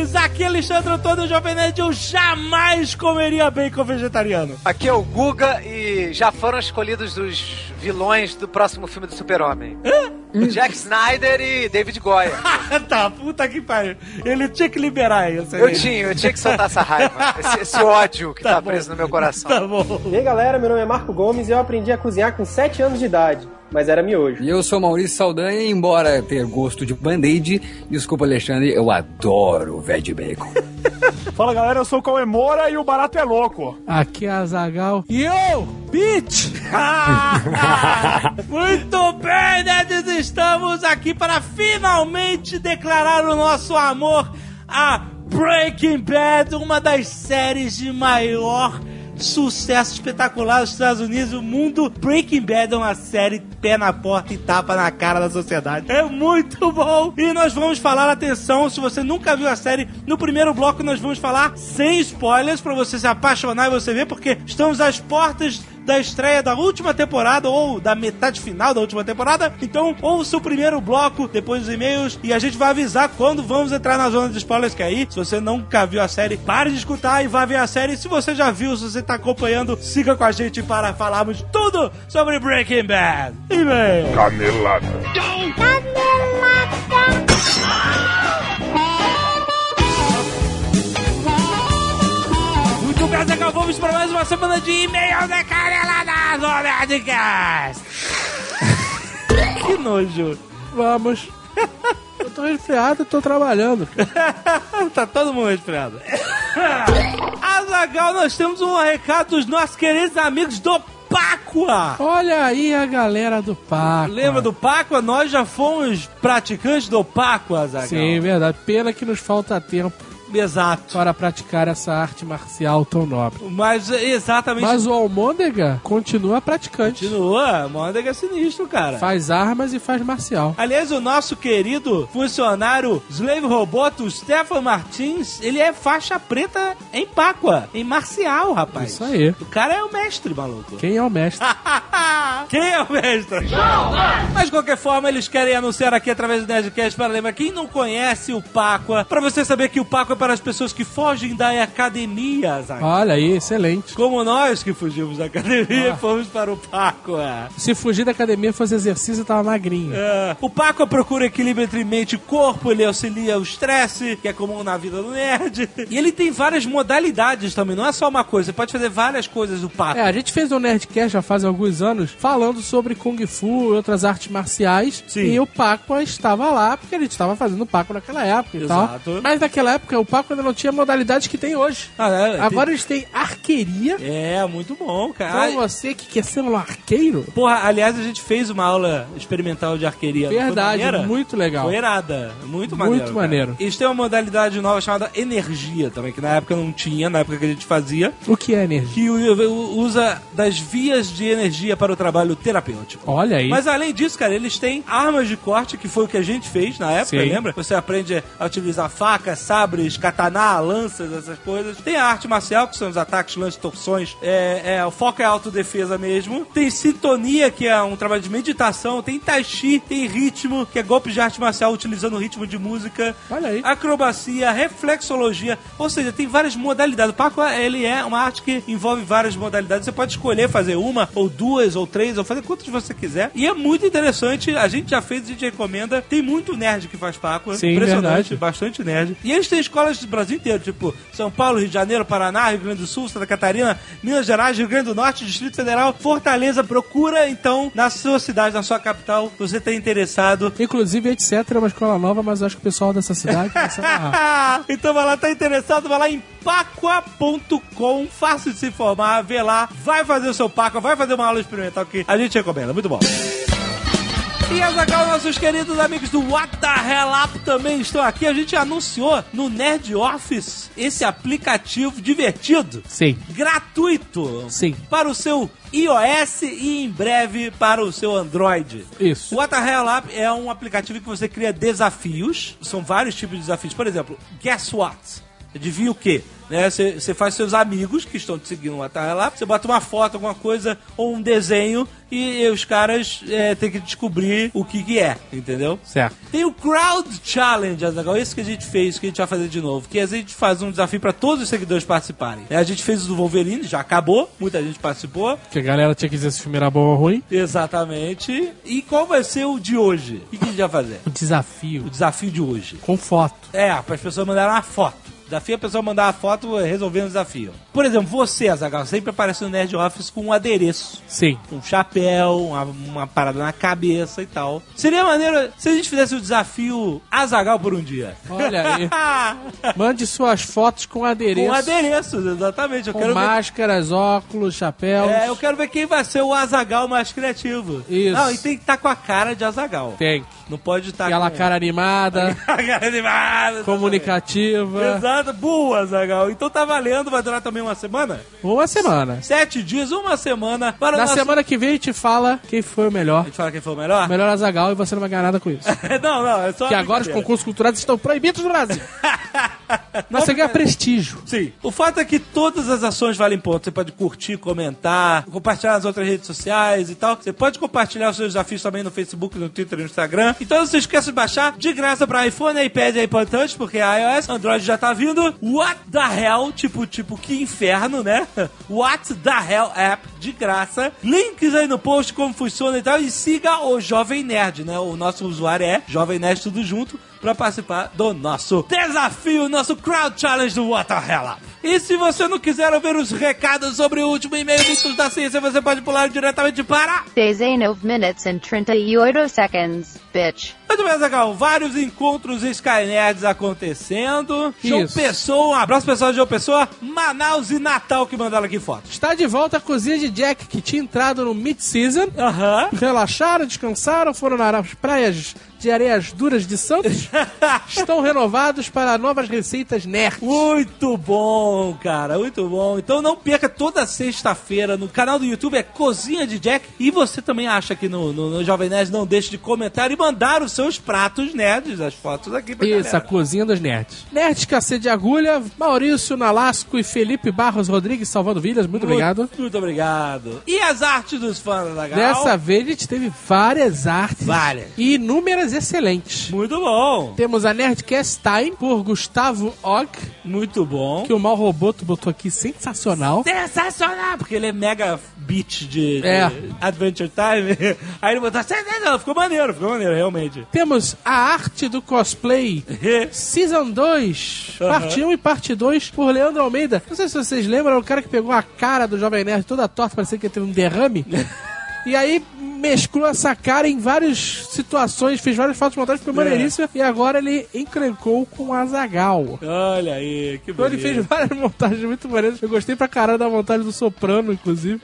Nerds! Aqui é Alexandre Antônio Jovem Nerd. Eu jamais comeria bacon vegetariano. Aqui é o Guga e já foram escolhidos os vilões do próximo filme do Super-Homem. Jack Snyder e David Goya. tá, puta que pariu. Ele tinha que liberar isso. aí. Eu tinha, eu tinha que soltar essa raiva, esse, esse ódio que tá, bom. preso no meu coração. Tá bom. E aí galera, meu nome é Marco Gomes e eu aprendi a cozinhar com 7 anos de idade, mas era miojo. E eu sou Maurício Saldanha, e embora ter gosto de band-aid, desculpa Alexandre, eu adoro o Veg Bacon. Fala galera, eu sou o Cauê Moura e o barato é louco. Aqui é a Zagal. Yo, bitch! Muito bem, nerds, estamos aqui para finalmente declarar o nosso amor a Breaking Bad, uma das séries de maior sucesso espetacular dos Estados Unidos, o mundo. Breaking Bad é uma série pé na porta e tapa na cara da sociedade. É muito bom! E nós vamos falar, atenção, se você nunca viu a série, no primeiro bloco nós vamos falar sem spoilers para você se apaixonar e você ver, porque estamos às portas da estreia da última temporada ou da metade final da última temporada. Então, ouça o primeiro bloco, depois dos e-mails, e a gente vai avisar quando vamos entrar na zona de spoilers, que aí, se você nunca viu a série, pare de escutar e vá ver a série. Se você já viu, se você tá acompanhando, siga com a gente para falarmos tudo sobre Breaking Bad. E-mail. Canelada. Muito bem, Zeca, vamos para mais uma semana de e-mail da Canelada do Nerdcast. que nojo. Vamos. Eu tô resfriado, tô trabalhando. tá todo mundo resfriado. Azagal, nós temos um recado dos nossos queridos amigos do Páqua. Olha aí a galera do Paco. Lembra do Páqua? Nós já fomos praticantes do Páqua, Azagal. Sim, verdade. Pena que nos falta tempo Exato. para praticar essa arte marcial tão nobre. Mas é exatamente. Mas o Almôndega continua praticante. Continua, Môndega é sinistro, cara. Faz armas e faz marcial. Aliás, o nosso querido funcionário Slave Roboto, Stefan Martins, ele é faixa preta em Páqua, em marcial, rapaz. Isso aí. O cara é o mestre, maluco. Quem é o mestre? Quem é o mestre? Mas de qualquer forma, eles querem anunciar aqui através do Nerdcast para lembrar quem não conhece o Páqua, para você saber que o Páqua é para as pessoas que fogem da academia, Zac. Olha aí, excelente. Como nós que fugimos da academia e fomos para o Páqua. Se fugir da academia e fazer exercício, tava magrinho. É. O Paco procura equilíbrio entre mente e corpo, ele auxilia o estresse, que é comum na vida do nerd. E ele tem várias modalidades também, não é só uma coisa, você pode fazer várias coisas do Paco. É, a gente fez um Nerdcast já faz alguns anos falando sobre Kung Fu e outras artes marciais. Sim. E o Paco estava lá, porque a gente estava fazendo Paco naquela época e Exato. tal. Mas naquela época o Paco ainda não tinha modalidades que tem hoje. Ah, é, Agora eles têm arqueria. É, muito bom, cara. Então você que quer ser um arqueiro, Porra, aliás, a gente fez uma aula experimental de arqueria. verdade, muito legal. Foi irada. Muito maneiro. cara. maneiro. Eles têm uma modalidade nova chamada energia também, que na época não tinha, na época que a gente fazia. O que é energia? Que usa das vias de energia para o trabalho terapêutico. Olha aí. Mas além disso, cara, eles têm armas de corte, que foi o que a gente fez na época, Sim. lembra? Você aprende a utilizar facas, sabres, katana, lanças, essas coisas. Tem a arte marcial, que são os ataques, lances, torções. É, é, o foco é autodefesa mesmo. Tem sintonia, que é um trabalho de meditação. Tem tai chi, tem ritmo, que é golpes de arte marcial utilizando ritmo de música. Olha aí. Acrobacia, reflexologia. Ou seja, tem várias modalidades. O Paco, ele é uma arte que envolve várias modalidades. Você pode escolher fazer uma, ou duas, ou três, ou fazer quantas você quiser. E é muito interessante. A gente já fez, a gente recomenda. Tem muito nerd que faz Paco. Sim, Impressionante. verdade. Bastante nerd. E eles têm do Brasil inteiro, tipo São Paulo, Rio de Janeiro, Paraná, Rio Grande do Sul, Santa Catarina, Minas Gerais, Rio Grande do Norte, Distrito Federal, Fortaleza. Procura, então, na sua cidade, na sua capital, se você está interessado. Inclusive, etc. é uma escola nova, mas acho que o pessoal dessa cidade então vai lá, tá interessado, vai lá em pacua.com, fácil de se informar, vê lá, vai fazer o seu Pacua, vai fazer uma aula experimental que a gente recomenda, muito bom. E Azaghal, nossos queridos amigos do What the Hell Up também estão aqui. A gente anunciou no Nerd Office esse aplicativo divertido, Sim. gratuito, Sim. para o seu iOS e em breve para o seu Android. Isso. O What the Hell Up é um aplicativo que você cria desafios. São vários tipos de desafios. Por exemplo, Guess What? Adivinha o quê? Né, Você faz seus amigos que estão te seguindo no WhatsApp lá, você bota uma foto, alguma coisa, ou um desenho, e os caras é, têm que descobrir o que, que é, entendeu? Certo. Tem o Crowd Challenge, Azaghal, esse que a gente fez, que a gente vai fazer de novo, que a gente faz um desafio para todos os seguidores participarem. É, A gente fez o do Wolverine, já acabou, muita gente participou. Que a galera tinha que dizer se o filme era bom ou ruim. Exatamente. E qual vai ser o de hoje? O que, que a gente vai fazer? O desafio. O desafio de hoje. Com foto. É, para as pessoas mandarem uma foto. Desafio é a pessoa mandar a foto resolvendo o desafio. Por exemplo, você, Azaghal, sempre aparece no Nerd Office com um adereço. Sim. Um chapéu, uma, uma parada na cabeça e tal. Seria maneiro se a gente fizesse o desafio Azagal por um dia. Olha aí. Mande suas fotos com adereço. Com adereços, exatamente. Eu Com quero ver máscaras, óculos, chapéus. É, eu quero ver quem vai ser o Azagal mais criativo. Isso. Não, e tem que estar com a cara de Azagal. Tem. Não pode estar Aquela com... cara animada, a cara animada. comunicativa. Exato, boa, Azagal. Então tá valendo, vai durar também uma semana? Uma semana. Sete dias, uma semana. Para Na nosso- semana que vem a gente fala quem foi o A melhor. gente fala quem foi o melhor? Melhor Azagal e você não vai ganhar nada com isso. não, não, é só. que agora os concursos culturais estão proibidos no Brasil. Nossa, ganha prestígio. Sim. O fato é que todas as ações valem ponto. Você pode curtir, comentar, compartilhar nas outras redes sociais e tal. Você pode compartilhar os seus desafios também no Facebook, no Twitter e no Instagram. Então não se esqueça de baixar de graça pra iPhone, iPad e iPod Touch, porque iOS, Android já tá vindo. What the hell? Tipo, tipo, que inferno, né? What the hell app de graça. Links aí no post, como funciona e tal. E siga o Jovem Nerd, né? O nosso usuário é Jovem Nerd tudo junto para participar do nosso desafio, nosso Crowd Challenge do What the Hell Up. E se você não quiser ouvir os recados sobre o último e-mail Mitos da Ciência, você pode pular diretamente para... 19 minutes and 38 seconds, bitch. Muito bem, Zagal, vários encontros Skynerds acontecendo. João Isso. Pessoa, um abraço pessoal de João Pessoa, Manaus e Natal que mandaram aqui fotos. Está de volta a cozinha de Jack, que tinha entrado no mid-season. Aham. Relaxaram, descansaram, foram nas praias de areias duras de Santos. Estão renovados para novas receitas nerd. Muito bom, cara, muito bom. Então não perca toda sexta-feira no canal do YouTube é Cozinha de Jack. E você também acha que no, no, no Jovem Nerd não deixe de comentar e mandar os seus pratos nerds, as fotos aqui pra Isso, a galera. cozinha dos nerds. Nerd Cacete de Agulha, Maurício Nalasco e Felipe Barros Rodrigues salvando vidas. Muito obrigado. Muito obrigado. E as artes dos fãs da Gal? Dessa vez a gente teve várias artes. Várias. E inúmeras excelentes. Muito bom. Temos a Nerdcast Time, por Gustavo Og, Muito bom. que o Mal Roboto botou aqui sensacional. Sensacional, porque ele é mega beat de, de É. Adventure Time. Aí ele botou sensacional, ficou maneiro, ficou maneiro, realmente. Temos a arte do cosplay Season 2, Aham. parte 1 e parte 2, por Leandro Almeida. Não sei se vocês lembram, o cara que pegou a cara do Jovem Nerd toda torta, parecia que teve um derrame. e aí mesclou essa cara em várias situações, fez várias fotos montagens, foi maneiríssima. E agora ele encrencou com o Azagal. Olha aí, que Então ele bonito. fez várias montagens muito maneiras. Eu gostei pra caralho da montagem do Soprano, inclusive.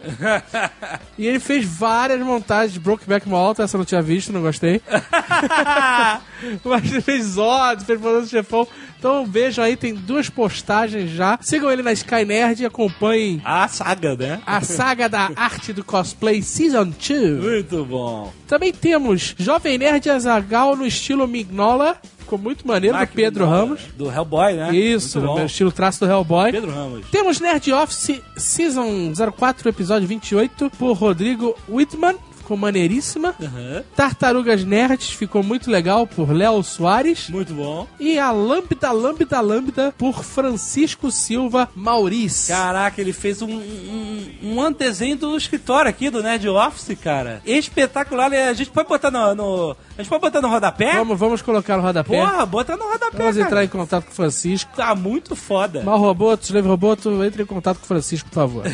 e ele fez várias montagens de Brokeback Mountain, essa eu não tinha visto, não gostei. Mas ele fez Zod, fez Poderoso Chefão. Então vejam aí, tem duas postagens já. Sigam ele na Sky Nerd e acompanhem A saga, né? a saga da arte do cosplay Season 2. Muito bom. Também temos Jovem Nerd Azagal no estilo Mignola. Ficou muito maneiro, do Mark Pedro Mignola, Ramos. Do Hellboy, né? Isso, no estilo traço do Hellboy. Pedro Ramos. Temos Nerd Office Season 04, episódio 28, por Rodrigo Whitman. Ficou maneiríssima. Aham. Tartarugas Nerds ficou muito legal por Léo Soares. Muito bom. E a Lambda, Lambda, Lambda por Francisco Silva Mauriz. Caraca, ele fez um, um, um antezinho do escritório aqui, do Nerd Office, cara. Espetacular. A gente pode botar no... no- a gente pode botar no rodapé? Vamos, vamos colocar no rodapé. Porra, bota no rodapé, Vamos cara. entrar em contato com o Francisco. Tá muito foda. Mal Roboto, Slave Roboto, entre em contato com o Francisco, por favor.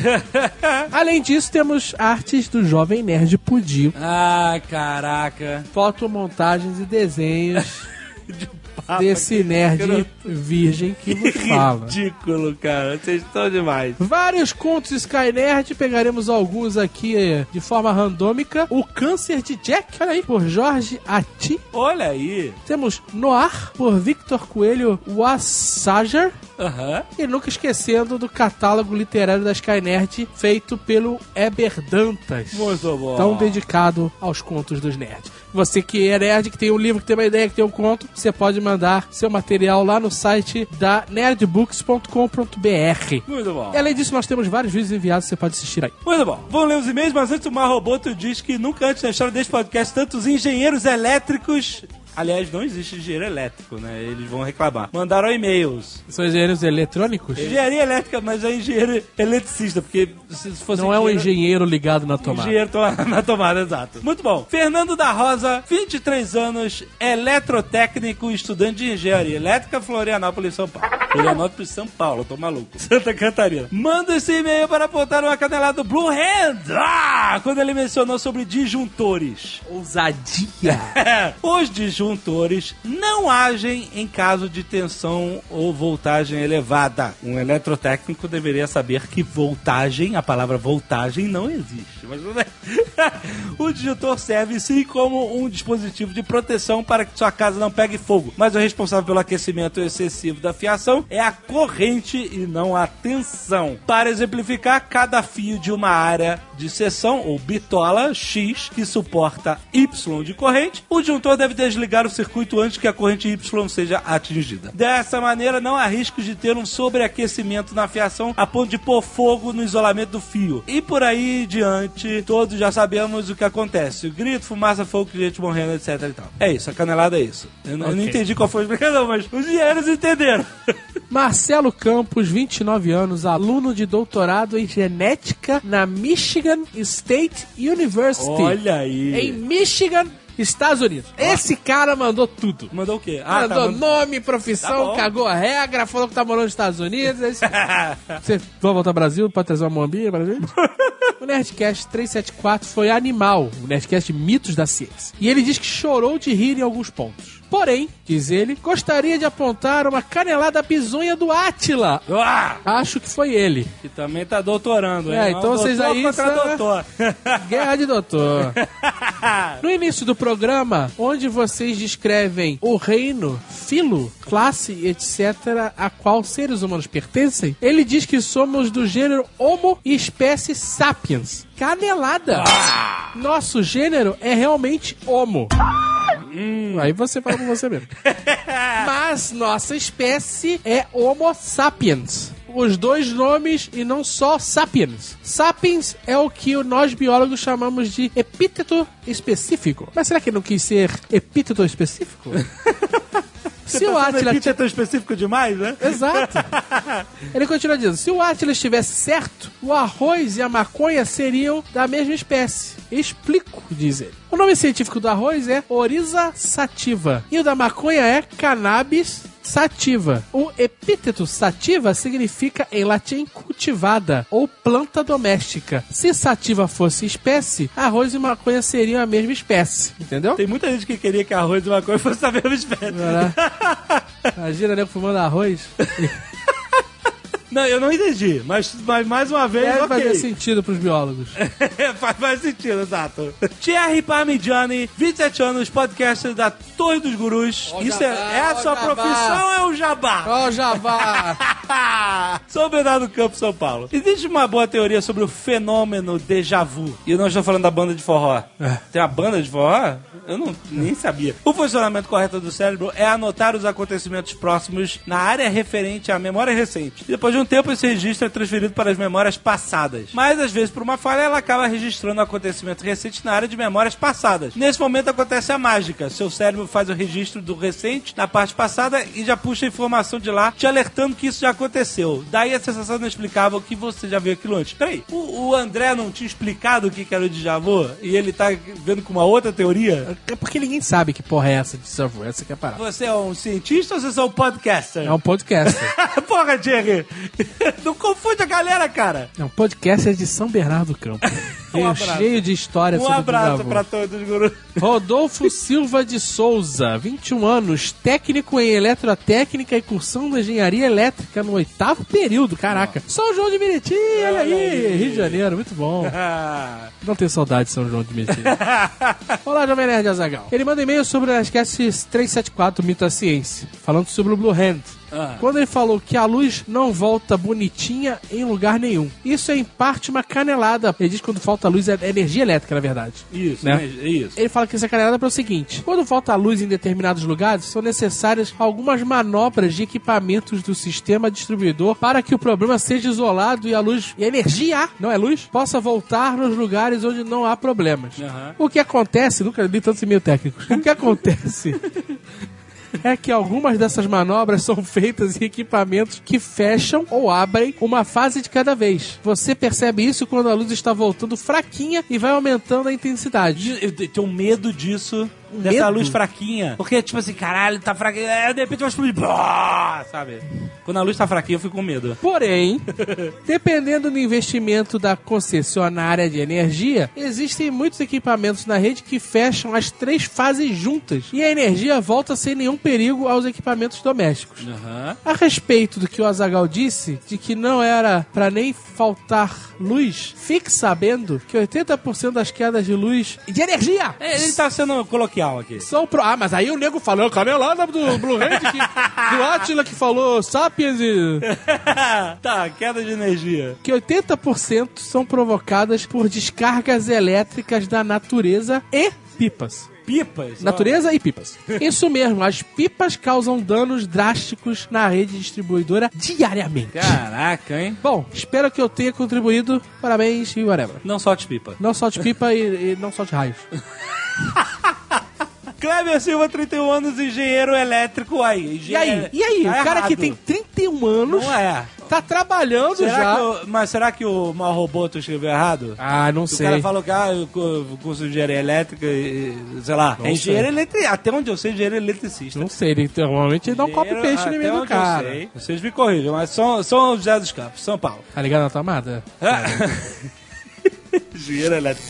Além disso, temos artes do Jovem Nerd Pudico. Ai, caraca. Fotomontagens e desenhos Desse nerd virgem que nos fala. Ridículo, cara. Vocês estão demais. Vários contos Sky Nerd, pegaremos alguns aqui eh, de forma randômica. O Câncer de Jack, olha aí, por Jorge Ati. Olha aí. Temos Noir, por Victor Coelho Wassager. Aham. E nunca esquecendo do catálogo literário da Sky Nerd, feito pelo Eber Dantas. Muito bom. Tão dedicado aos contos dos nerds. Você que é nerd, que tem um livro, que tem uma ideia, que tem um conto, você pode mandar seu material lá no site da nerdbooks.com.br. Muito bom. E além disso, nós temos vários vídeos enviados, você pode assistir aí. Muito bom. Vamos ler os e-mails, mas antes o Marroboto diz que nunca antes na história deste podcast tantos engenheiros elétricos. Aliás, não existe engenheiro elétrico, né? Eles vão reclamar. Mandaram e-mails. São engenheiros eletrônicos? Engenharia elétrica, mas é engenheiro eletricista, porque se fosse Não é um engenheiro ligado na tomada. Engenheiro to- na tomada, exato. Muito bom. Fernando da Rosa, 23 anos, eletrotécnico, estudante de engenharia elétrica, Florianópolis, São Paulo. Florianópolis, São Paulo, tô maluco. Santa Catarina. Manda esse e-mail para apontar uma canelada do Blue Hand. Ah, quando ele mencionou sobre disjuntores. Ousadia. Os disjuntores não agem em caso de tensão ou voltagem elevada. Um eletrotécnico deveria saber que voltagem, a palavra voltagem, não existe. Mas o disjuntor serve sim como um dispositivo de proteção para que sua casa não pegue fogo. Mas o responsável pelo aquecimento excessivo da fiação é a corrente e não a tensão. Para exemplificar, cada fio de uma área de seção ou bitola X que suporta Y de corrente, o disjuntor deve desligar o circuito antes que a corrente Y seja atingida. Dessa maneira, não há risco de ter um sobreaquecimento na fiação a ponto de pôr fogo no isolamento do fio. E por aí diante, todos já sabemos o que acontece. Grito, fumaça, fogo, gente morrendo, etc e tal. É isso, a canelada é isso. Eu, não- eu não entendi qual foi a explicação, mas os engenheiros entenderam. Marcelo Campos, 29 anos, aluno de doutorado em genética na Michigan State University. Olha aí. Em Michigan, Estados Unidos. Esse cara mandou tudo. Mandou o quê? Ah, mandou mand- nome, Tá profissão, bom. cagou a regra, falou que tá morando nos Estados Unidos. é isso. Você vai voltar ao Brasil pra trazer uma moambinha pra gente? O Nerdcast 374 foi animal, o Nerdcast Mitos da Ciência. E ele diz que chorou de rir em alguns pontos. Porém, diz ele, gostaria de apontar uma canelada bizonha do Átila. Ah, Acho que foi ele. que também tá doutorando, hein? É, Não, então vocês aí contra doutor. Guerra de doutor. No início do programa, onde vocês descrevem o reino, filo, classe, etc., a qual seres humanos pertencem, ele diz que somos do gênero Homo e espécie Sapiens. Canelada! Nosso gênero é realmente Homo. Hum, aí você fala com você mesmo. Mas nossa espécie é Homo sapiens. Os dois nomes e não só sapiens. Sapiens é o que nós biólogos chamamos de epíteto específico. Mas será que ele não quis ser epíteto específico? Se o Atila é tão específico demais, né? Exato. Ele continua dizendo: se o Atlas estivesse certo, o arroz e a maconha seriam da mesma espécie. Explico, diz ele. O nome científico do arroz é Oriza sativa e o da maconha é Cannabis sativa. O epíteto sativa significa em latim cultivada ou planta doméstica. Se sativa fosse espécie, arroz e maconha seriam a mesma espécie. Entendeu? Tem muita gente que queria que arroz e maconha fosse a mesma espécie. Imagina, nego fumando arroz. Não, eu não entendi, mas, mas mais uma vez, Deve ok. fazer sentido pros biólogos. faz mais sentido, exato. Thierry Parmigiani, 27 anos, podcaster da Torre dos Gurus. Ó o Isso jabá, é, é a o sua jabá. profissão ou é o jabá? Ó, o Javá! Sou Bernardo Campos, São Paulo. Existe uma boa teoria sobre o fenômeno déjà vu. E eu não estou falando da banda de forró. Tem uma banda de forró? Eu não, nem sabia. O funcionamento correto do cérebro é anotar os acontecimentos próximos na área referente à memória recente. E depois de um tempo, esse registro é transferido para as memórias passadas. Mas, às vezes, por uma falha, ela acaba registrando o acontecimento recente na área de memórias passadas. Nesse momento acontece a mágica. Seu cérebro faz o registro do recente na parte passada e já puxa a informação de lá, te alertando que isso já aconteceu. Daí a sensação inexplicável que você já viu aquilo antes. Peraí, o, o André não tinha explicado o que que era o déjà vu? E ele tá vendo com uma outra teoria? É porque ninguém sabe que porra é essa de Savu. Essa que é a parada. Você é um cientista ou você é um podcaster? É um podcaster. Porra, Jerry! Não confunde a galera, cara! É um podcaster de São Bernardo do Campo. Um abraço. cheio de histórias Um sobre abraço Savu. pra todos, guru. Rodolfo Silva de Souza, 21 anos, técnico em eletrotécnica e cursando engenharia elétrica no oitavo período. Caraca. São João de Meriti, olha aí. Rio de Janeiro, muito bom. Não tenho saudade de São João de Meriti. Olá, Jovem Nerd Azagal. Ele manda e-mail sobre o Nerdcast 374, Mito da Ciência, falando sobre o Blue Hand. Ah. quando ele falou que a luz não volta bonitinha em lugar nenhum. Isso é em parte uma canelada. Ele diz que quando falta luz é energia elétrica, na verdade. Isso, Né? né? Isso. Ele fala que isso é canelada pelo seguinte: quando falta luz em determinados lugares, são necessárias algumas manobras de equipamentos do sistema distribuidor para que o problema seja isolado e a luz e a energia, não é luz, possa voltar nos lugares onde não há problemas. Aham. O que acontece, nunca li tantos e-mail técnicos. O que acontece é que algumas dessas manobras são feitas em equipamentos que fecham ou abrem uma fase de cada vez. Você percebe isso quando a luz está voltando fraquinha e vai aumentando a intensidade. Eu te- tenho medo disso, dessa Medo? luz fraquinha. Porque, tipo assim, caralho, tá fraquinha. É, de repente vai explodir. Blá, sabe? Quando a luz tá fraquinha, eu fico com medo. Porém, dependendo do investimento da concessionária de energia, existem muitos equipamentos na rede que fecham as três fases juntas e a energia volta sem nenhum perigo aos equipamentos domésticos. Aham. A respeito do que o Azagal disse, de que não era pra nem faltar luz, fique sabendo que 80% das quedas de luz de energia É, Ele tá sendo coloquial aqui. são pro... Ah, mas aí o nego falou, canelada do Blue Hand, que, do Atila que falou Sapiens e... tá, queda de energia. que 80% são provocadas por descargas elétricas da natureza e pipas. Pipas. ó. Natureza e pipas. Isso mesmo, as pipas causam danos drásticos na rede distribuidora diariamente. Caraca, hein? Bom, espero que eu tenha contribuído. Parabéns e whatever. Não solte pipa. Não solte pipa e, e não solte raios. Kleber Silva, 31 anos, engenheiro elétrico. Aí, E aí? E aí? Tá o cara que errado. tem 31 anos Não é. tá trabalhando Será já. que o- mas será que o Mal Roboto escreveu errado? Ah, não O sei. cara falou que ah, o cu- o curso de engenharia elétrica, e- sei lá, Não é engenheiro eletricista. Até onde eu sei, engenheiro eletricista. Não sei, ele normalmente ele dá um copo Engenheiro, peixe no meio do onde eu cara. sei. Vocês me corrijam, mas São, São José dos Campos, São Paulo. Tá ligado na tomada? Engenheiro elétrico.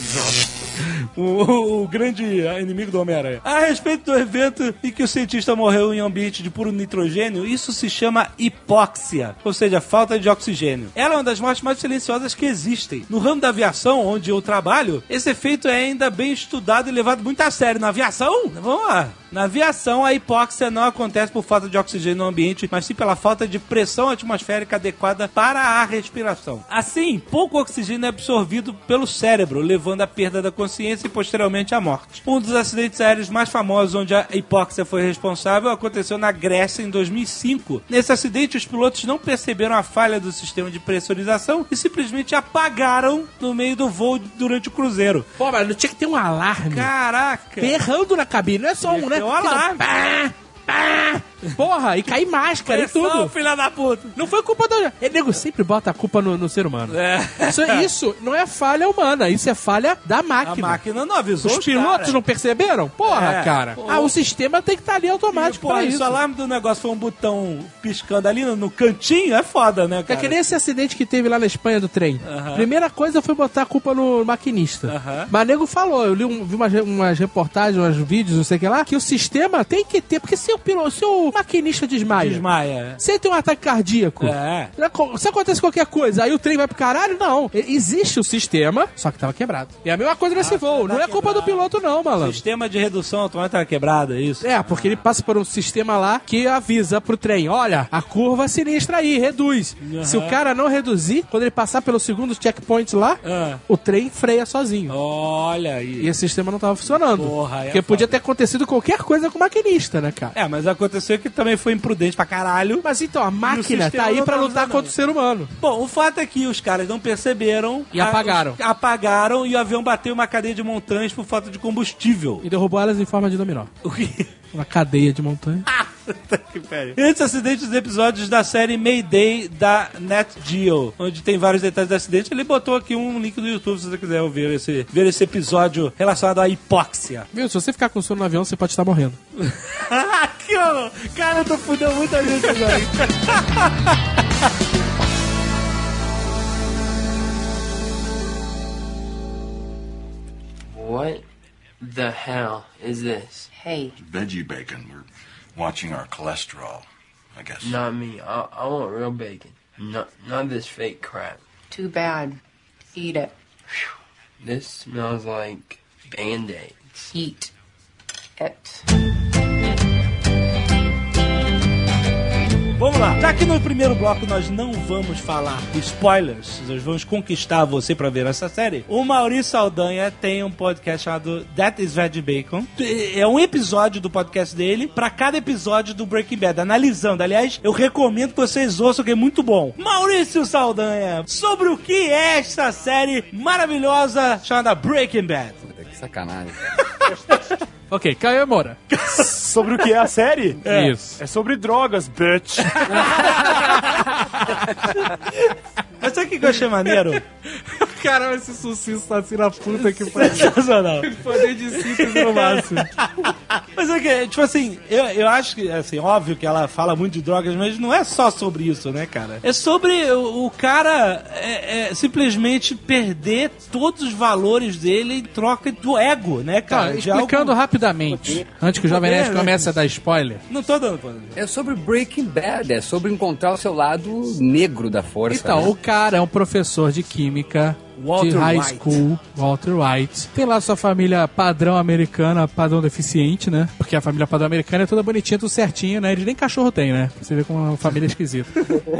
O, o- grande inimigo do Homem-Aranha. A respeito do evento em que o cientista morreu em ambiente de puro nitrogênio, isso se chama hipóxia, ou seja, falta de oxigênio. Ela é uma das mortes mais silenciosas que existem. No ramo da aviação, onde eu trabalho, esse efeito é ainda bem estudado e levado muito a sério. Na aviação? Vamos lá. Na aviação, a hipóxia não acontece por falta de oxigênio no ambiente, mas sim pela falta de pressão atmosférica adequada para a respiração. Assim, pouco oxigênio é absorvido pelo cérebro, levando à perda da consciência e posteriormente à morte. Um dos acidentes aéreos mais famosos onde a hipóxia foi responsável aconteceu na Grécia em 2005. Nesse acidente, os pilotos não perceberam a falha do sistema de pressurização e simplesmente apagaram no meio do voo durante o cruzeiro. Pô, mas não tinha que ter um alarme. Caraca! Berrando na cabine, não é só um, né? ter um alarme. Pá, pá. Porra, e cair máscara e Pressão, tudo. filha da puta! Não foi culpa do. É, nego sempre bota a culpa no, no ser humano. É. Isso, isso não é falha humana, isso é falha da A máquina. máquina não avisou Os pilotos caras. não perceberam? Porra, É. cara. Pô. Ah, o sistema tem que estar ali automático pra e se isso. o alarme do negócio foi um botão piscando ali no, no cantinho, é foda, né, É cara? que nem esse acidente que teve lá na Espanha do trem. Aham. Primeira coisa foi botar a culpa no maquinista. Aham. Mas nego falou, eu li um- vi umas, umas reportagens, uns vídeos, não sei o que lá, que o sistema tem que ter, porque se o piloto, se o maquinista desmaia, Desmaia. se ele tem um ataque cardíaco, É. se acontece qualquer coisa, aí o trem vai pro caralho, não. E- Existe o sistema, só que tava quebrado. E a mesma coisa nesse voo, não é culpa do piloto não, malandro. Sistema de redução automática tá quebrado, é isso? É, porque ele passa por um sistema lá que avisa pro trem: olha, a curva sinistra aí, reduz. Se o cara não reduzir, quando ele passar pelo segundo checkpoint lá, Ah. o trem freia sozinho. Olha E aí. esse sistema não tava funcionando. Porra, é porque podia foda. ter acontecido qualquer coisa com o maquinista, né, cara? É, mas aconteceu que também foi imprudente pra caralho. Mas então, a máquina tá aí pra tá lutar funcionando. contra o ser humano. Bom, o fato é que os caras não perceberam. E apagaram. os- apagaram e o avião bateu uma cadeia de montanhas por falta de combustível. E derrubou elas em forma de dominó. O que... Uma cadeia de montanha. Puta que pariu. Esse acidente dos episódios da série Mayday da Net Geo, onde tem vários detalhes do acidente. Ele botou aqui um link do YouTube se você quiser ouvir esse, ver esse episódio relacionado à hipóxia. Viu? Se você ficar com sono no avião, você pode estar morrendo. que. Cara, eu tô fudendo muita gente agora. What the hell is this? Hey, veggie bacon. We're watching our cholesterol, I guess. Not me. I, I want real bacon. Not not this fake crap. too bad. Eat it. This smells like band-aids. Eat it. Vamos lá. Já que no primeiro bloco nós não vamos falar spoilers, nós vamos conquistar você pra ver essa série. O Maurício Saldanha tem um podcast chamado That is Veg Bacon. É um episódio do podcast dele pra cada episódio do Breaking Bad, analisando. Aliás, eu recomendo que vocês ouçam, que é muito bom. Maurício Saldanha, sobre o que é esta série maravilhosa chamada Breaking Bad? Puta, que sacanagem. Ok, Caio Moura. Sobre o que é a série? É. Isso. É sobre drogas, bitch. Mas sabe o que eu achei maneiro? Caramba, esse sucesso tá assim na puta que pariu. Sensacional. Poder de síntese no máximo. Mas é que, tipo assim, eu, eu acho que, assim, óbvio que ela fala muito de drogas, mas não é só sobre isso, né, cara? É sobre o, o cara é, é, simplesmente perder todos os valores dele em troca do ego, né, cara? Tá, De explicando algo- rapidamente, antes que o Jovem Nerd né? comece a dar spoiler. Não tô dando, pô. É sobre Breaking Bad, é sobre encontrar o seu lado negro da força. Então, né? o cara é um professor de química de Walter high White. school, Walter White. Tem lá sua família padrão americana, padrão deficiente, né? Porque a família padrão americana é toda bonitinha, tudo certinho, né? Eles nem cachorro tem, né? Você ver como é uma família esquisita.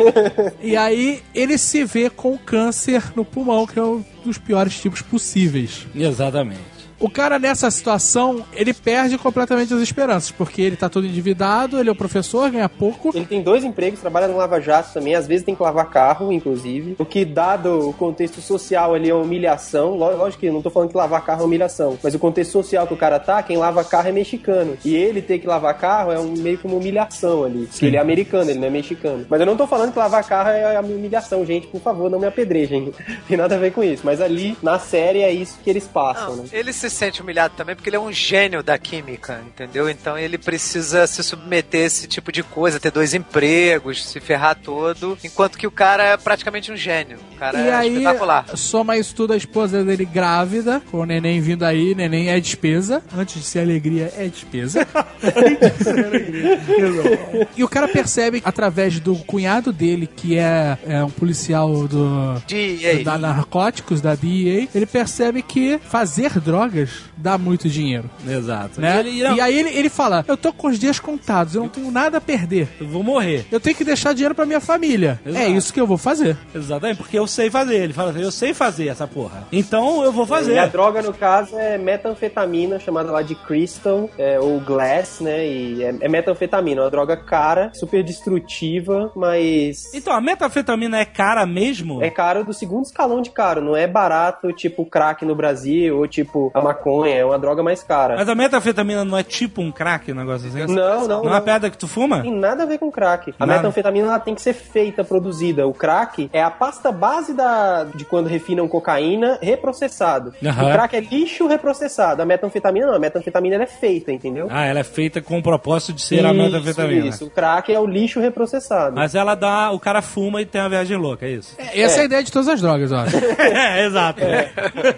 e aí, ele se vê com câncer no pulmão, que é um dos piores tipos possíveis. Exatamente. O cara nessa situação, ele perde completamente as esperanças, porque ele tá todo endividado, ele é o professor, ganha pouco. Ele tem dois empregos, trabalha no Lava Jato também, às vezes tem que lavar carro, inclusive. O que, dado o contexto social ali, é uma humilhação. Ló- Lógico que eu não tô falando que lavar carro é humilhação, mas o contexto social que o cara tá, quem lava carro é mexicano. E ele ter que lavar carro é um, meio que uma humilhação ali. Porque ele é americano, ele não é mexicano. Mas eu não tô falando que lavar carro é uma humilhação, gente. Por favor, não me apedrejem. tem nada a ver com isso. Mas ali, na série, é isso que eles passam, né? Ele se sente humilhado também porque ele é um gênio da química, entendeu? Então ele precisa se submeter a esse tipo de coisa, ter dois empregos, se ferrar todo, enquanto que o cara é praticamente um gênio. O cara E é aí, espetacular. soma isso tudo, a esposa dele grávida, com o neném vindo aí, neném é despesa. Antes de ser alegria, é despesa. e o cara percebe, através do cunhado dele, que é, é um policial do, DEA. da narcóticos, da DEA, ele percebe que fazer drogas dá muito dinheiro. Exato. Né? E ele- não, E aí ele, ele fala: Eu tô com os dias contados, eu não tenho nada a perder. eu vou morrer. Eu tenho que deixar dinheiro pra minha família. Exato. É isso que eu vou fazer. Exatamente, porque eu sei fazer. Ele fala assim, eu sei fazer essa porra. Então eu vou fazer. E a droga, no caso, é metanfetamina, chamada lá de Crystal, é, ou Glass, né? E é, é metanfetamina, uma droga cara, super destrutiva, mas. Então, a metanfetamina é cara mesmo? É caro do segundo escalão de caro, não é barato tipo crack no Brasil ou tipo a maconha, é uma droga mais cara. Mas a metanfetamina não é tipo um crack, um negócio assim? Não, não, Não é não. uma pedra que tu fuma? Tem nada a ver com crack. A Nada. metanfetamina ela tem que ser feita, produzida. O crack é a pasta base da, de quando refinam cocaína reprocessado. Aham. O crack é lixo reprocessado. A metanfetamina não. A metanfetamina ela é feita, entendeu? Ah, ela é feita com o propósito de ser a metanfetamina. Isso, o crack é o lixo reprocessado. Mas ela dá. O cara fuma e tem uma viagem louca, é isso? Essa é, a ideia de todas as drogas, eu acho. é, exato.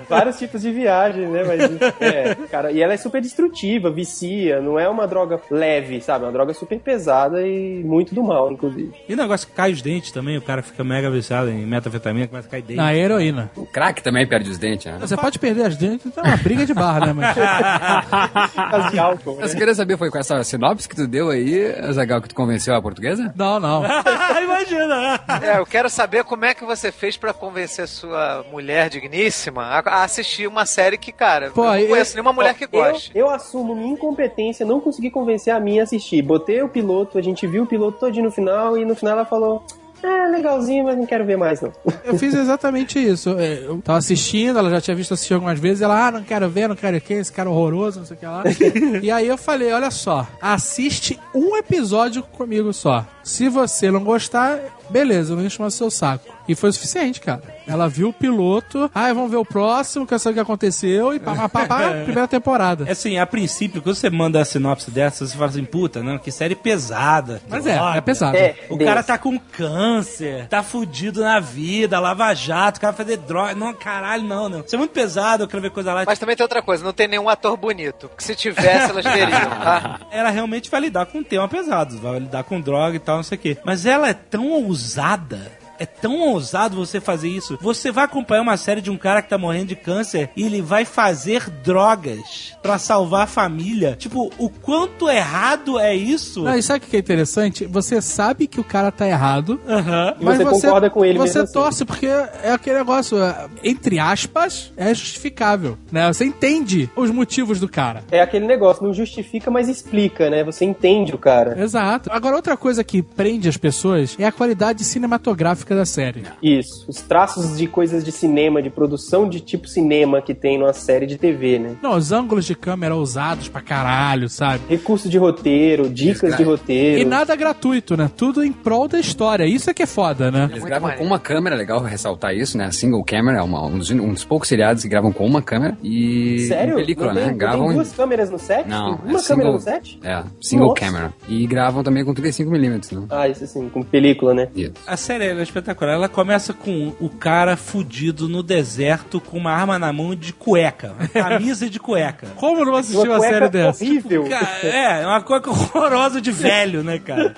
Vários tipos de viagem, né? Mas, é, cara, e ela é super destrutiva, vicia, não é uma droga leve, sabe? É uma droga super pesada e muito do mal, inclusive. E o negócio que cai os dentes também, o cara fica mega viciado em metanfetamina, começa a cair dente. Na heroína. O crack também perde os dentes, né? Você pode perder as dentes, então é uma briga de barra, né? Mas... Caso de álcool, né? Mas você queria saber, foi com essa sinopse que tu deu aí, Zagal, que tu convenceu a portuguesa? Não, não. Imagina. É, eu quero saber como é que você fez pra convencer sua mulher digníssima a assistir uma série que, cara, Pô, eu não eu- conheço nenhuma mulher que Eu, goste. eu assumo minha incompetência, não consegui convencer a minha a assistir. Botei o piloto, a gente viu o piloto todinho no final e no final ela falou: É, legalzinho, mas não quero ver mais, não. Eu fiz exatamente isso. Eu, eu tava assistindo, ela já tinha visto assistir algumas vezes, ela, ah, não quero ver, não quero o quê, esse cara horroroso, não sei o que lá. e aí eu falei, olha só, assiste um episódio comigo só. Se você não gostar, beleza, eu não encho mais o seu saco. E foi o suficiente, cara. Ela viu o piloto, ah, vamos ver o próximo, quer saber o que aconteceu, e pá, pá, pá, pá, primeira temporada. É assim, a princípio, quando você manda a sinopse dessa, você fala assim, puta, não, que série pesada. Mas é, é pesado. É, O cara tá com câncer, tá fudido na vida, lava jato, o cara fazer droga. Não, caralho, não, não. Isso é muito pesado, eu quero ver coisa lá. Mas também tem outra coisa, não tem nenhum ator bonito. Porque se tivesse, elas veriam, tá? Ela realmente vai lidar com um tema pesado, vai lidar com droga e tal, não sei o quê. Mas ela é tão ousada é tão ousado você fazer isso. Você vai acompanhar uma série de um cara que tá morrendo de câncer e ele vai fazer drogas pra salvar a família. Tipo, o quanto errado é isso? Não, e sabe o que é interessante? Você sabe que o cara tá errado, Aham. E você concorda com ele Você mesmo assim. torce porque é aquele negócio, é, entre aspas, é justificável, né? Você entende os motivos do cara. É aquele negócio, não justifica, mas explica, né? Você entende o cara. Exato. Agora, outra coisa que prende as pessoas é a qualidade cinematográfica da série. Isso. Os traços de coisas de cinema, de produção de tipo cinema que tem numa série de TV, né? Não, os ângulos de câmera ousados pra caralho, sabe? Recurso de roteiro, dicas de roteiro. E nada gratuito, né? Tudo em prol da história. Isso é que é foda, né? Eles gravam com uma câmera, legal ressaltar isso, né? A single camera, é uma- um, dos, um dos poucos seriados que gravam com uma câmera e. Sério? película, não tem, né? não gravam. tem duas câmeras no set? Não, tem uma é câmera single, no set? É, single Nossa. camera. E gravam também com 35mm, né? Ah, isso sim, com película, né? Isso. A série ela é espetacular. Ela começa com o cara fudido no deserto com uma arma na mão de cueca. Uma camisa de cueca. Como não assistiu Uma uma cueca série dessa? horrível. Cara, é, é uma coisa horrorosa de velho, né, cara?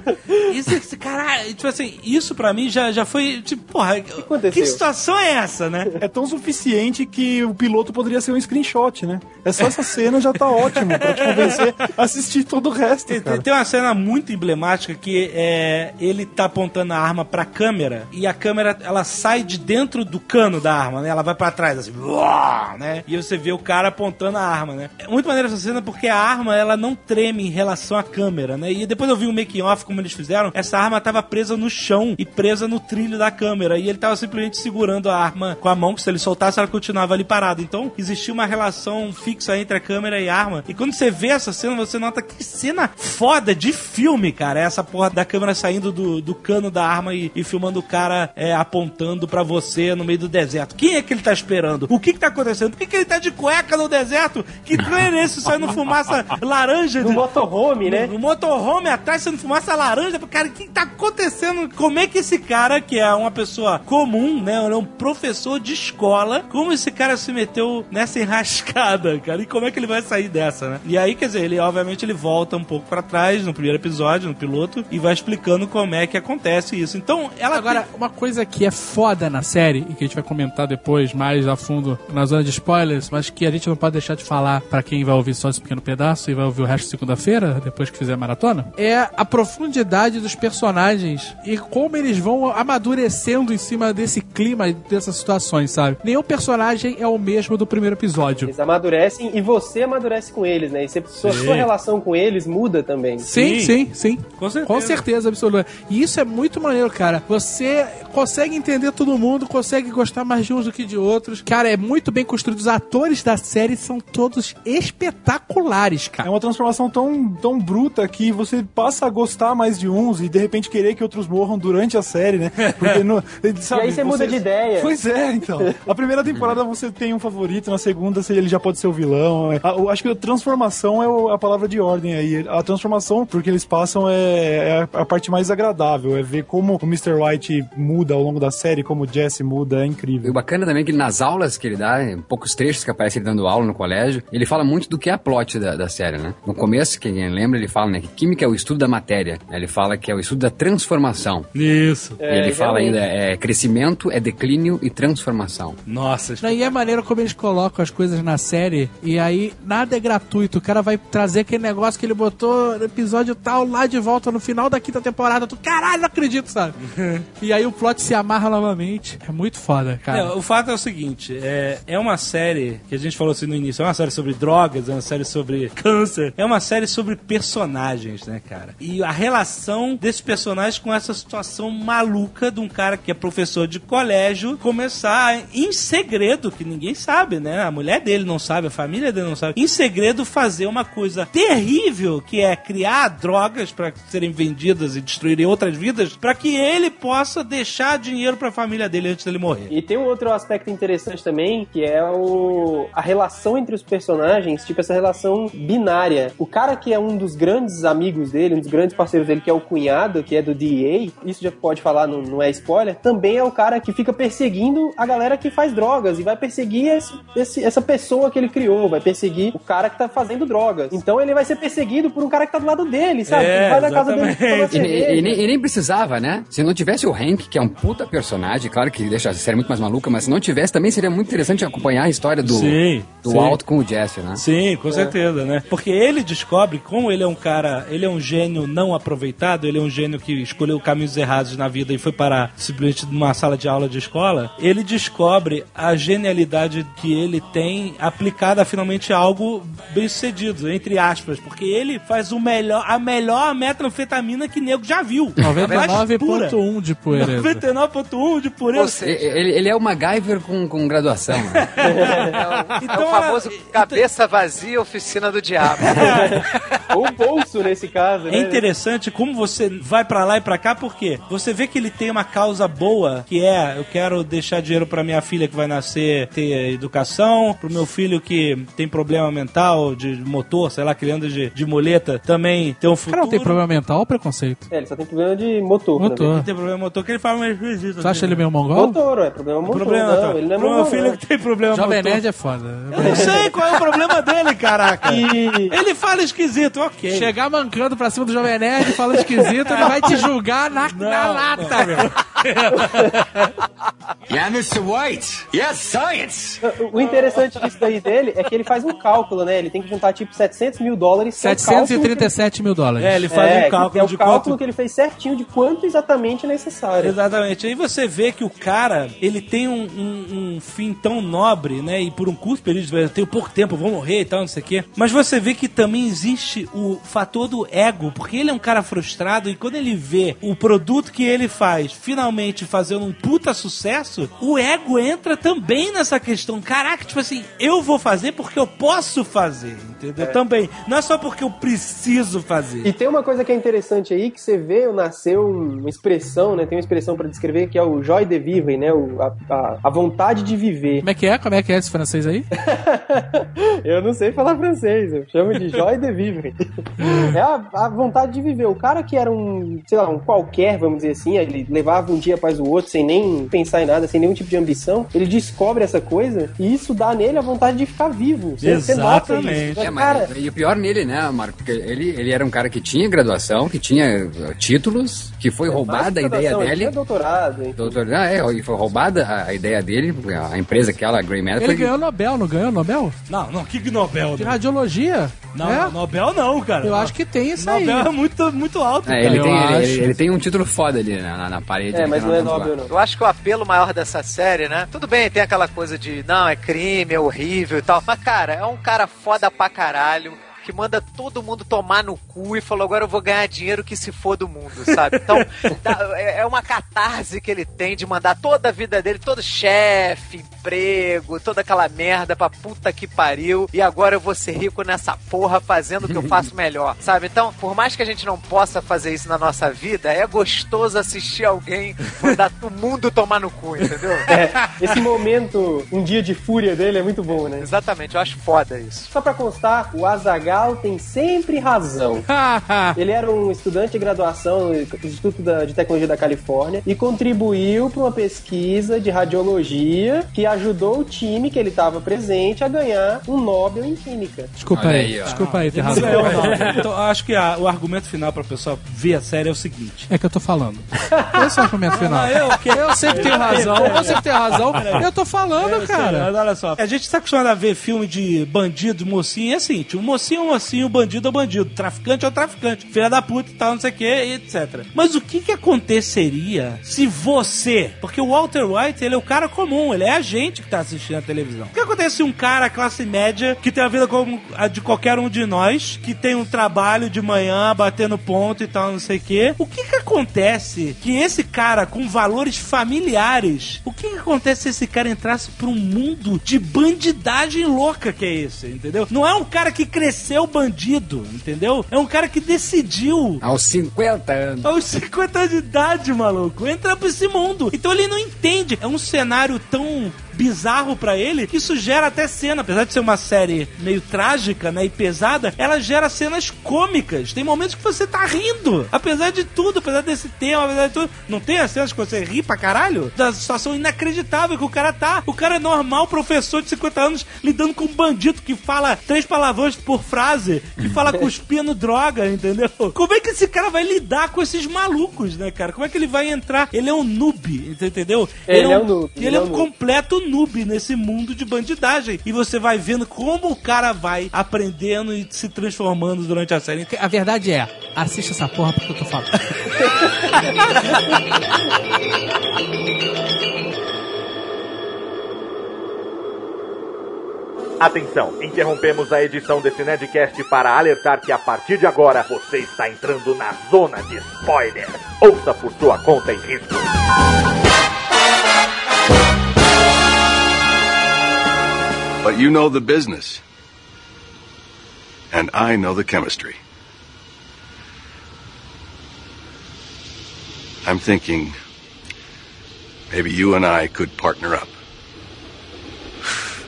Isso, esse caralho, tipo assim, isso pra mim já, já foi, tipo, porra, que, aconteceu? situação é essa, né? É tão suficiente que o piloto poderia ser um screenshot, né? É só essa cena já tá ótimo pra te convencer a assistir todo o resto, Tem, cara. tem uma cena muito emblemática que é ele tá apontando a arma pra câmera e a câmera ela sai de dentro do cano da arma, né? Ela vai pra trás assim, né? E você vê o cara apontando a arma, né? É muito maneiro essa cena porque a arma ela não treme em relação à câmera, né? E depois eu vi um making off como eles fizeram, essa arma tava presa no chão e presa no trilho da câmera e ele tava simplesmente segurando a arma com a mão que se ele soltasse ela continuava ali parada. Então existia uma relação fixa entre a câmera e a arma. E quando você vê essa cena, você nota que cena foda de filme, cara. Essa porra da câmera saindo do, do cano da arma e, e filmando o cara é, apontando pra você no meio do deserto. Quem é que ele tá esperando? O que que tá acontecendo? Por que, que ele tá de cueca no deserto? Que trem é esse saindo fumaça laranja? No de- motorhome, né? no, no motorhome atrás sendo fumaça laranja. Cara, o que tá acontecendo? Como é que esse cara, que é uma pessoa comum, né? É um professor de escola, como esse cara se meteu nessa enrascada, cara? E como é que ele vai sair dessa, né? E aí, quer dizer, ele obviamente ele volta um pouco pra trás no primeiro episódio, no piloto, e vai explicando como é que acontece isso. Então, ela Agora, uma coisa que é foda na série, e que a gente vai comentar depois mais a fundo na zona de spoilers, mas que a gente não pode deixar de falar pra quem vai ouvir só esse pequeno pedaço e vai ouvir o resto segunda-feira, depois que fizer a maratona, é a profundidade dos personagens e como eles vão amadurecendo em cima desse clima e dessas situações, sabe? Nenhum personagem é o mesmo do primeiro episódio. Eles amadurecem e você amadurece com eles, né? E você, sua, sua relação com eles muda também. Sim, sim, sim. Com certeza. Com certeza absoluta. E isso é muito maneiro, cara. Você consegue entender todo mundo, consegue gostar mais de uns do que de outros. Cara, é muito bem construído. Os atores da série são todos espetaculares, É cara. uma transformação tão, tão bruta que você passa a gostar mais de uns e de repente querer que outros morram durante a série, né? Porque no, sabe, E aí você muda de ideia. Pois é, então. A primeira temporada você tem um favorito, na segunda você- ele já pode ser o vilão. É, Eu acho que a transformação é a palavra de ordem aí. A transformação, porque eles passam, é, é a, a parte mais agradável. É ver como o Mr. White muda ao longo da série, como o Jesse muda, é E incrível. o bacana também é que nas aulas que ele dá, em poucos trechos que aparece ele dando aula no colégio, ele fala muito do que é a plot da, da série, né? No começo, quem lembra, ele fala né, que química é o estudo da matéria. Ele fala que é o estudo da transformação. Isso. E ele fala realmente. ainda, é crescimento, é declínio e transformação. Nossa, Não, E é maneiro como eles colocam as coisas na série e aí nada é gratuito. O cara vai trazer aquele negócio que ele botou no episódio tal lá de volta no final da quinta temporada. Tu, caralho, não acredito, sabe? e aí o plot se amarra novamente. É muito foda, cara. É, o fato é o seguinte, é, é uma série que a gente falou assim no início, é uma série sobre drogas, é uma série sobre câncer, é uma série sobre personagens, né, cara? E a relação desses personagens com essa situação maluca de um cara que é professor de colégio começar em segredo, que ninguém sabe, né? A mulher dele não sabe, a família dele não sabe, em segredo fazer uma coisa terrível, que é criar drogas para serem vendidas e destruírem outras vidas, para que ele possa deixar dinheiro para a família dele antes dele morrer. E tem um outro aspecto interessante também, que é o, a relação entre os personagens, tipo essa relação binária. O cara que é um dos grandes amigos dele, um dos grandes parceiros dele, que é o cunhado, que é do DEA, isso já pode falar, não, não é spoiler, também é o cara que fica perseguindo a galera que faz drogas e vai perseguir esse- esse- essa pessoa que ele criou, vai perseguir o cara que tá fazendo drogas. Então ele vai ser perseguido por um cara que tá do lado dele, sabe? É, vai na casa dele E, cerveja. e nem, e nem precisava, né? Se não tivesse o Hank, que é um puta personagem, claro que deixa a série muito mais maluca, mas se não tivesse, também seria muito interessante acompanhar a história do, Sim, do sim. Walt com o Jesse, né? Sim, com certeza, né? Porque ele descobre, como ele é um cara, ele é um gênio não aproveitado, ele é um gênio que escolheu caminhos errados na vida e foi parar simplesmente numa sala de aula de escola, ele descobre a genialidade que ele tem aplicada finalmente a algo bem sucedido, entre aspas, porque ele faz o melhor, a melhor metanfetamina que nego já viu. Mais pura. 99.1 de pureza. 99.1 de pureza. seja, Ele, ele é o MacGyver com, com graduação. né? é o, Então, é o famoso ela- cabeça vazia, oficina do diabo. Ou bolso nesse caso, né? É interessante como você vai pra lá e pra cá, porque você vê que ele tem uma causa boa, que é eu quero deixar dinheiro pra minha filha que vai nascer ter educação, pro meu filho que tem problema mental de motor, sei lá, que ele anda de, de muleta, também ter um O futuro. cara não tem problema mental ou preconceito? É, ele só tem problema de motor. Motor. Tem problema motor, que ele fala meio esquisito. Você acha ele meio também. mongol? Motor, é problema motor. Problema, não, tá. ele não é Pro meu mongol, filho não. que tem problema Jovem motor. Nerd é foda. Eu não sei qual é o problema dele, caraca. E- Ele fala esquisito, ok. Chegar mancando pra cima do Jovem Nerd falando esquisito, ele vai te julgar na, na lata, meu. Yeah, Mr. White. Yes, science. O interessante disso daí dele é que ele faz um cálculo, né? Ele tem que juntar tipo 700 mil dólares. que é o cálculo 737 mil dólares. É, ele faz é, um cálculo é o de cálculo quanto que ele fez certinho de quanto exatamente é necessário. Exatamente. Aí você vê que o cara, ele tem um, um- um fim tão nobre, né? E por um curto período, eu tenho pouco tempo, vou morrer e tal, não sei o quê. Mas você vê que também existe o fator do ego, porque ele é um cara frustrado e quando ele vê o produto que ele faz finalmente fazendo um puta sucesso, o ego entra também nessa questão. Caraca, tipo assim, eu vou fazer porque eu posso fazer, entendeu? Também. Não é só porque eu preciso fazer. E tem uma coisa que é interessante aí, que você vê, nasceu uma expressão, né? Tem uma expressão pra descrever que é o joy de vivre, né? O, a, a, a vontade de viver. Como é que é? Como é que é esse francês aí? eu não sei falar francês, eu chamo de joy de vivre. é a, a vontade de viver. O cara que era um, sei lá, um qualquer, vamos dizer assim, ele levava um dia após o outro sem nem pensar em nada, sem nenhum tipo de ambição, ele descobre essa coisa e isso dá nele a vontade de ficar vivo. Você, você nota Exatamente. isso. É, Mas, cara, mas, e o pior nele, né, Marco? Porque ele, ele era um cara que tinha graduação, que tinha títulos, que foi roubada a ideia graduação, ele tinha doutorado, hein? Doutor, ah, é, e foi roubada a, ideia dele, a empresa aquela, a Grey Matter, Ele foi ganhou Nobel, não ganhou Nobel? Não, não, que Nobel? De radiologia. Não, é? Nobel não, cara. Eu acho que tem isso aí. Nobel é muito, muito alto. É, cara. ele, tem, ele, ele- ele tem um título foda ali na, na- na parede. É, mas que não é Nobel, não. Eu acho que o apelo maior dessa série, né? Tudo bem, tem aquela coisa de não, é crime, é horrível e tal. Mas, cara, é um cara foda pra caralho. Que manda todo mundo tomar no cu e falou: agora eu vou ganhar dinheiro que se for do mundo, sabe? Então, é é uma catarse que ele tem de mandar toda a vida dele, todo chefe, emprego, toda aquela merda pra puta que pariu. E agora eu vou ser rico nessa porra fazendo o que eu faço melhor, sabe? Então, por mais que a gente não possa fazer isso na nossa vida, é gostoso assistir alguém mandar o mundo tomar no cu, entendeu? É, esse momento, um dia de fúria dele é muito bom, né? Exatamente, eu acho foda isso. Só pra constar, o Azagal tem sempre razão. Ele era um estudante de graduação no Instituto de Tecnologia da Califórnia e contribuiu para uma pesquisa de radiologia que ajudou o time que ele estava presente a ganhar um Nobel em Química. Desculpa Olha aí, aí, ó. desculpa aí, tem razão. Então, acho que a- o argumento final pra pessoa ver a série é o seguinte. É que eu tô falando. Esse é o argumento final. Ah, eu, que- Eu sempre tenho razão, eu sempre tenho razão. Eu tô falando, sei, cara. mas olha só, a gente tá acostumado a ver filme de bandido, mocinho, e é assim, tipo, mocinho é um mocinho, bandido é bandido, traficante é traficante, filha da puta e tal, não sei o que, etc. Mas o que que aconteceria se você, porque o Walter White, ele é o cara comum, ele é a gente que tá assistindo a televisão. O que acontece se um cara classe média, que tem a vida como a de qualquer um de nós, que tem um trabalho de manhã, batendo ponto e tal, não sei o que, o que que acontece que esse cara com valores familiares, o que que acontece se esse cara entrasse pra um mundo de bandidagem louca que é esse, entendeu? Não é um cara que cresceu bandido, entendeu? É um cara que decidiu Aos 50 anos. aos 50 anos de idade, maluco, entra pra esse mundo. Então ele não entende. É um cenário tão bizarro pra ele isso gera até cena, apesar de ser uma série meio trágica, né, e pesada, ela gera cenas cômicas. Tem momentos que você tá rindo, apesar de tudo, apesar desse tema, apesar de tudo. Não tem as cenas que você ri pra caralho? Da situação inacreditável que o cara tá. O cara é normal, professor de 50 anos, lidando com um bandido que fala três palavrões por frase, que fala cuspindo droga, entendeu? Como é que esse cara vai lidar com esses malucos, né, cara? Como é que ele vai entrar? Ele é um noob, entendeu? Ele é um noob, Ele, ele é é um um noob. nesse mundo de bandidagem. E você vai vendo como o cara vai aprendendo e se transformando durante a série. A verdade é, assista essa porra porque eu tô falando. Atenção, interrompemos a edição desse Nerdcast para alertar que a partir de agora você está entrando na zona de spoiler. Ouça por sua conta e risco. But you know the business. And I know the chemistry. I'm thinking maybe you and I could partner up.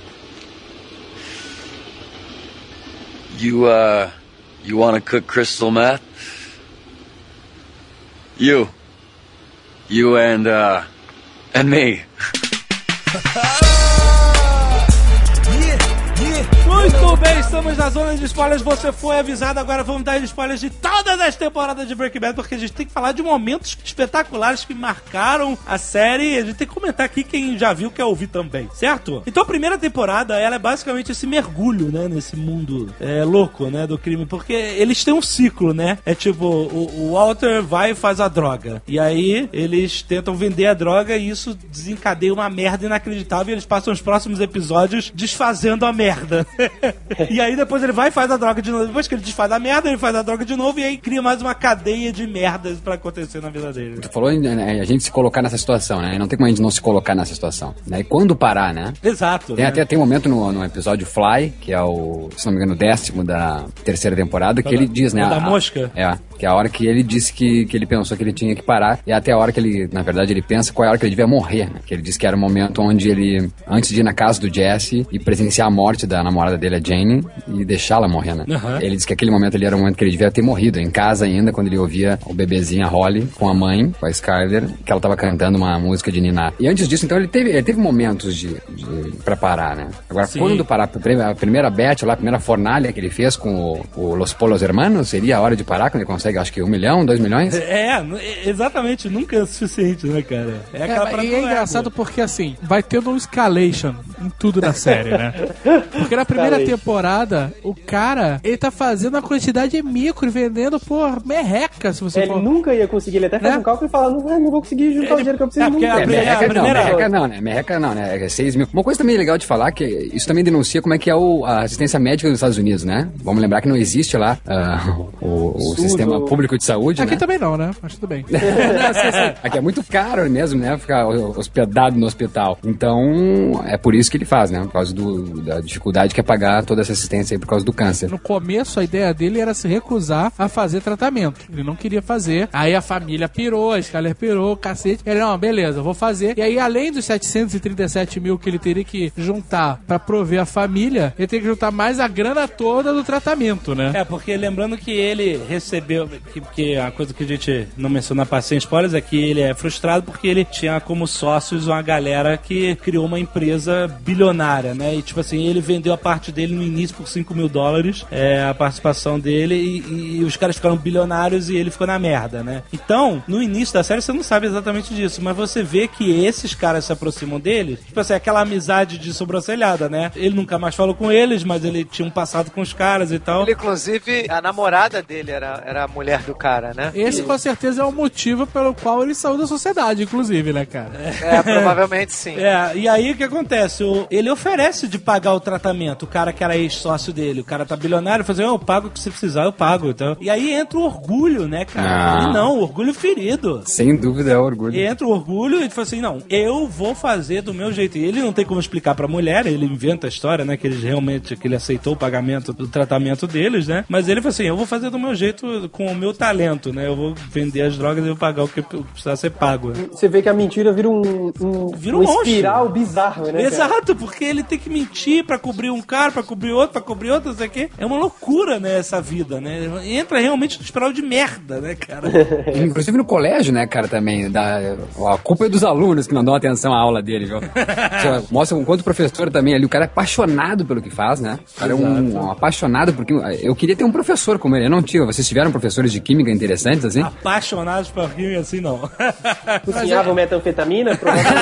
You, uh, you want to cook crystal meth? You. You and, uh, and me. Muito bem, estamos na zona de spoilers. Você foi avisado. Agora vamos dar spoilers de todas as temporadas de Breaking Bad, porque a gente tem que falar de momentos espetaculares que marcaram a série. A gente tem que comentar aqui quem já viu quer ouvir também, certo? Então a primeira temporada, ela é basicamente esse mergulho, né, nesse mundo é, louco, né, do crime, porque eles têm um ciclo, né? É tipo, o, o Walter vai e faz a droga. E aí eles tentam vender a droga e isso desencadeia uma merda inacreditável e eles passam os próximos episódios desfazendo a merda. e aí depois ele vai e faz a droga de novo. Depois que ele desfaz a merda, ele faz a droga de novo e aí cria mais uma cadeia de merdas pra acontecer na vida dele. Tu falou em né, a gente se colocar nessa situação, né? Não tem como a gente não se colocar nessa situação. Né? E quando parar, né? Exato. Tem né? até tem um momento no, no episódio Fly, que é o, se não me engano, o décimo da terceira temporada, que Da- ele diz, né? da a- mosca? É, que é a hora que ele disse que, que ele pensou que ele tinha que parar, e até a hora que ele, na verdade, ele pensa qual é a hora que ele devia morrer, né? Que ele disse que era o momento onde ele, antes de ir na casa do Jesse e presenciar a morte da namorada dele, a Jane, e deixá-la morrer, né? Aham. Ele disse que aquele momento ali era o momento que ele devia ter morrido, em casa ainda, quando ele ouvia o bebezinho, a Holly, com a mãe, com a Skyler, que ela tava cantando uma música de Niná. E antes disso, então, ele teve, ele teve momentos de, de pra parar, né? Agora, Sim. quando parar, a primeira bet lá, a primeira fornalha que ele fez com o, o Los Polos Hermanos, seria a hora de parar, quando ele consegue, acho que um milhão, dois milhões? É, exatamente, nunca é o suficiente, né, cara? É É, e é do engraçado porque assim, vai tendo um escalation em tudo na série, né? Porque na primeira temporada, o cara, ele tá fazendo a quantidade de micro e vendendo por merreca, se você Ele for. nunca ia conseguir, ele até faz Né? um cálculo e fala, não, não vou conseguir juntar o dinheiro que eu preciso é, porque nunca. a É, merreca, a não, merreca não, né? Merreca não, né? É 6 mil. Uma coisa também legal de falar que isso também denuncia como é que é o- a assistência médica dos Estados Unidos, né? Vamos lembrar que não existe lá ah, o, o sistema público de saúde, Aqui né? também não, né? Mas tudo bem. Não, sim, sim. Aqui é muito caro mesmo, né? Ficar hospedado no hospital. Então, é por isso que ele faz, né? Por causa do- da dificuldade que é pagar toda essa assistência aí por causa do câncer. No começo, a ideia dele era se recusar a fazer tratamento. Ele não queria fazer. Aí a família pirou, a Skyler pirou, cacete. Ele, não, beleza, vou fazer. E aí, além dos 737 mil que ele teria que juntar pra prover a família, ele tem que juntar mais a grana toda do tratamento, né? É, porque lembrando que ele recebeu. Que, que a coisa que a gente não menciona sem spoilers é que ele é frustrado porque ele tinha como sócios uma galera que criou uma empresa bilionária, né? E tipo assim, ele vendeu a parte dele no início por 5 mil dólares, é, a participação dele, e, e os caras ficaram bilionários e ele ficou na merda, né? Então, no início da série você não sabe exatamente disso, mas você vê que esses caras se aproximam dele, tipo assim, aquela amizade de sobrancelhada, né? Ele nunca mais falou com eles, mas ele tinha um passado com os caras e tal. Ele, inclusive, a namorada dele era, era mulher do cara, né? Esse com certeza é o motivo pelo qual ele saiu da sociedade, inclusive, né, cara? É, provavelmente sim. É, e aí o que acontece? O- ele oferece de pagar o tratamento, o cara que era ex-sócio dele. O cara tá bilionário, fala assim, "Ó, eu pago o que você precisar, eu pago. Então, e aí entra o orgulho, né, cara? Ah. Ele não, o orgulho ferido. Sem dúvida é orgulho. Entra o orgulho e fala assim: não, eu vou fazer do meu jeito. E ele não tem como explicar pra mulher, ele inventa a história, né? Que ele realmente que ele aceitou o pagamento do tratamento deles, né? Mas ele fala assim: eu vou fazer do meu jeito com o meu talento, né? Eu vou vender as drogas e vou pagar o que precisar ser pago. Você vê que a mentira vira um, um, Vira um um monstro. espiral bizarro, né? cara? Exato, Exato, porque ele tem que mentir pra cobrir um cara, pra cobrir outro, pra cobrir outro, não sei o quê. É uma loucura, né, essa vida, né? Entra realmente no espiral de merda, né, cara? Inclusive no colégio, né, cara, também. Da, a culpa é dos alunos que não dão atenção à aula dele, viu? Mostra um quanto professor também ali, o cara é apaixonado pelo que faz, né? O cara é um, um apaixonado porque eu queria ter um professor como ele. Eu não tive. Vocês tiveram professores de química interessantes, assim? Apaixonados por filme assim, não. Cozinhavam metanfetamina? Provavelmente.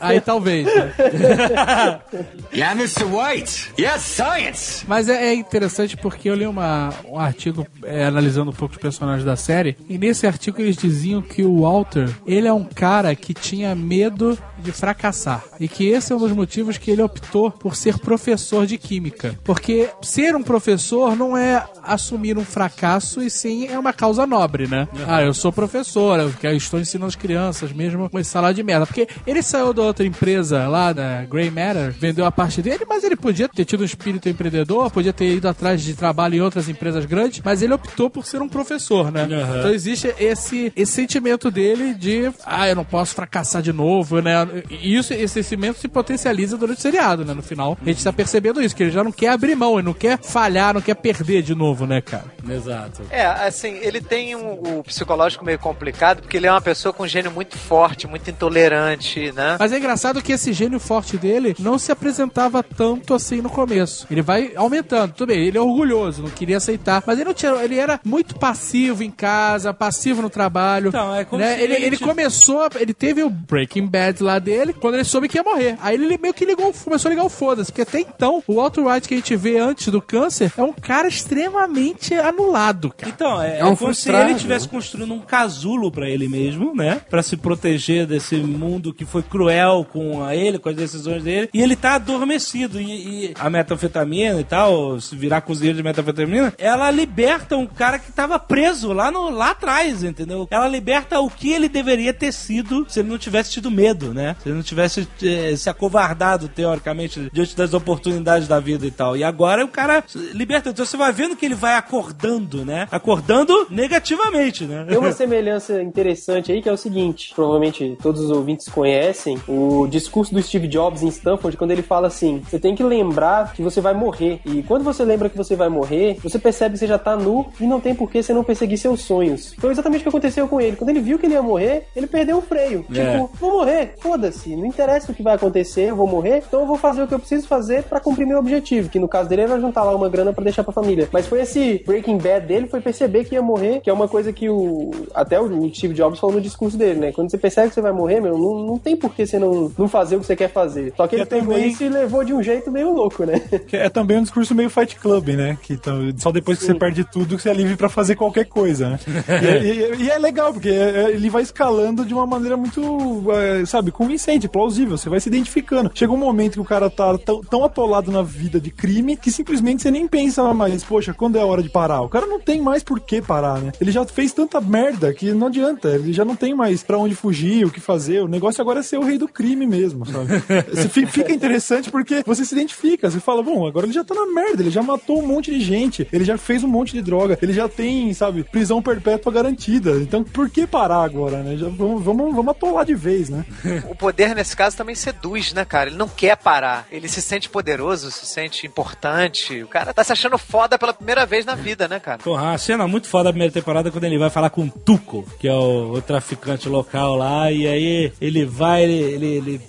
Aí talvez. né? Yeah, Mr. White. Yes, science. Mas é, é interessante porque eu li uma, um artigo é, analisando um pouco os personagens da série, e nesse artigo eles diziam que o Walter, ele é um cara que tinha medo de fracassar. E que esse é um dos motivos que ele optou por ser professor de química. Porque ser um professor não é assumir um fracasso, e sim é uma causa nobre, né? Ah, eu sou professor, eu estou ensinando as crianças, mesmo com esse salário de merda. Porque ele saiu da outra empresa lá, da Grey Matter, vendeu a parte dele, mas ele podia ter tido um espírito empreendedor, podia ter ido atrás de trabalho em outras empresas grandes, mas ele optou por ser um professor, né? Aham. Então existe esse, esse sentimento dele de, ah, eu não posso fracassar de novo, né? E isso, esse sentimento se potencializa durante o seriado, né? No final, a gente tá percebendo isso, que ele já não quer abrir mão, ele não quer falhar, não quer perder de novo, né, cara? Exato. É, assim, ele tem um, o psicológico meio complicado, porque ele é uma pessoa com um gênio muito forte, muito intolerante, né? Mas é engraçado que esse gênio forte dele não se apresentava tanto assim no começo. Ele vai aumentando, tudo bem, ele é orgulhoso, não queria aceitar, mas ele não tinha, ele era muito passivo em casa, passivo no trabalho. Então, é como né? se ele, ele começou, ele teve o Breaking Bad lá dele, quando ele soube que ia morrer. Aí ele meio que ligou, começou a ligar o foda-se, porque até então, o Walter White que a gente vê antes do câncer é um cara extremamente anulado, cara. Então, é, É um é como se ele estivesse construindo um casulo pra ele mesmo, né? Pra se proteger desse mundo que foi cruel com a ele, com as decisões dele. E ele tá adormecido. E, e a metanfetamina e tal, se virar cozinheiro de metanfetamina, ela liberta um cara que tava preso lá, no, lá atrás, entendeu? Ela liberta o que ele deveria ter sido se ele não tivesse tido medo, né? Se ele não tivesse eh, se acovardado, teoricamente, diante das oportunidades da vida e tal. E agora o cara liberta. Então você vai vendo que ele vai acordando, né? Acordando negativamente, né? Tem uma semelhança interessante aí que é o seguinte: provavelmente todos os ouvintes conhecem o discurso do Steve Jobs em Stanford, quando ele fala assim: você tem que lembrar que você vai morrer. E quando você lembra que você vai morrer, você percebe que você já tá nu e não tem por que você não perseguir seus sonhos. Foi exatamente o que aconteceu com ele. Quando ele viu que ele ia morrer, ele perdeu o freio. É. Tipo, vou morrer, foda-se, não interessa o que vai acontecer, eu vou morrer, então eu vou fazer o que eu preciso fazer pra cumprir meu objetivo, que no caso dele era juntar lá uma grana pra deixar pra família. Mas foi esse Breaking Bad dele, foi perceber que ia morrer, que é uma coisa que o até o Steve Jobs falou no discurso dele, né? Quando você percebe que você vai morrer, meu, não, não tem por que você não, não fazer o que você quer fazer. Só que ele É pegou também- isso e levou de um jeito meio louco, né? Que é também um discurso meio Fight Club, né? Que então, só depois que você perde tudo que você é livre pra fazer qualquer coisa, né? e, é- e é- e é legal, porque ele vai escalando de uma maneira muito, é, sabe, convincente, plausível. Você vai se identificando. Chega um momento que o cara tá tão, tão atolado na vida de crime que simplesmente você nem pensa mais, poxa, quando é a hora de parar? O cara não tem mais por que parar, né? Ele já fez tanta merda que não adianta. Ele já não tem mais pra onde fugir, o que fazer. O negócio agora é ser o rei do crime mesmo, sabe? Fica interessante porque você se identifica. Você fala, bom, agora ele já tá na merda, ele já matou um monte de gente, ele já fez um monte de droga, ele já tem, sabe, prisão perpétua garantida. Então por que parar agora, né? Já, vamos, vamos, vamos atolar de vez, né? O poder, nesse caso, também seduz, né, cara? Ele não quer parar. Ele se sente poderoso, se sente importante. O cara tá se achando foda pela primeira vez na vida, né, cara? Porra, a cena muito foda da primeira temporada é quando ele vai falar com o Tuco, que é o, o traficante local lá, e aí ele vai, ele, ele, ele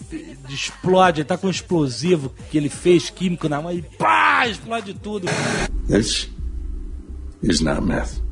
explode, ele tá com um explosivo que ele fez químico na mão e pá, explode tudo. This is not meth.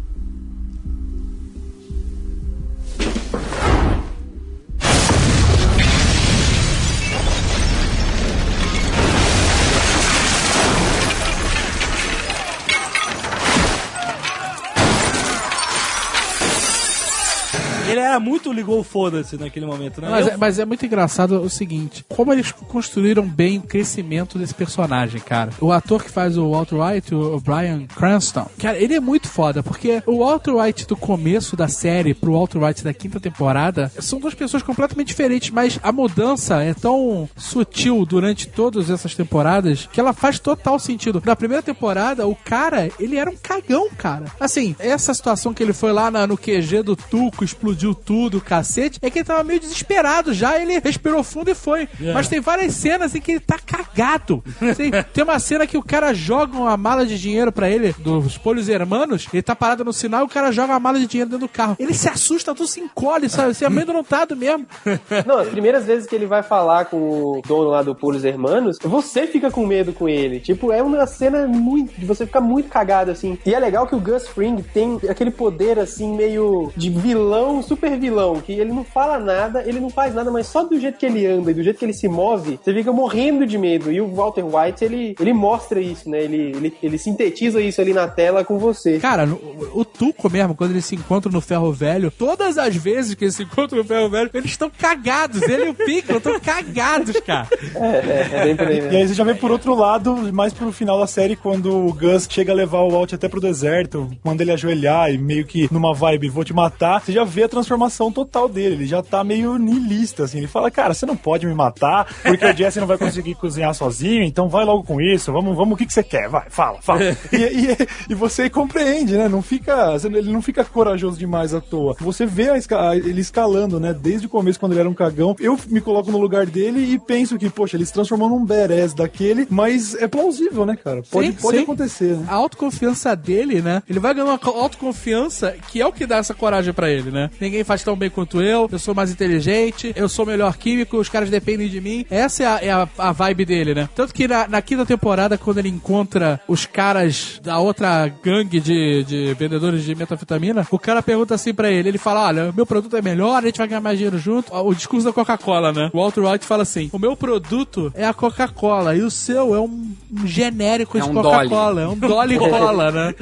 Ele era muito ligou foda-se naquele momento, né? Mas, Eu- é, mas é muito engraçado o seguinte: como eles construíram bem o crescimento desse personagem, cara. O ator que faz o Walter White, o Brian Cranston, cara, ele é muito foda, porque o Walter White do começo da série pro Walter White da quinta temporada são duas pessoas completamente diferentes, mas a mudança é tão sutil durante todas essas temporadas que ela faz total sentido. Na primeira temporada, o cara, ele era um cagão, cara. Assim, essa situação que ele foi lá na- no QG do Tuco, explodiu tudo, cacete, é que ele tava meio desesperado já, ele respirou fundo e foi. É. Mas tem várias cenas em que ele tá cagado. Tem, tem uma cena que o cara joga uma mala de dinheiro pra ele, dos polhos hermanos, ele tá parado no sinal e o cara joga uma mala de dinheiro dentro do carro. Ele se assusta, tudo se encolhe, sabe? Você é amedrontado mesmo. Não, as primeiras vezes que ele vai falar com o dono lá do Pulos Hermanos, você fica com medo com ele. Tipo, é uma cena muito. de você ficar muito cagado, assim. E é legal que o Gus Fring tem aquele poder, assim, meio de vilão, super vilão, que ele não fala nada, ele não faz nada, mas só do jeito que ele anda e do jeito que ele se move, você fica morrendo de medo. E o Walter White, ele, ele mostra isso, né? Ele, ele, ele sintetiza isso ali na tela com você. Cara, o, o Tuco mesmo, quando eles se encontram no Ferro Velho, todas as vezes que eles se encontram no Ferro Velho, eles estão cagados. Ele e o Piccolo estão cagados, cara. É, é bem por aí E aí você já vê por outro lado, mais pro final da série, quando o Gus chega a levar o Walt até pro deserto, manda ele ajoelhar e meio que numa vibe, vou te matar, você já vê a transformação total dele. Ele já tá meio niilista, assim. Ele fala, cara, você não pode me matar, porque o Jesse não vai conseguir cozinhar sozinho, então vai logo com isso, vamos, vamos, o que, que você quer? Vai, fala, fala. E, e, e você compreende, né? Não fica, ele não fica corajoso demais à toa. Você vê a ele escalando, né? Desde o começo, quando ele era um cagão. Eu me coloco no lugar dele e penso que, poxa, ele se transformou num badass daquele, mas é plausível, né, cara? Pode, Sim, pode sim. acontecer, né? A autoconfiança dele, né? Ele vai ganhar uma co- autoconfiança que é o que dá essa coragem pra ele, né? Ninguém faz tão bem quanto eu, eu sou mais inteligente, eu sou melhor químico, os caras dependem de mim. Essa é a, é a, a vibe dele, né? Tanto que na, na quinta temporada, quando ele encontra os caras da outra gangue de, de vendedores de metanfetamina, o cara pergunta assim pra ele, ele fala, olha, meu produto é melhor, a gente vai ganhar mais dinheiro junto. O discurso da Coca-Cola, né? O Walter White fala assim, o meu produto é a Coca-Cola e o seu é um, um genérico É de um Coca-Cola, é um Dolly Cola, né?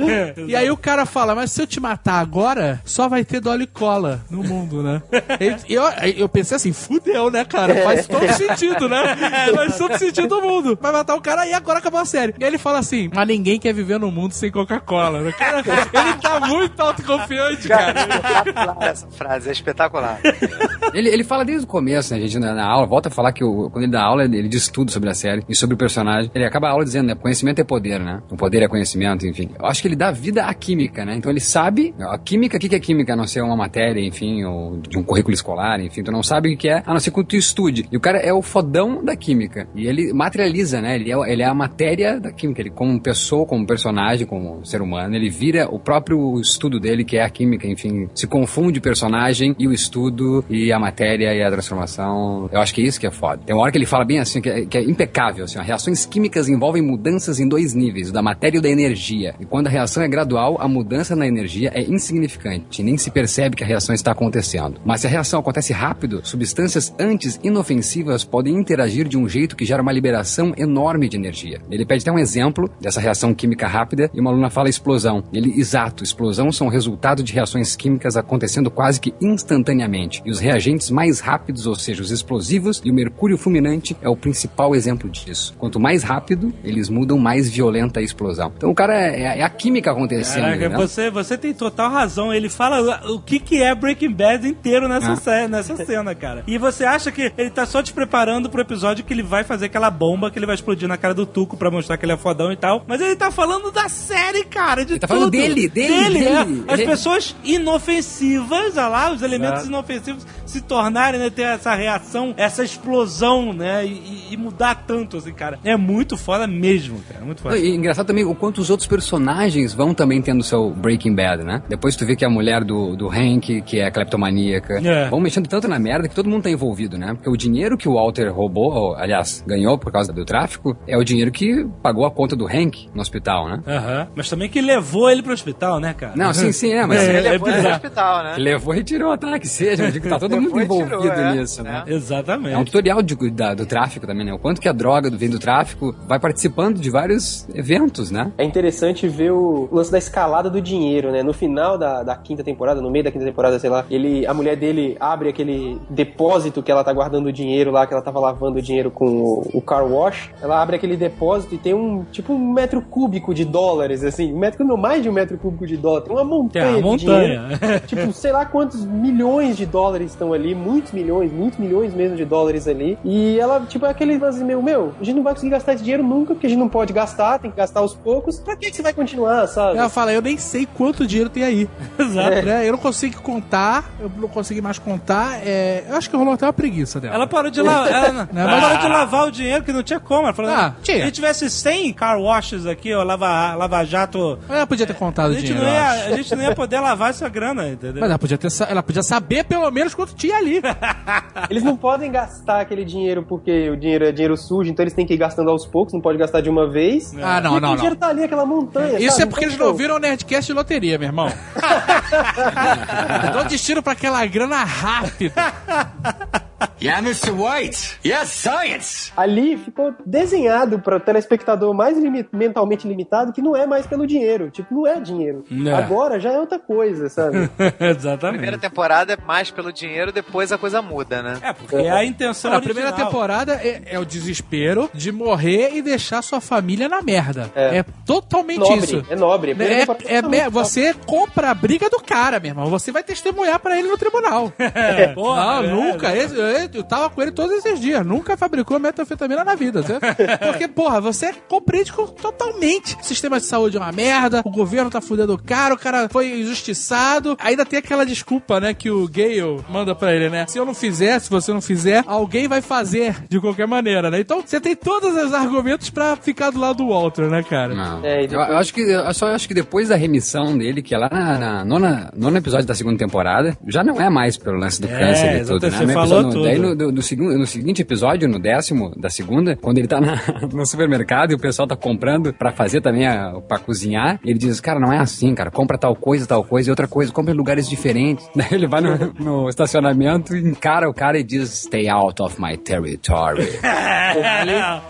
E aí o cara fala, mas se eu te matar agora, só vai ter Dolly Cola no mundo, né? E eu, eu pensei assim, fudeu, né, cara? Faz todo sentido, né? Faz todo sentido do mundo. Vai matar o cara e agora acabou a série. E aí ele fala assim, mas ninguém quer viver no mundo sem Coca-Cola, né? Cara, ele tá muito autoconfiante, cara. Essa frase, é espetacular. Ele, ele fala desde o começo, né, gente, na, na aula, volta a falar que o- quando ele dá aula, ele, ele diz tudo sobre a série e sobre o personagem. Ele acaba a aula dizendo, né, conhecimento é poder, né? O poder é conhecimento, enfim. Eu acho que ele dá vida à química, né? Então ele sabe, a química, o que que é química, a não ser uma matéria, enfim, ou de um currículo escolar, enfim, tu não sabe o que é, a não ser que tu estude. E o cara é o fodão da química. E ele materializa, né? Ele é, ele é a matéria da química. Ele, como pessoa, como personagem, como ser humano, ele vira o próprio estudo dele, que é a química, enfim. Se confunde o personagem e o estudo e a matéria e a transformação. Eu acho que é isso que é foda. Tem uma hora que ele fala bem assim, que é, que é impecável, assim, ó, reações químicas envolvem mudanças em dois níveis, da matéria e da energia. E quando a reação é gradual, a mudança na energia é insignificante, nem se percebe que a reação está acontecendo. Mas se a reação acontece rápido, substâncias antes inofensivas podem interagir de um jeito que gera uma liberação enorme de energia. Ele pede até um exemplo dessa reação química rápida e uma aluna fala explosão. Ele, exato, explosão são resultado de reações químicas acontecendo quase que instantaneamente. E os reagentes mais rápidos, ou seja, os explosivos e o mercúrio fulminante é o principal exemplo disso. Quanto mais rápido, eles mudam, mais violenta a explosão. Então o cara é, é a química acontecendo. Caraca, né? você, você tem total razão. Ele fala o que, que é Breaking Bad inteiro nessa, Ah. sé- nessa cena, cara. E você acha que ele tá só te preparando pro episódio que ele vai fazer aquela bomba que ele vai explodir na cara do Tuco pra mostrar que ele é fodão e tal. Mas ele tá falando da série, cara. De Ele tá falando tudo. dele, dele, é. dele. As Ele- pessoas inofensivas, olha lá, os elementos inofensivos se tornarem, né, ter essa reação, essa explosão, né, e, e mudar tanto, assim, cara. É muito foda mesmo, cara. É muito foda. E engraçado também o quanto os outros personagens vão também tendo seu Breaking Bad, né? Depois tu vê que a mulher do, do Hank, que é cleptomaníaca, É. vão mexendo tanto na merda que todo mundo tá envolvido, né? Porque o dinheiro que o Walter roubou, ou, aliás, ganhou por causa do tráfico, é o dinheiro que pagou a conta do Hank no hospital, né? Aham. Mas também que levou ele pro hospital, né, cara? Não, sim, sim, é, mas É, ele é levou ele pro hospital, né? Levou e tirou, tá? Que seja, eu digo que tá todo mundo E envolvido tirou, é, nisso, né? Exatamente. É um tutorial de- da- do tráfico também, né? O quanto que a droga vem do tráfico vai participando de vários eventos, né? É interessante ver o lance da escalada do dinheiro, né? No final da, da quinta temporada, no meio da quinta temporada, sei lá, ele, a mulher dele abre aquele depósito que ela tá guardando o dinheiro lá, que ela tava lavando o dinheiro com o, o car wash. Ela abre aquele depósito e tem um, tipo, um metro cúbico de dólares, assim. Um metro, não, mais de um metro cúbico de dólar. Tem uma montanha Tem uma de montanha. dinheiro. tipo, sei lá quantos milhões de dólares estão milhão ali, muitos milhões, muitos milhões mesmo de dólares ali. E ela, tipo, é aquele assim, meu, meu, a gente não vai conseguir gastar esse dinheiro nunca, porque a gente não pode gastar, tem que gastar aos poucos. Pra que, que você vai continuar, sabe? Ela fala, eu nem sei quanto dinheiro tem aí. Exato. Né? Eu não consigo contar, eu não consegui mais contar. é, Eu acho que rolou até uma preguiça dela. Ela parou de lavar. Ela, Não, ela mas- parou de lavar o dinheiro que não tinha como. Ela falou, Ah, se tinha. a gente tivesse 100 car washes aqui, ó, lava, lava jato. Ela podia ter contado A o gente, dinheiro. ia, a gente não ia poder lavar essa grana, entendeu? Mas ela podia, ter, ela podia saber pelo menos quanto tinha ali. Eles não podem gastar aquele dinheiro porque o dinheiro é dinheiro sujo, então eles têm que ir gastando aos poucos, não pode gastar de uma vez. Ah, não, e não, O dinheiro não. tá ali, aquela montanha. Isso sabe? é porque eles Então, não viram o Nerdcast de loteria, meu irmão. Dá um destino pra aquela grana rápida. Yeah, Mr. White. Yes, science. Ali ficou desenhado para o telespectador mais limi- mentalmente limitado que não é mais pelo dinheiro. Tipo, não é dinheiro. É. Agora já é outra coisa, sabe? Exatamente. Primeira temporada é mais pelo dinheiro, depois a coisa muda, né? É, porque é a intenção a primeira temporada é, é o desespero de morrer e deixar sua família na merda. É, É. totalmente nobre, isso. é nobre. É, é, me- você compra a briga do cara, meu irmão. Você vai testemunhar pra ele no tribunal. Porra, não, é, nunca. é. Esse- eu, eu tava com ele todos esses dias. Nunca fabricou metanfetamina na vida. Tá? Porque, porra, você compreende com- totalmente. O sistema de saúde é uma merda, o governo tá fudendo o cara, o cara foi injustiçado. Ainda tem aquela desculpa, né, que o Gale manda pra ele, né? Se eu não fizer, se você não fizer, alguém vai fazer de qualquer maneira, né? Então você tem todos os argumentos pra ficar do lado do Walter, né, cara? Não. É, e eu, depois- eu acho que, eu só acho que depois da remissão dele, que é lá na, na nona, nono episódio da segunda temporada, já não é mais pelo lance do É, câncer e tudo, né? você No falou episódio- tudo. Daí no, do- do segundo, no seguinte episódio, no décimo da segunda, quando ele tá na- no supermercado e o pessoal tá comprando pra fazer também, a, pra cozinhar, ele diz, cara, não é assim, cara, compra tal coisa, tal coisa e outra coisa, compra em lugares diferentes. Daí ele vai no, no estacionamento, encara o cara e diz, stay out of my territory.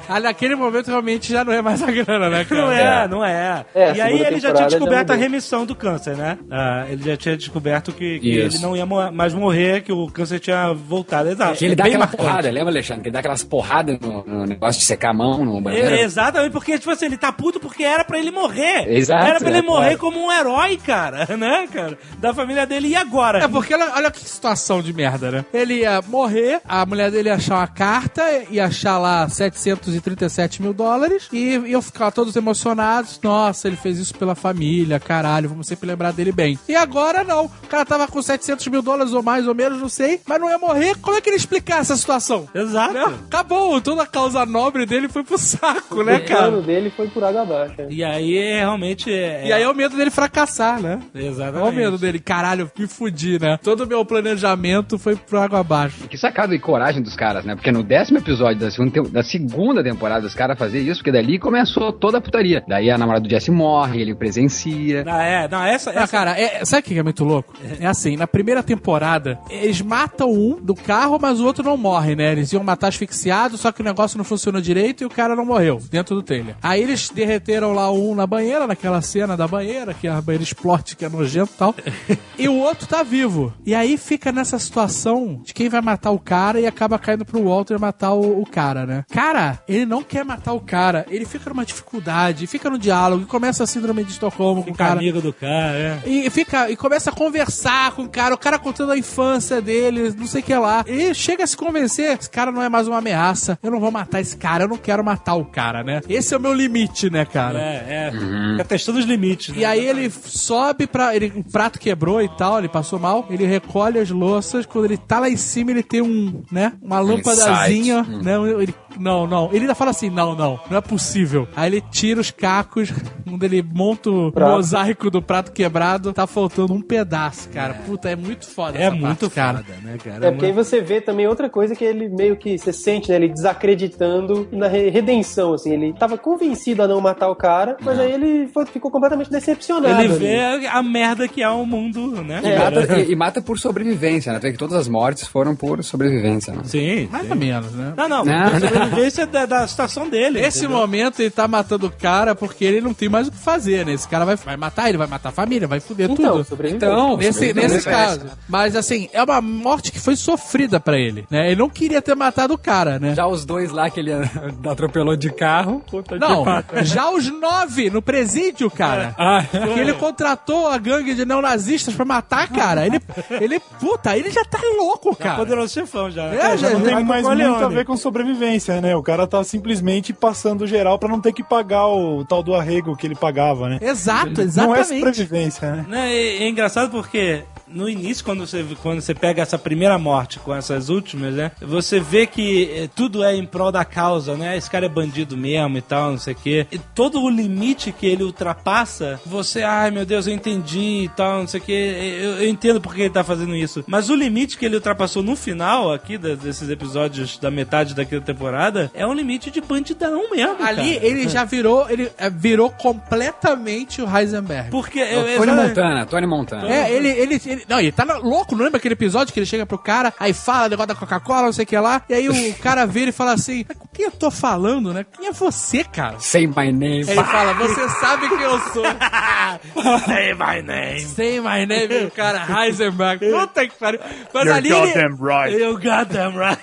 Ali, naquele momento realmente já não é mais a grana, né, cara? Não é, não é. É, e aí ele já tinha temporada já descoberto a remissão do câncer, né? Ah, ele já tinha descoberto que, que ele não ia mais morrer, que o câncer tinha voltado. Exato. Que ele dá aquela marcante. porrada, lembra, Alexandre? Que ele dá aquelas porradas no, no negócio de secar a mão, no banheiro. É, exatamente, porque, tipo assim, ele tá puto porque era pra ele morrer. Exato, Era pra ele é, morrer claro. como um herói, cara, né, cara? Da família dele. E agora? É porque olha, olha que situação de merda, né? Ele ia morrer, a mulher dele ia achar uma carta, ia achar lá 737 mil dólares e iam ficar todos emocionados. Nossa, ele fez isso pela família, caralho, vamos sempre lembrar dele bem. E agora não. O cara tava com 700 mil dólares ou mais ou menos, não sei, mas não ia morrer. Como é que ele explicar essa situação? Exato. Né? Acabou, toda a causa nobre dele foi pro saco, né, o plano cara? dele foi por água abaixo. né? E aí, realmente... É... E aí é o medo dele fracassar, né? Exatamente. Olha o medo dele, caralho, me fudi, né? Todo o meu planejamento foi pro água abaixo. Que sacada e coragem dos caras, né? Porque no décimo episódio da segunda, da segunda temporada os caras fazer isso, porque dali começou toda a putaria. Daí a namorada do Jesse morre, ele presencia. Não, é, não, essa... Ah, essa... cara, é- sabe o que é muito louco? É assim, na primeira temporada, eles matam um do carro, mas o outro não morre, né? Eles iam matar asfixiado, só que o negócio não funcionou direito e o cara não morreu dentro do trailer. Aí eles derreteram lá um na banheira, naquela cena da banheira, que a banheira explode, que é nojento e tal. e o outro tá vivo. E aí fica nessa situação de quem vai matar o cara e acaba caindo pro Walter matar o, o cara, né? Cara, ele não quer matar o cara, ele fica numa dificuldade, fica no diálogo, e começa a síndrome de Estocolmo com o Fica cara. amigo do cara, é. E fica e começa a conversar com o cara, o cara contando a infância dele, não sei o que lá. E chega a se convencer, esse cara não é mais uma ameaça. Eu não vou matar esse cara, eu não quero matar o cara, né? Esse é o meu limite, né, cara? É, é. Fica testando os limites. E né? aí ele sobe pra. Ele, o prato quebrou e tal, ele passou mal. Ele recolhe as louças. Quando ele tá lá em cima, ele tem um, né? Uma lâmpadazinha. Né, ele, não, não. Ele ainda fala assim: não, não, não é possível. Aí ele tira os cacos, quando ele monta o Prato. mosaico do prato quebrado, tá faltando um pedaço, cara. Puta, é muito foda É essa muito parte, cara. foda, né, cara? É porque aí você vê também outra coisa que ele meio que você sente, né? Ele desacreditando na re- redenção, assim. Ele tava convencido a não matar o cara, mas aí ele foi- ficou completamente decepcionado. Ele ali. vê a merda que é o mundo, né? E, mata, e- e mata por sobrevivência, né? Até que todas as mortes foram por sobrevivência, né? Sim. Mais sim. ou menos, né? Não, não. Não, não, sobrevivência da, da situação dele. Nesse entendeu? momento ele tá matando o cara porque ele não tem mais o que fazer, né? Esse cara vai, vai matar ele, vai matar a família, vai foder Então, tudo. Então, Nesse, nesse caso. Mas assim, é uma morte que foi sofrida pra ele, né? Ele não queria ter matado o cara, né? Já os dois lá que ele atropelou de carro. Puta Não, já os nove no presídio, cara. Ah, Que ele contratou a gangue de neonazistas pra matar, cara. Ele, ele, puta, ele já tá louco, cara. poderoso chefão já. É, já- Não tem mais muito a ver com sobrevivência, né? O cara tá simplesmente passando geral pra não ter que pagar o tal do arrego que ele pagava, né? Exato, Não é exatamente. sobrevivência, né? Não, é, é engraçado porque no início, quando você, quando você pega essa primeira morte com essas últimas, né? Você vê que eh, tudo é em prol da causa, né? Esse cara é bandido mesmo e tal, não sei o quê. E todo o limite que ele ultrapassa, você, ai meu Deus, eu entendi e tal, não sei o quê. Eu, eu entendo porque ele tá fazendo isso. Mas o limite que ele ultrapassou no final aqui desses episódios da metade daquela temporada é um limite de bandidão mesmo. Ali cara. ele já virou, ele é, virou completamente o Heisenberg. Porque É eu, o Tony exatamente- Montana, Tony Montana. É, ele, ele, ele- Não, ele tá no- louco, não lembra aquele episódio que ele chega pro cara, aí fala negócio da Coca-Cola, não sei o que lá, e aí o cara vira e fala assim: "Mas com quem eu tô falando, né? Quem é você, cara? Say my name. Ele fala, você sabe quem eu sou. Say my name. Say my name, o cara, Heisenberg. Puta que pariu. Mas ali. goddamn right. You got them right.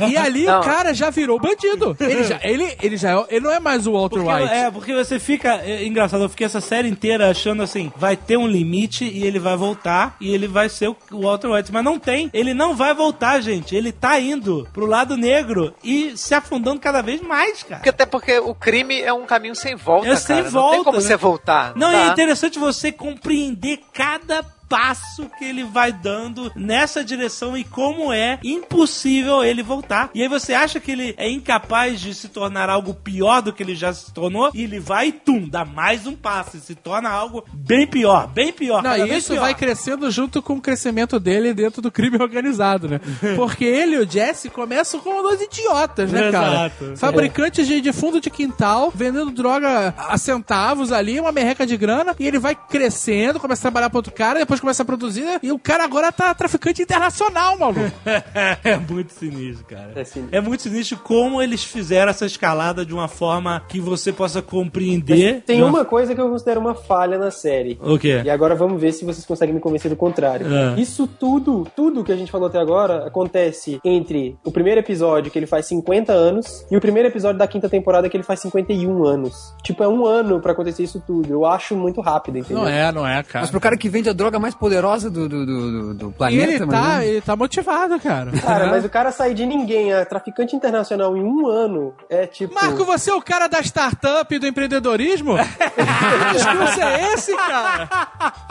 Ele, e ali Não. o cara já virou bandido. Ele, já, ele, ele já é, ele não é mais o Walter Porque, White. é, porque você fica. É, engraçado, eu fiquei essa série inteira achando assim: vai ter um limite e ele vai voltar e ele vai ser o Walter White. Mas não tem. Ele não vai voltar, gente. Ele tá indo pro lado negro e se afundando cada vez mais, cara. Porque, até porque o crime é um caminho sem volta, É sem cara. Não volta, tem como né? você voltar. Não, e é interessante você compreender cada passo que ele vai dando nessa direção e como é impossível ele voltar. E aí você acha que ele é incapaz de se tornar algo pior do que ele já se tornou e ele vai e tum, dá mais um passo e se torna algo bem pior, bem pior. Não, e isso pior. vai crescendo junto com o crescimento dele dentro do crime organizado, né? Porque ele e o Jesse começam como dois idiotas, né, cara? Exato. Fabricantes de, de fundo de quintal, vendendo droga a centavos ali, uma merreca de grana, e ele vai crescendo, começa a trabalhar pra outro cara, depois começa a produzir, e o cara agora tá traficante internacional, maluco. é muito sinistro, cara. É sinistro. É muito sinistro como eles fizeram essa escalada de uma forma que você possa compreender. Tem de uma coisa que eu considero uma falha na série. O quê? E agora vamos ver se vocês conseguem me convencer do contrário. Ah. Isso tudo, tudo que a gente falou até agora, acontece entre o primeiro episódio, que ele faz 50 anos, e o primeiro episódio da quinta temporada, que ele faz 51 anos. Tipo, é um ano pra acontecer isso tudo. Eu acho muito rápido, entendeu? Não é, não é, cara. Mas pro cara que vende a droga mais poderosa do, do, do, do- do E planeta, ele tá, ele tá motivado, cara. Cara, mas o cara sair de ninguém a traficante internacional em um ano é tipo. Marco, você é o cara da startup e do empreendedorismo? que discurso é esse, cara?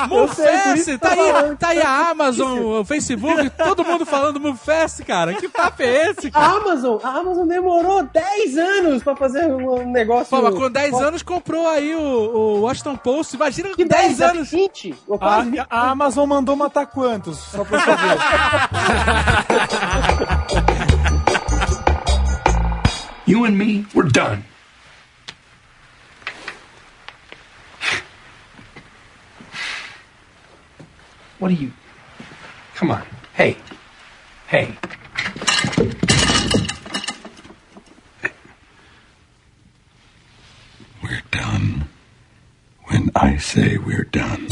Mufesse, tá tô aí, tá aí a Amazon, o Facebook, todo mundo falando Mufesse, cara. Que papo é esse, A cara? Amazon, a Amazon demorou 10 anos pra fazer um negócio. Pô, mas com 10 anos comprou aí o, o Washington Post. Imagina Que 10 10 anos. 20? Ou A, quase 20. A Amazon mandou matar quantos? Só pra eu saber. You and me, we're done. What are you? Come on. Hey. Hey. We're done when I say we're done.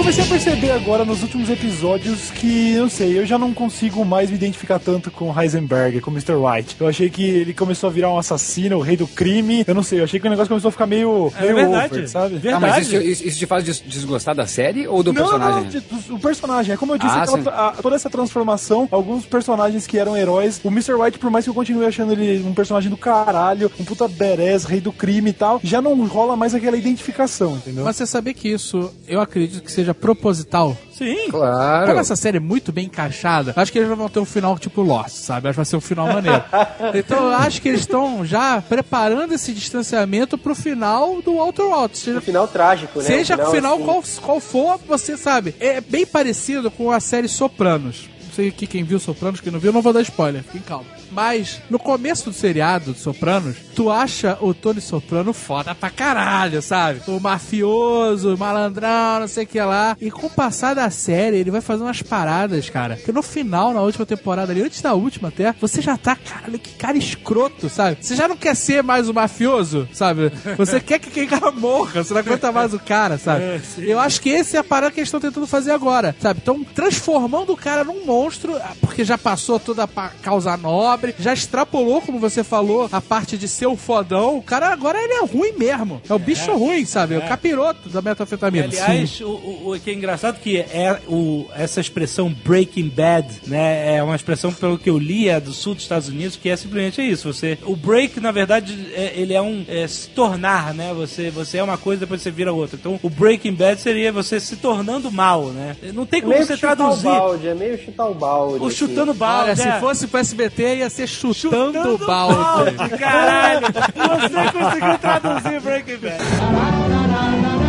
Comecei a perceber agora nos últimos episódios que, eu sei, eu já não consigo mais me identificar tanto com Heisenberg, com Mr. White. Eu achei que ele começou a virar um assassino, o rei do crime. Eu não sei, eu achei que o negócio começou a ficar meio, É meio verdade. over, sabe? Ah, Verdade. mas isso, isso- te faz des- desgostar da série ou do não, personagem? não, de- do, do personagem. É como eu disse, Ah, aquela- a- toda essa transformação, alguns personagens que eram heróis, o Mr. White, por mais que eu continue achando ele um personagem do caralho, um puta badass, rei do crime e tal, já não rola mais aquela identificação, entendeu? Mas você sabe que isso, eu acredito que seja proposital. Sim. Claro. Como essa série é muito bem encaixada, acho que eles vão ter um final tipo Lost, sabe? Acho que vai ser um final maneiro. então eu acho que eles estão já preparando esse distanciamento pro final do Walter White. Seja, No final trágico, né? seja O o final assim, qual, qual for, você sabe. É bem parecido com a série Sopranos. Não sei aqui quem viu Sopranos, quem não viu, não vou dar spoiler, fiquem calma. Mas, no começo do seriado de Sopranos, tu acha o Tony Soprano foda pra caralho, sabe? O mafioso, o malandrão, não sei o que lá. E com o passar da série, ele vai fazer umas paradas, cara. Que no final, na última temporada ali, antes da última até, você já tá, caralho, que cara escroto, sabe? Você já não quer ser mais o mafioso, sabe? Você quer que aquele cara morra, você não aguenta mais o cara, sabe? Eu acho que esse é a parada que eles estão tentando fazer agora, sabe? Estão transformando o cara num monstro, porque já passou toda a causa nobre, já extrapolou, como você falou, a parte de ser o fodão. O cara agora ele é ruim mesmo. É o bicho ruim, sabe? É o capiroto da metanfetamina. Aliás, o, o, o que é engraçado que é o, essa expressão Breaking Bad, né? É uma expressão, pelo que eu li, é do sul dos Estados Unidos, que é simplesmente isso. Você, o break, na verdade, é- ele é um é, se tornar, né? Você, você é uma coisa, depois você vira outra. Então, o Breaking Bad seria você se tornando mal, né? Não tem como meio você traduzir. o balde, é meio chutar o balde. O chutando balde. Olha, se é. fosse pro SBT, ia ser chutando, balde. balde, caralho! Você conseguiu traduzir Breaking Bad.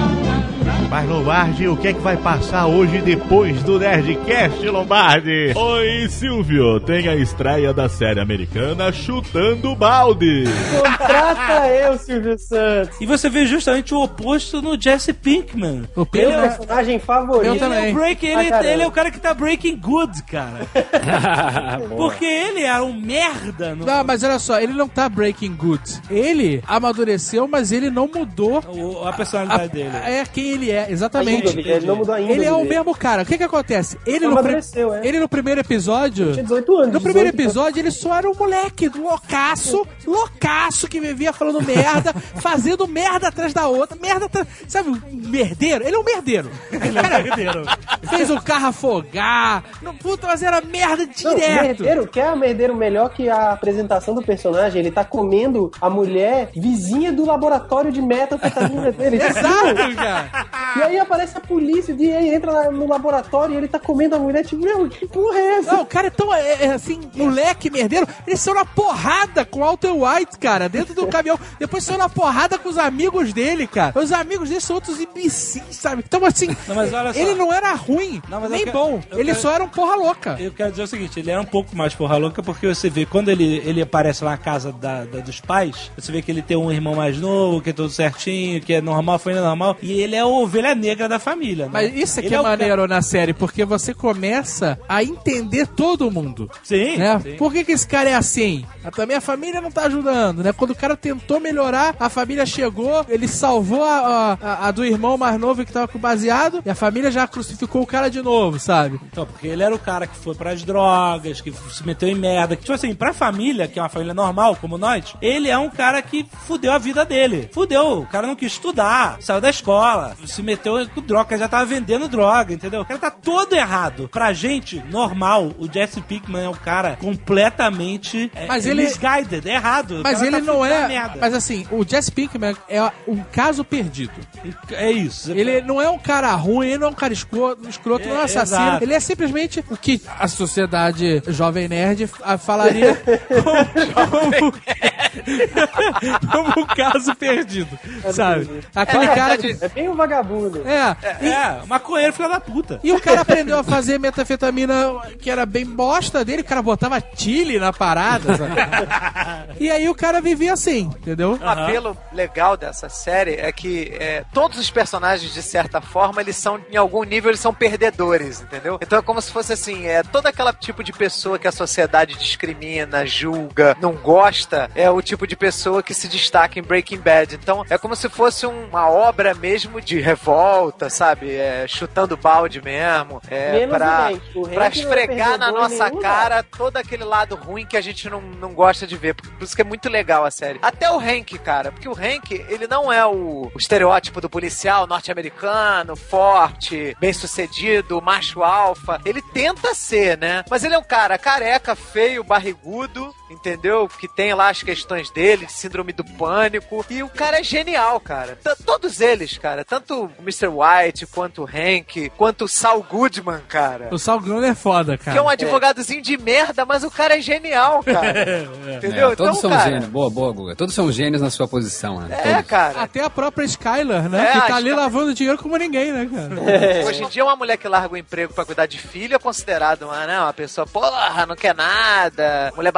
Mas Lombardi, o que é que vai passar hoje depois do Nerdcast, Lombardi? Oi, Silvio. Tem a estreia da série americana Chutando Balde. Contrata eu, Silvio Santos. E você vê justamente o oposto no Jesse Pinkman. O Meu é... personagem favorito. Eu também. Ele é, o break, ele, Ah, ele é o cara que tá breaking good, cara. Porque ele era um merda. No, Não, mas olha só, ele não tá breaking good. Ele amadureceu, mas ele não mudou o- a personalidade dele. é quem ele é, exatamente. A índole, ele não mudou a índole Ele é o mesmo cara. O que que acontece? Ele, no, é. ele no primeiro episódio... Tinha 18 anos. No primeiro 18, episódio, ele só era um moleque, loucaço, loucaço, que vivia falando merda, fazendo merda atrás da outra, merda atrás... Sabe, merdeiro? Ele é um merdeiro. Ele é um merdeiro. Fez o carro afogar, não, puta, mas era merda Não, direto. merdeiro, quer merdeiro melhor que a apresentação do personagem? Ele tá comendo a mulher vizinha do laboratório de metanfetamina dele. Exato, cara. E aí aparece a polícia e aí entra lá no laboratório e ele tá comendo a mulher, tipo, meu, que porra é essa? Não, o cara é tão, é, é, assim, moleque, merdeiro. Eles são na porrada com o Walter White, cara, dentro do caminhão. Depois são na porrada com os amigos dele, cara. Os amigos dele são outros imbecis, sabe? Então, assim, Não, mas olha só. ele não era ruim, Não, nem quero- bom. Ele quero- só era um porra louca. Eu quero dizer o seguinte, ele era um pouco mais porra louca porque você vê, quando ele, ele aparece lá na casa da, da- dos pais, você vê que ele tem um irmão mais novo, que é tudo certinho, que é normal, família normal, e ele é a ovelha negra da família, né? Mas isso aqui Ele é, o maneiro na série, porque você começa a entender todo mundo. Sim, né? sim. Por que, que esse cara é assim? Também a família não tá ajudando, né? Quando o cara tentou melhorar, a família chegou, ele salvou a, a- a do irmão mais novo que tava com o baseado, e a família já crucificou o cara de novo, sabe? Então, porque ele era o cara que foi pras drogas, que se meteu em merda. Tipo assim, pra família, que é uma família normal, como nós, ele é um cara que fudeu a vida dele. Fudeu. O cara não quis estudar, saiu da escola, se meteu com droga, já tava vendendo droga, entendeu? O cara tá todo errado. Pra gente, normal, o Jesse Pinkman é um cara completamente é, Mas é ele- misguided, é errado. Mas cara ele tá não é. merda. Mas assim, o Jesse Pinkman é um caso perdido. É isso. Ele não é um cara ruim, ele não é um cara escroto, escroto não é um É, assassino. exato. Ele é simplesmente o que a sociedade jovem nerd falaria como, como um caso perdido, sabe? Aquele cara que... É bem um vagabundo. É, É, é, maconheiro filho da puta. e o cara aprendeu a fazer metanfetamina que era bem bosta dele, o cara botava chile na parada, sabe? E aí o cara vivia assim, entendeu? Um apelo legal dessa série é que é, todos os personagens, de certa forma, eles são, em algum nível, eles são perdedores, entendeu? Então é como se fosse assim, é todo aquele tipo de pessoa que a sociedade discrimina, julga, não gosta, é o tipo de pessoa que se destaca em Breaking Bad. Então é como se fosse uma obra mesmo de revolta, sabe? É, chutando balde mesmo, é, Menos pra, esfregar na nossa cara todo aquele lado ruim que a gente não, não gosta de ver. Por por isso que é muito legal a série. Até o Hank, cara, porque o Hank, ele não é o, o estereótipo do policial norte-americano, forte, bem-sucedido, macho alfa. Ele tenta ser, né? Mas ele é um cara careca, feio, barrigudo, entendeu? Que tem lá as questões dele, de síndrome do pânico. E o cara é genial, cara. T- todos eles, cara. Tanto o Mr. White, quanto o Hank, quanto o Saul Goodman, cara. O Saul Goodman é foda, cara. Que é um advogadozinho de merda, mas o cara é genial, cara. Entendeu? É, todos então, são cara, gênios. Boa, boa, Guga. Todos são gênios na sua posição, né? É, Todos. cara. Até a própria Skylar, né? É, que tá ali Sky- lavando dinheiro como ninguém, né, cara? Hoje em dia, uma mulher que larga o emprego pra cuidar de filho é considerada uma, né, uma pessoa, porra, não quer nada, mulher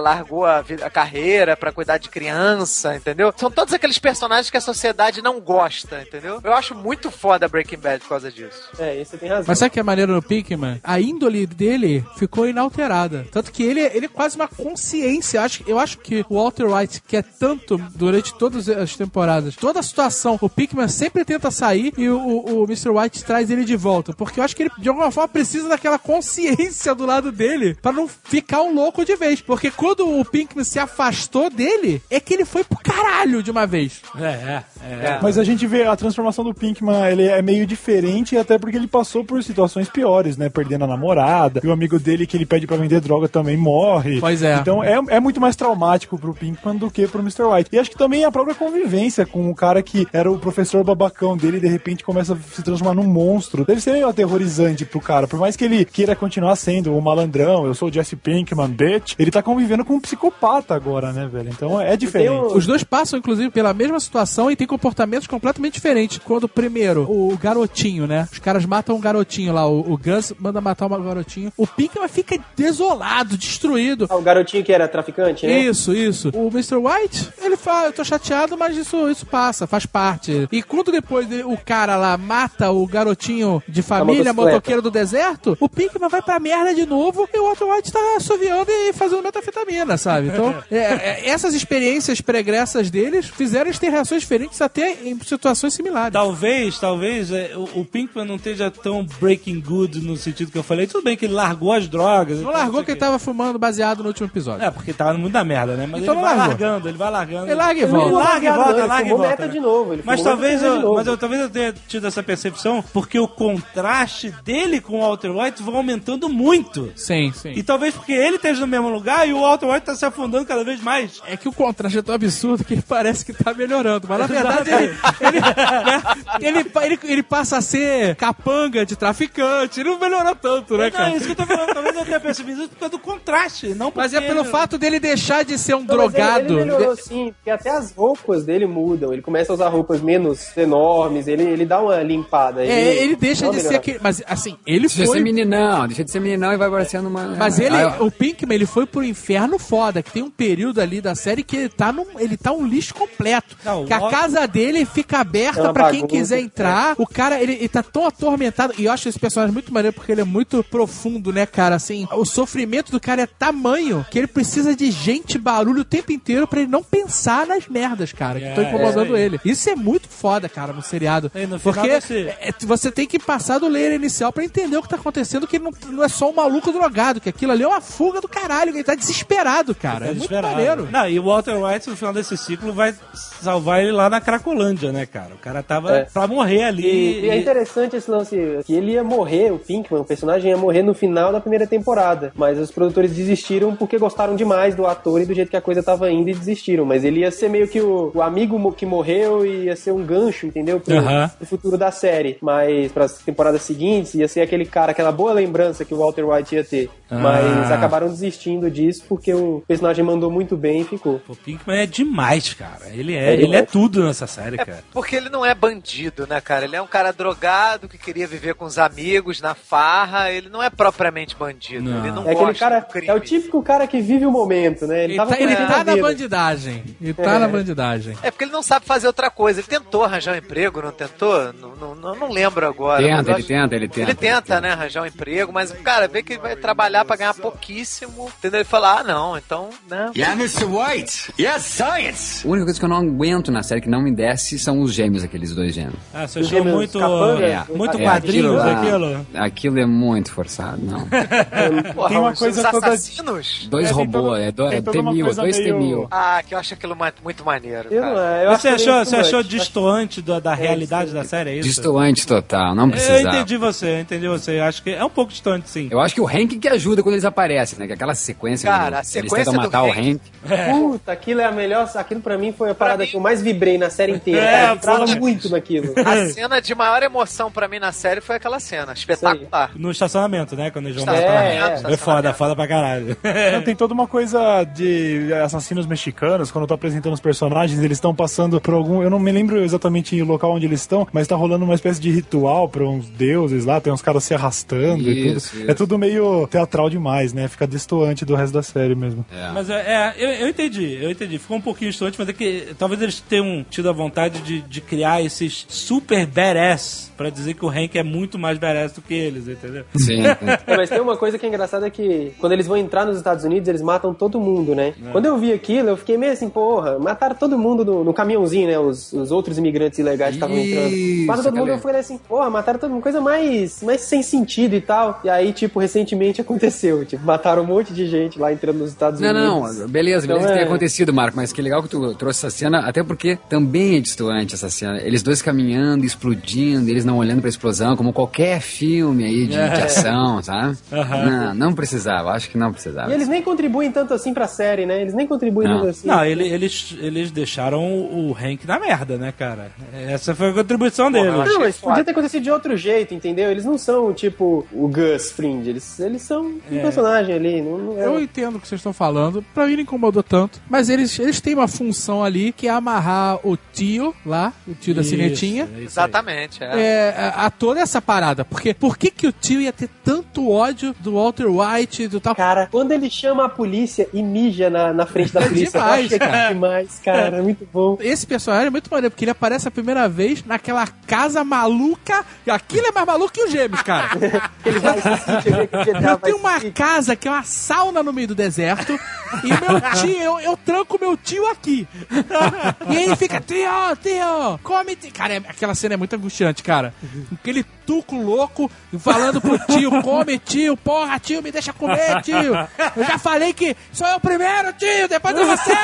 largou a, vi- a carreira pra cuidar de criança, entendeu? São todos aqueles personagens que a sociedade não gosta, entendeu? Eu acho muito foda Breaking Bad por causa disso. É, isso tem razão. Mas sabe o que é maneiro no Pinkman? A índole dele ficou inalterada. Tanto que ele, ele é quase uma consciência. Eu acho, eu acho que o Walter White quer tanto durante todas as temporadas, toda a situação, o Pinkman sempre tenta sair e o, o, o Mr. White traz ele de volta. Porque eu acho que ele, de alguma forma, precisa daquela consciência do lado dele pra não ficar um louco de vez. Porque quando o Pinkman se afastou dele, é que ele foi pro caralho de uma vez. É, é, é. Mas a gente vê a transformação do Pinkman, ele é meio diferente, até porque ele passou por situações piores, né? Perdendo a namorada, e o amigo dele que ele pede pra vender droga também morre. Pois é. Então é, é muito mais traumático pro Pinkman do que pro Mr. White. E acho que também a própria convivência com o cara que era o professor babacão dele e de repente começa a se transformar num monstro. Deve ser meio aterrorizante pro cara. Por mais que ele queira continuar sendo o malandrão, eu sou o Jesse Pinkman, bitch, ele tá convivendo com um psicopata agora, né, velho? Então é diferente. Os dois passam, inclusive, pela mesma situação e têm comportamentos completamente diferentes. Quando, primeiro, o garotinho, né? Os caras matam um garotinho lá, o, o Gus manda matar um garotinho. O Pinkman fica desolado, destruído. Ah, o garotinho que era traficante, né? Isso, isso. O Mr. White, ele fala, eu tô chateado, mas isso, isso passa, faz parte. E quando depois o cara lá mata o garotinho de família, motoqueiro do deserto, o Pinkman vai pra merda de novo e o Walter White tá assoviando e fazendo metafetamina, sabe? Então, é, é, essas experiências pregressas deles fizeram eles ter reações diferentes até em situações similares. Talvez, talvez é, o, o Pinkman não esteja tão breaking good no sentido que eu falei. Tudo bem que ele largou as drogas. Não largou que ele tava fumando baseado no último episódio. É, porque tava muito da merda, né? Mas Então ele não vai largou. largando, ele vai largando. Ele larga e Ele volta. larga e volta, Ele larga e volta. meta né? de novo, ele Mas talvez, eu, novo. mas eu, talvez eu tenha tido essa percepção porque o contraste dele com o Walter White vai aumentando muito. Sim, sim. E talvez porque ele esteja no mesmo lugar e o Walter White tá se afundando cada vez mais. É que o contraste é tão absurdo que ele parece que tá melhorando. Mas na verdade ele, ele, né, ele, ele, ele passa a ser capanga de traficante. Ele não melhorou tanto, né, Não, cara? é isso que eu tô falando. Talvez eu tenha percebido isso por causa do contraste. Não porque Mas é pelo ele- fato dele deixar de ser um Não, ele- drogado. Ele, melhorou sim, porque até as roupas dele mudam. Ele começa a usar roupas menos enormes, ele, ele dá uma limpada. É, ele deixa de uma ser aquele. Mas assim, ele Deixa de ser foi. meninão, deixa de ser meninão e vai parecendo uma. Mas ele, Ah, o Pinkman, ele foi pro inferno foda, que tem um período ali da série que ele tá num, ele tá um lixo completo. Não, que a casa dele fica É aberta uma pra quem quiser é. entrar. O cara, ele, ele tá tão atormentado. E eu acho esse personagem muito maneiro porque ele é muito profundo, né, cara? Assim, o sofrimento do cara é tamanho que ele precisa de gente, barulho o tempo inteiro pra ele não pensar nas merdas, cara, que estão É, incomodando é. ele. Isso é muito foda, cara, no seriado. No porque desse- é, você tem que passar do layer inicial pra entender o que tá acontecendo, que ele não, não é só um maluco drogado, que aquilo ali é uma fuga do caralho, que ele tá desesperado, cara. é muito Desesperado. maneiro. Não, e o Walter White, no final desse ciclo, vai salvar ele lá na Cracolândia, né, cara? O cara tava É. pra morrer ali. E, e é interessante esse lance que ele ia morrer, o Pinkman, o personagem ia morrer no final da primeira temporada. Mas os produtores desistiram porque gostaram demais do ator e do jeito que a coisa tava indo e desistiram. Mas ele ia ser meio que o, o amigo que morreu e ia ser um gancho, entendeu? Pro, Aham. pro futuro da série. Mas pras temporadas seguintes ia ser aquele cara, aquela boa lembrança que o Walter White ia ter. Mas Ah. acabaram desistindo disso porque o personagem mandou muito bem e ficou. O Pinkman é demais, cara. Ele é, É ele é tudo nessa série, cara. Porque ele não é bandido, né, cara? Ele é um cara drogado que queria viver com os amigos na farra. Ele não é propriamente bandido. Não. Ele não É aquele cara, do crime. é o típico cara que vive o momento, né? Ele tava tá, ele tá a na bandidagem. Ele tá É. na bandidagem. É porque ele não sabe fazer outra coisa. Ele tentou arranjar um emprego, não tentou? Não, não, não, lembro agora. Tenta, ele acho- tenta, ele tenta. Ele tenta, né, arranjar um emprego, mas, cara, vê que ele vai trabalhar pra ganhar pouquíssimo. Entendeu? Ele fala, ah, não, então, né. Yeah, Mr. White. Yes, science. A única coisa que eu não aguento na série que não me desce são os gêmeos, aqueles dois gêmeos. Ah, você achou gêmeos muito? É, muito é, quadrinhos lá- aquilo? Aquilo é muito forçado, não. Porra, Tem uma coisa os toda- assassinos? Dois É, robôs, é, do, é T-1000, coisa dois meio- T-1000. Ah, que eu acho aquilo muito maneiro, Eu cara. é, eu Você acho achou, você achou distoante da, da realidade da série, é isso? Distoante total, não Eu precisava. entendi você, eu entendi você. Eu acho que é um pouco distante, sim. Eu acho que o Hank que ajuda quando eles aparecem, né? Que aquela sequência. Cara, eles, a eles sequência tentam do matar o Hank- Hank. Puta, aquilo é a melhor. Aquilo pra mim foi a parada mim- que eu mais vibrei na série inteira. É, poxa. muito naquilo. A cena de maior emoção pra mim na série foi aquela cena, espetacular. No estacionamento, né? Quando eles vão É, matar. é. É foda, foda pra caralho. Não, tem toda uma coisa de assassinos mexicanos, quando eu tô apresentando os personagens, eles estão passando por algum. Eu não me lembro exatamente o local onde eles estão, mas tá rolando uma espécie de ritual pra uns deuses lá, tem uns caras se arrastando e Isso, tudo. isso. É tudo meio teatral demais, né? Fica destoante do resto da série mesmo. Mas é, é, eu, eu entendi, eu entendi. Ficou um pouquinho distante, mas é que talvez eles tenham tido a vontade de, de criar esses super badass pra dizer que o Hank é muito mais badass do que eles, entendeu? Sim. É, mas tem uma coisa que é engraçada que quando eles vão entrar nos Estados Unidos, eles matam todo mundo, né? Quando eu vi aquilo, eu fiquei meio assim, porra, mataram todo mundo no, no caminhãozinho, né? Os, os outros imigrantes ilegais que estavam entrando. Mataram todo mundo, eu falei assim, porra, mataram todo mundo, coisa mais, mais sem sentido e tal. E aí, tipo, recentemente aconteceu, tipo, mataram um monte de gente lá entrando nos Estados Não, Unidos. não, beleza, beleza Então, que tenha é- acontecido, Marco, mas que legal que tu trouxe essa cena, até porque também é distoante essa cena. Eles dois caminhando, explodindo, eles não olhando pra explosão, como qualquer filme aí de, de É. ação, sabe? Aham. Não, não precisava, acho que não precisava. E eles nem contribuem tanto assim pra série, né? Eles nem contribuem Não. tanto assim. Não, ele- eles, eles deixaram o Hank na merda, né, cara? Essa foi a contribuição deles. Não, mas podia ter acontecido de outro jeito, entendeu? Eles não são, tipo, o Gus Fring. Eles, eles são um É. personagem ali. Não, não é... Eu entendo o que vocês estão falando. Pra mim não incomodou tanto. Mas eles, eles têm uma função ali que é amarrar o tio lá, o tio da Isso, sinetinha. é. Exatamente, é. É, a, a toda essa parada. Porque por que, que o tio ia ter tanto ódio do Walter White e do tal? Cara, quando ele chama a polícia e mija na, na frente da É polícia, demais, eu que cara. é demais, cara. É muito bom. Esse personagem é muito maneiro, porque ele aparece a primeira vez naquela casa maluca. E aquilo é mais maluco que os gêmeos, cara. Ele vai se sentir o Eu vai tenho uma casa que é uma sauna no meio do deserto. e meu tio, eu, eu tranco meu tio aqui. e aí ele fica, tio, tio, come. Tio. Cara, é- aquela cena é muito angustiante, cara. Aquele tuco louco falando pro tio, come, tio, porra, tio, me deixa comer, tio. Eu já falei que sou eu primeiro, tio, depois é você.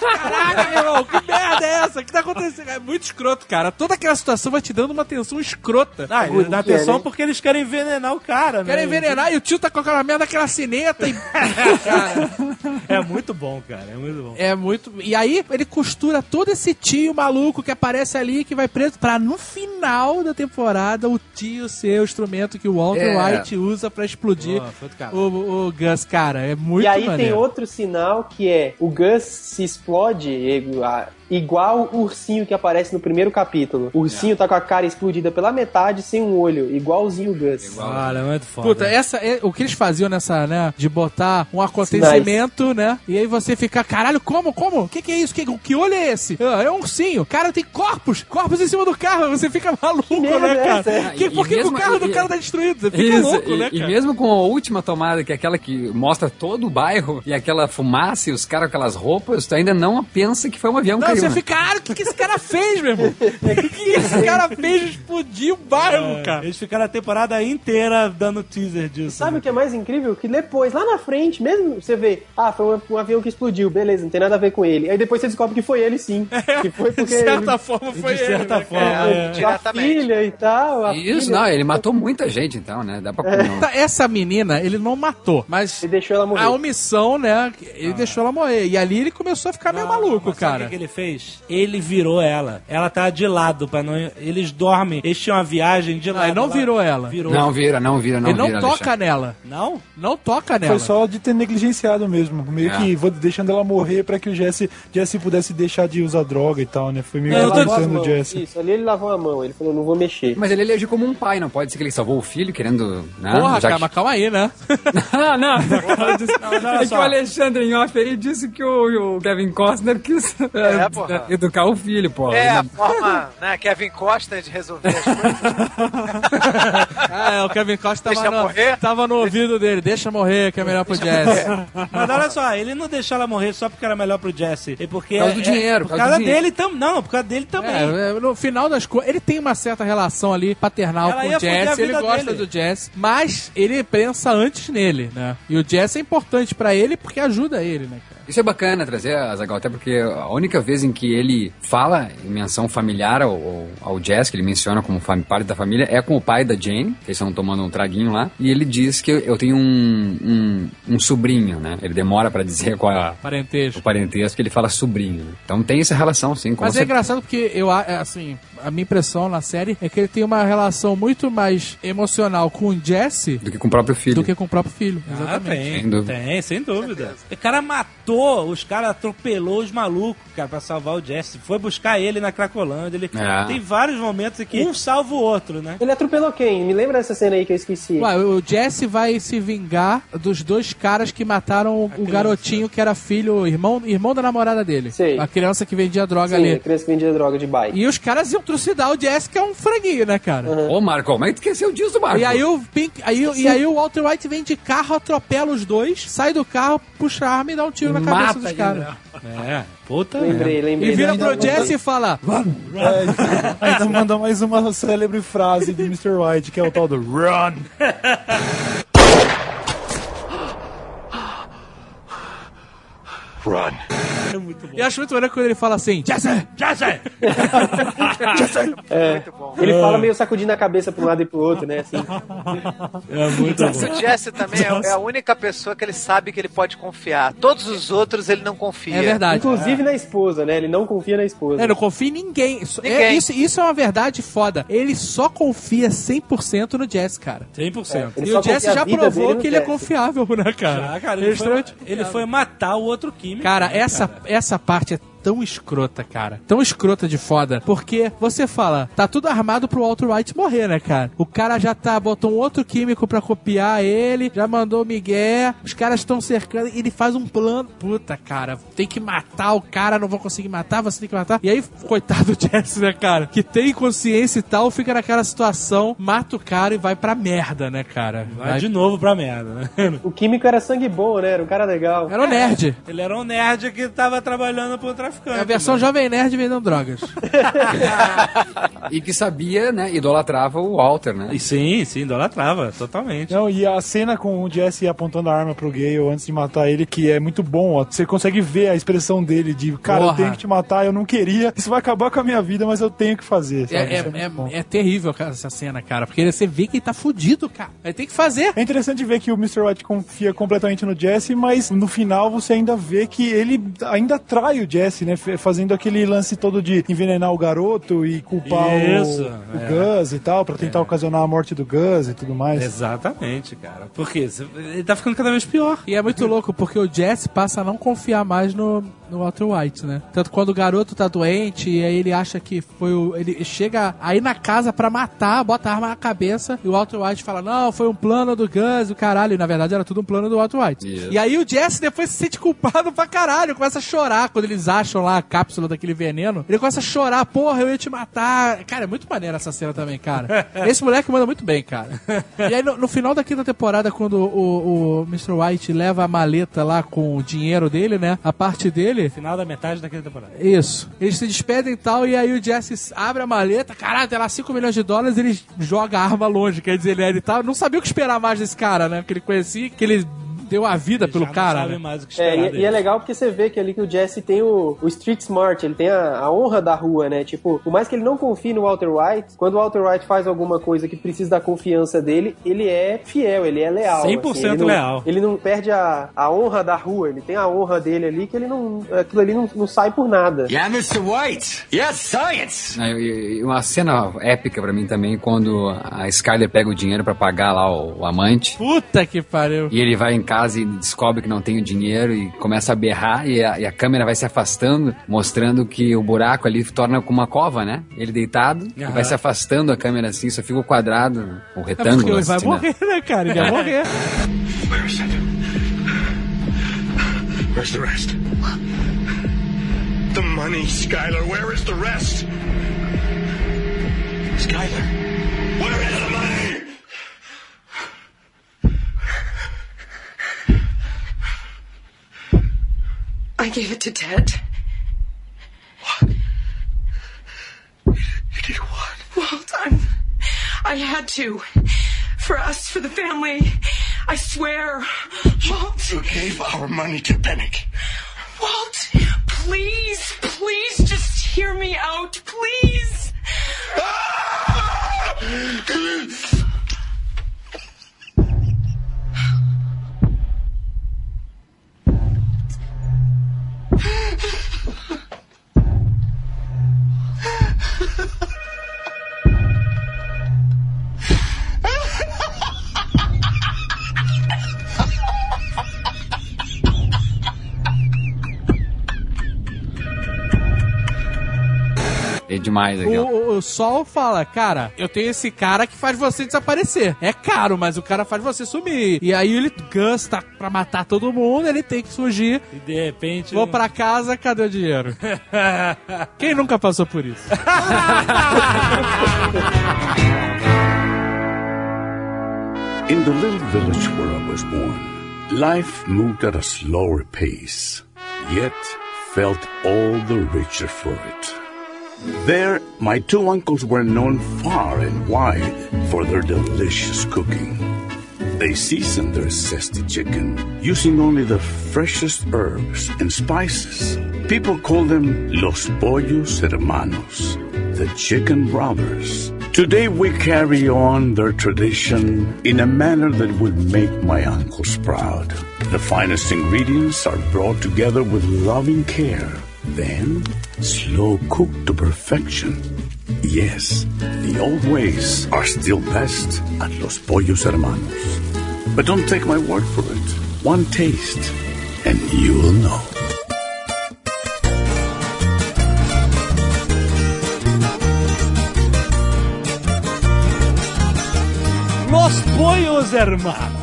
Caraca, meu irmão, que merda é essa? O que tá acontecendo? É muito escroto, cara. Toda aquela situação vai te dando uma tensão escrota. Ah, dão atenção né? porque eles querem envenenar o cara, né? Querem envenenar e o tio tá com aquela merda, aquela cineta e. Cara, É muito bom, cara. É muito bom. é muito. E aí ele costura todo esse tio maluco que aparece ali que vai preso pra no final da temporada o tio ser o instrumento que o Walter É. White usa pra explodir o, o Gus, cara. É muito e aí maneiro. tem outro sinal que é o Gus se explode e- a- igual o ursinho que aparece no primeiro capítulo. O ursinho tá com a cara explodida pela metade, sem um olho, igualzinho o Gus. Cara, é muito foda. Puta, essa é o que eles faziam nessa, né? De botar um acontecimento, né? E aí você fica, caralho, como? Como? O que, que é isso? Que, que olho é esse? Ah, é um ursinho. Cara, tem corpos! Corpos em cima do carro. Você fica maluco, merda né, é cara? essa? Ah, Que, e- por que e que o carro e- do cara tá destruído? Você fica Isso, louco, e, né, e cara? mesmo com a última tomada, que é aquela que mostra todo o bairro e aquela fumaça e os caras com aquelas roupas, tu ainda não pensa que foi um avião que Não, caiu. Você né? fica, cara, o que, que esse cara fez, meu irmão? O que, que esse cara fez de explodir o bairro, É, cara? Eles ficaram a temporada inteira dando teaser disso. Sabe né? o que é mais incrível? Que depois, lá na frente, mesmo você vê, ah, foi um, um avião que explodiu, beleza, não tem nada a ver com ele. Aí depois você descobre que foi ele sim. Que foi De porque certa forma foi De ele, certa né, forma, é. a filha e tal. Isso, filha- não, ele matou muita gente então, né? Dá pra não. Tá, Essa menina, ele não matou, mas Ele deixou ela morrer. a omissão, né? Ele deixou ela morrer. E ali ele começou a ficar meio maluco, Mas sabe cara. O que, que ele fez? Ele virou ela. Ela tá de lado para não. Eles dormem. Eles tinham uma viagem de Não, lado. ele não lá. virou ela. Virou. Não vira, não vira, não ele não vira. toca Alexandre. nela. Não? Não toca nela. Foi só de ter negligenciado mesmo. Meio É. que vou deixando ela morrer pra que o Jesse, Jesse pudesse deixar de usar droga e tal, né? Foi meio Eu que tô o. Jesse. Isso, ali ele lavou a mão, ele falou, não vou mexer. Mas ele agiu como um pai, não pode ser que ele salvou o filho querendo. Né? Porra, Já mas calma aí, né? ah, não. não, é que o Alexandre em off aí disse que o, o Kevin Costner quis É, porra. educar o filho, pô. É a forma, né, Kevin Costa de resolver as coisas. ah, é, o Kevin Costa tava no, morrer? tava no ouvido dele. Deixa morrer, que é melhor pro Jazz. Mas olha só, ele não deixou ela morrer só porque era melhor pro Jesse. E porque. Por causa do é- dinheiro, Por por causa causa do dele também. Não, por causa dele também. É, é, no final das coisas, ele tem uma certa relação ali paternal Ela com o Jesse, ele gosta dele. do Jesse, mas ele pensa antes nele, né? E o Jesse é importante pra ele porque ajuda ele, né, cara? Isso é bacana trazer a Zagal, até porque a única vez em que ele fala em menção familiar ao, ao, ao Jazz, que ele menciona como parte da família, é com o pai da Jane, que eles estão tomando um traguinho lá, e ele diz que eu tenho um, um, um sobrinho, né? Ele demora pra dizer qual é Parentesco. o parentesco, ele fala sobrinho. né? Então tem essa relação, sim. com Mas é certeza. engraçado porque eu, a- é, assim, a minha impressão na série é que ele tem uma relação muito mais emocional com o Jesse Do que com o próprio filho. do que com o próprio filho. Ah, Exatamente. tem, Sem dúvida. tem, sem dúvida. O cara matou, os caras atropelou os malucos, cara, pra salvar o Jesse. Foi buscar ele na Cracolândia. Ele... É. Tem vários momentos em que um salva o outro, né? Ele atropelou quem? Me lembra dessa cena aí que eu esqueci. Ué, o Jesse vai se vingar dos dois caras que mataram o garotinho que era filho, irmão, irmão da namorada dele. Sei. A criança que vendia droga Sim, a ali. criança que vendia droga de bike. E os caras iam trucidar o Jesse, que é um franguinho, né, cara? Ô, Marco, como é que tu esqueceu disso, Marco? E aí o Pink, aí, e aí o Walter White vem de carro, atropela os dois, sai do carro, puxa a arma e dá um tiro na cabeça Mata dos caras. É, puta Lembrei, lembrei. E vira pro Jesse e fala: É, ainda manda mais uma célebre frase de Mr. White, que é o tal do Run! Run. E acho muito maneiro quando ele fala assim: Jesse! Jesse! É. Ele fala meio sacudindo a cabeça pra um lado e pro outro, né? Assim. É muito O Jesse também é, é a única pessoa que ele sabe que ele pode confiar. Todos os outros ele não confia. É verdade. Inclusive na esposa, né? Ele não confia na esposa. É, não confia em ninguém. Isso, É, Ninguém. isso, isso é uma verdade foda. Ele só confia 100% no Jesse, cara. 100%. Ele e o Jesse já provou que ele é Jesse. confiável, né, cara? Ah, cara, Ele ele, é foi, ele foi matar o outro químico. Cara, essa, essa parte é tão escrota, cara. Tão escrota de foda. Porque você fala, tá tudo armado pro Walter White morrer, né, cara? O cara já tá, botou um outro químico pra copiar ele, já mandou o Miguel, os caras estão cercando, e ele faz um plano. Puta, cara, tem que matar o cara, não vou conseguir matar, você tem que matar. E aí, coitado do Jesse, né, cara? Que tem consciência e tal, fica naquela situação, mata o cara e vai pra merda, né, cara? Vai de novo pra merda, né? O químico era sangue bom, né? Era um cara legal. Era um nerd. Ele era um nerd que tava trabalhando pro traficante. É a versão Jovem Nerd vendendo drogas. E que sabia, né, idolatrava o Walter, né? E sim, sim, idolatrava, totalmente. Não, e a cena com o Jesse apontando a arma pro Gale antes de matar ele, que é muito bom, ó. Você consegue ver a expressão dele de, cara, eu Porra. tenho que te matar, eu não queria, isso vai acabar com a minha vida, mas eu tenho que fazer. sabe? É, é, bom. é, é terrível cara, essa cena, cara. Porque você vê que ele tá fudido, cara. Ele tem que fazer. É interessante ver que o Mr. White confia completamente no Jesse, mas no final você ainda vê que ele ainda trai o Jesse, né? Fazendo aquele lance todo de envenenar o garoto e culpar o- Isso, o, é. Gus e tal, pra tentar ocasionar a morte do Gus e tudo mais. Exatamente, cara. Porque ele tá ficando cada vez pior. E é muito louco, porque o Jesse passa a não confiar mais no, no Walter White, né? Tanto quando o garoto tá doente, e aí ele acha que foi o. Ele chega aí na casa pra matar, bota a arma na cabeça, e o Walter White fala: Não, foi um plano do Gus, o caralho. E na verdade era tudo um plano do Walter White. Isso. E aí o Jesse depois se sente culpado pra caralho, começa a chorar quando eles acham lá a cápsula daquele veneno. Ele começa a chorar, porra, eu ia te matar. Cara, é muito maneiro essa cena também, cara. Esse moleque manda muito bem, cara. E aí no, no final da quinta temporada, quando o, o Mr. White leva a maleta lá com o dinheiro dele, né? A parte dele. Final da metade daquela temporada. Isso. Eles se despedem e tal, e aí o Jesse abre a maleta, caralho, tem lá 5 milhões de dólares, ele joga a arma longe. Quer dizer, ele, ele tá, não sabia o que esperar mais desse cara, né? Porque ele conhecia, que ele deu a vida pelo Já cara. Não sabe né? mais o que É, esperar e, e dele. é legal porque você vê que ali que o Jesse tem o, o street smart, ele tem a, a honra da rua, né? Tipo, por mais que ele não confie no Walter White, quando o Walter White faz alguma coisa que precisa da confiança dele, ele é fiel, ele é leal. 100% assim, ele não- leal. Ele não perde a, a honra da rua, ele tem a honra dele ali, que ele não. Aquilo ali não, não sai por nada. Yeah, Mr. White. Yes, science. E uma cena épica pra mim também, quando a Skyler pega o dinheiro pra pagar lá o, o amante. Puta que pariu. E ele vai em casa e descobre que não tem o dinheiro e começa a berrar e a, e a câmera vai se afastando, mostrando que o buraco ali torna como uma cova, né? Ele deitado e Aham. vai se afastando a câmera assim, só fica o quadrado, o É porque retângulo. ele vai assim, né? morrer, né, cara? Ele vai morrer. Where is it? Where's the rest? The money, Skylar. Where is the rest? Skylar, where is I gave it to Ted. What? You did what? Walt, I'm. I had to. For us, for the family. I swear. Walt. You gave our money to Pennick. Walt, please, please just hear me out, please. Ah! Ha ha ha! É demais aqui. O, o Sol fala, cara, eu tenho esse cara que faz você desaparecer. É caro, mas o cara faz você sumir. E aí ele Gus tá pra matar todo mundo, ele tem que fugir. E de repente. Vou pra casa, cadê o dinheiro? Quem nunca passou por isso? In the little village where I was born, life moved at a slower pace, yet felt all the richer for it. There, my two uncles were known far and wide for their delicious cooking. They seasoned their zesty chicken using only the freshest herbs and spices. People call them Los Pollos Hermanos, the chicken brothers. Today we carry on their tradition in a manner that would make my uncles proud. The finest ingredients are brought together with loving care, then slow cooked to perfection. Yes, the old ways are still best at Los Pollos Hermanos. But don't take my word for it. One taste, and you'll know. Los Pollos Hermanos.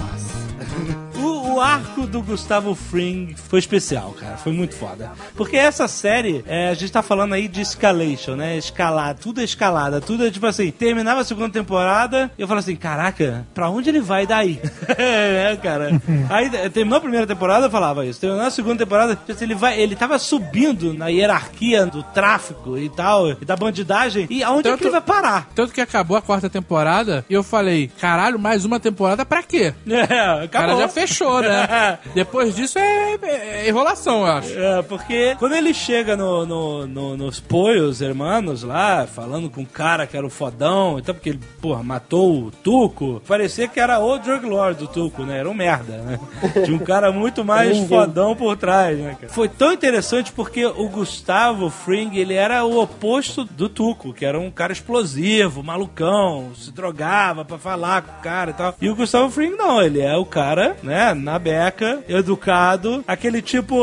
O, arco do Gustavo Fring foi especial, cara. Foi muito foda. Porque essa série, é, a gente tá falando aí de escalation, né? Escalada, tudo é escalada, tudo é tipo assim. Terminava a segunda temporada e eu falava assim: caraca, pra onde ele vai daí? é, cara. Aí terminou a primeira temporada, eu falava isso. Terminou a segunda temporada, tipo assim, ele, vai, ele tava subindo na hierarquia do tráfico e tal, e da bandidagem. E aonde é que ele vai parar? Tanto que acabou a quarta temporada e eu falei, caralho, mais uma temporada pra quê? É, O cara acabou. já fechou, né? Depois disso é, é enrolação, eu acho. É, porque quando ele chega no, no- no- nos Poios Hermanos lá, falando com o cara que era o fodão, então porque ele, porra, matou o Tuco, parecia que era o Drug Lord do Tuco, né? Era um merda, né? Tinha um cara muito mais fodão por trás, né, cara? Foi tão interessante porque o Gustavo Fring, ele era o oposto do Tuco, que era um cara explosivo, malucão, se drogava pra falar com o cara e tal. E o Gustavo Fring não, ele é o cara, né, na beca, educado, aquele tipo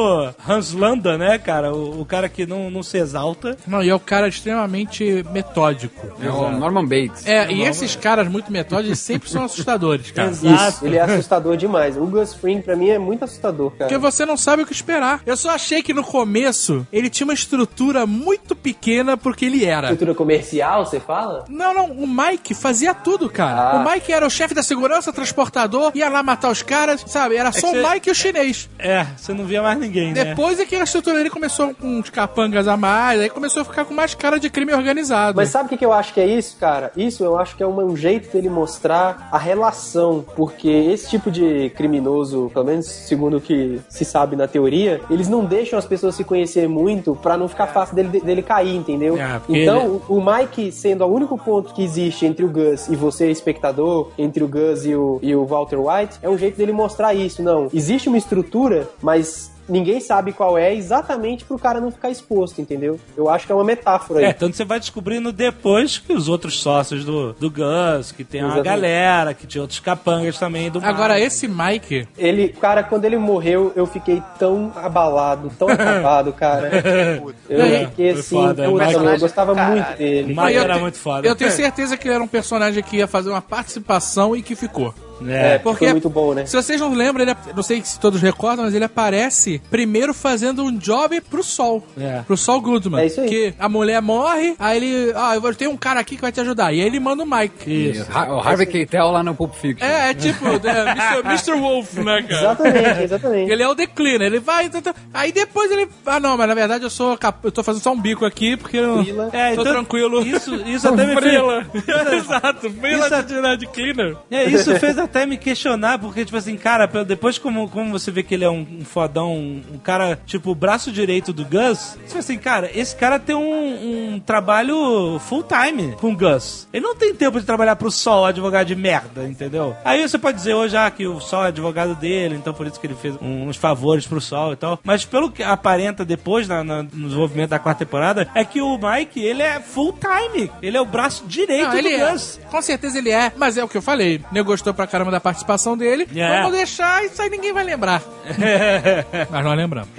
Hans Landa, né, cara? O, o cara que não, não se exalta. Não, e é o cara extremamente metódico. É o Norman Bates. É, e esses caras muito metódicos sempre são assustadores, cara. Isso, ele é assustador demais. O Gus Fring, pra mim, é muito assustador, cara. Porque você não sabe o que esperar. Eu só achei que no começo ele tinha uma estrutura muito pequena porque ele era. Estrutura comercial, você fala? Não, não, o Mike fazia tudo, cara. Ah. O Mike era o chefe da segurança, transportador, ia lá matar os caras, sabe? Era só que o você- Mike e o chinês. É, você não via mais ninguém, né? Depois é que a estrutura dele começou com uns capangas a mais, aí começou a ficar com mais cara de crime organizado. Mas sabe o que, que eu acho que é isso, cara? Isso eu acho que é um, jeito dele mostrar a relação, porque esse tipo de criminoso, pelo menos segundo o que se sabe na teoria, eles não deixam as pessoas se conhecer muito pra não ficar fácil dele, dele cair, entendeu? É, então, o o Mike sendo o único ponto que existe entre o Gus e você, espectador, entre o Gus e o, e o Walter White, é um jeito dele mostrar isso. Não, existe uma estrutura, mas ninguém sabe qual é exatamente pro cara não ficar exposto, entendeu? Eu acho que é uma metáfora aí. É, tanto você vai descobrindo depois que os outros sócios do, do Gus, que tem uma Exatamente. galera, que tinha outros capangas também do Agora, Mike. esse Mike, Ele, cara, quando ele morreu, eu fiquei tão abalado, tão acabado, cara. Eu É, fiquei assim, foda, puta, mas- meu, eu gostava Caralho. muito dele. O Mike era te- muito foda. eu tenho certeza que ele era um personagem que ia fazer uma participação e que ficou. É, É, porque foi muito bom, né? Se vocês não lembram, ele, não sei se todos recordam, mas ele aparece primeiro fazendo um job pro Sol. É. Pro Sol Goodman. É isso aí. Que a mulher morre, aí ele. Ah, eu ter um cara aqui que vai te ajudar. E aí ele manda o Mike. E o Har- o Harvey Keitel lá no Pulp Fiction. É, é tipo é, Mr. Mr. Wolf, né, cara? Exatamente, exatamente. Ele é o declina, ele vai. tá, tá. Aí depois ele. Ah, não, mas na verdade eu sou. cap- Eu tô fazendo só um bico aqui porque eu. Frila. É, tô então, tranquilo. Isso, isso até me fez. Frila. Exato, Frila Isso- de tirar de cleaner. É, isso fez até me questionar, porque, tipo assim, cara, depois como, como você vê que ele é um, um fodão, um, um cara, tipo, o braço direito do Gus, você fala assim, cara, esse cara tem um, um trabalho full time com o Gus. Ele não tem tempo de trabalhar pro Sol, advogado de merda, entendeu? Aí você pode dizer hoje, ah, que o Sol é advogado dele, então por isso que ele fez uns favores pro Sol e tal. Mas pelo que aparenta depois na, na- no desenvolvimento da quarta temporada, é que o Mike, ele é full time. Ele é o braço direito Não, do é. Gus. Com certeza ele é, mas é o que eu falei. Nego gostou pra caramba da participação dele. É. Vamos deixar, isso aí ninguém vai lembrar. mas nós lembramos.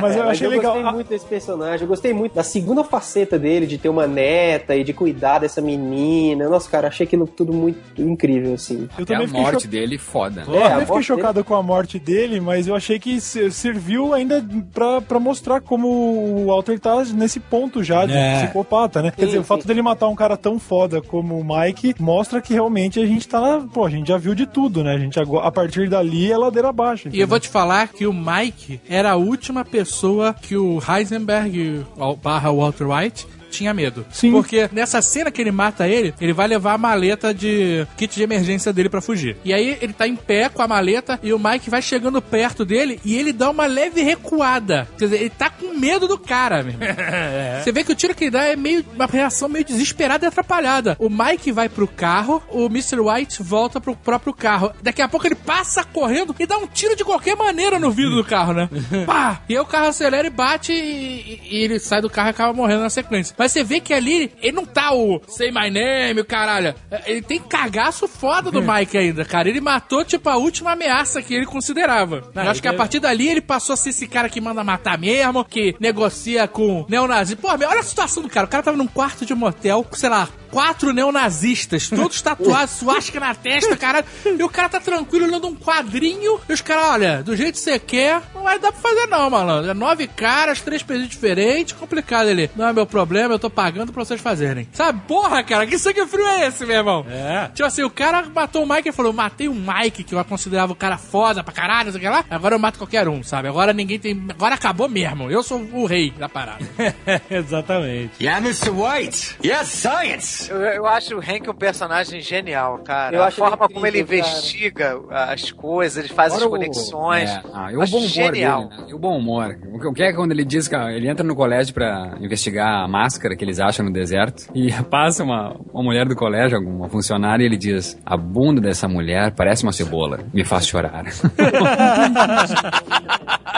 Mas eu É, achei eu legal. gostei muito desse personagem. Eu gostei muito da segunda faceta dele, de ter uma neta e de cuidar dessa menina. Nossa, cara, achei aquilo tudo muito incrível, assim. Eu Até a também morte cho- dele, foda. Eu também fiquei chocado com a morte dele, mas eu achei que se- serviu ainda pra, pra mostrar como o Walter tá nesse ponto já de É. psicopata, né? Quer dizer, o fato dele matar um cara tão foda como o Mike mostra que realmente a gente tá na. Pô, a gente já viu de tudo, né? A gente a partir dali é ladeira abaixo. E eu vou te falar que o Mike era a última pessoa que o Heisenberg o- barra Walter White tinha medo. Sim. Porque nessa cena que ele mata ele, ele vai levar a maleta de kit de emergência dele pra fugir. E aí ele tá em pé com a maleta e o Mike vai chegando perto dele e ele dá uma leve recuada. Quer dizer, ele tá com medo do cara, meu. Você vê que o tiro que ele dá é meio uma reação meio desesperada e atrapalhada. O Mike vai pro carro, o Mr. White volta pro próprio carro. Daqui a pouco ele passa correndo e dá um tiro de qualquer maneira no vidro do carro, né? Pá! E aí o carro acelera e bate e, e ele sai do carro e acaba morrendo na sequência. Mas você vê que ali ele não tá o Say My Name, o caralho. Ele tem cagaço foda do Mike ainda, cara. Ele matou, tipo, a última ameaça que ele considerava. Não, Eu acho que a partir dali ele passou a ser esse cara que manda matar mesmo, que negocia com neonazi. Pô, olha a situação do cara. O cara tava num quarto de motel com, sei lá, quatro neonazistas, todos tatuados, suástica na testa, caralho. E o cara tá tranquilo lendo um quadrinho. E os caras, olha, do jeito que você quer, não vai dar pra fazer não, malandro. É nove caras, três presídios diferentes, complicado ele. Não é meu problema, eu tô pagando pra vocês fazerem. Sabe, porra, cara, que sangue frio é esse, meu irmão? É. Tipo assim, o cara matou o Mike e falou: matei o Mike, que eu considerava o cara foda pra caralho, não sei o que lá. Agora eu mato qualquer um, sabe? Agora ninguém tem. Agora acabou mesmo. Eu sou o rei da parada. Exatamente. Yeah, Mr. White. Yes, science. Eu, eu acho o Hank um personagem genial, cara. Eu a acho ele forma como ele incrível, cara. investiga as coisas, ele faz Fora as o- conexões. É, ah, e Eu o acho bom humor genial. dele, né? E o bom humor. O que- O que é quando ele diz que ó, ele entra no colégio pra investigar a máscara que eles acham no deserto e passa uma, uma mulher do colégio, alguma funcionária, e ele diz: A bunda dessa mulher parece uma cebola, me faz chorar.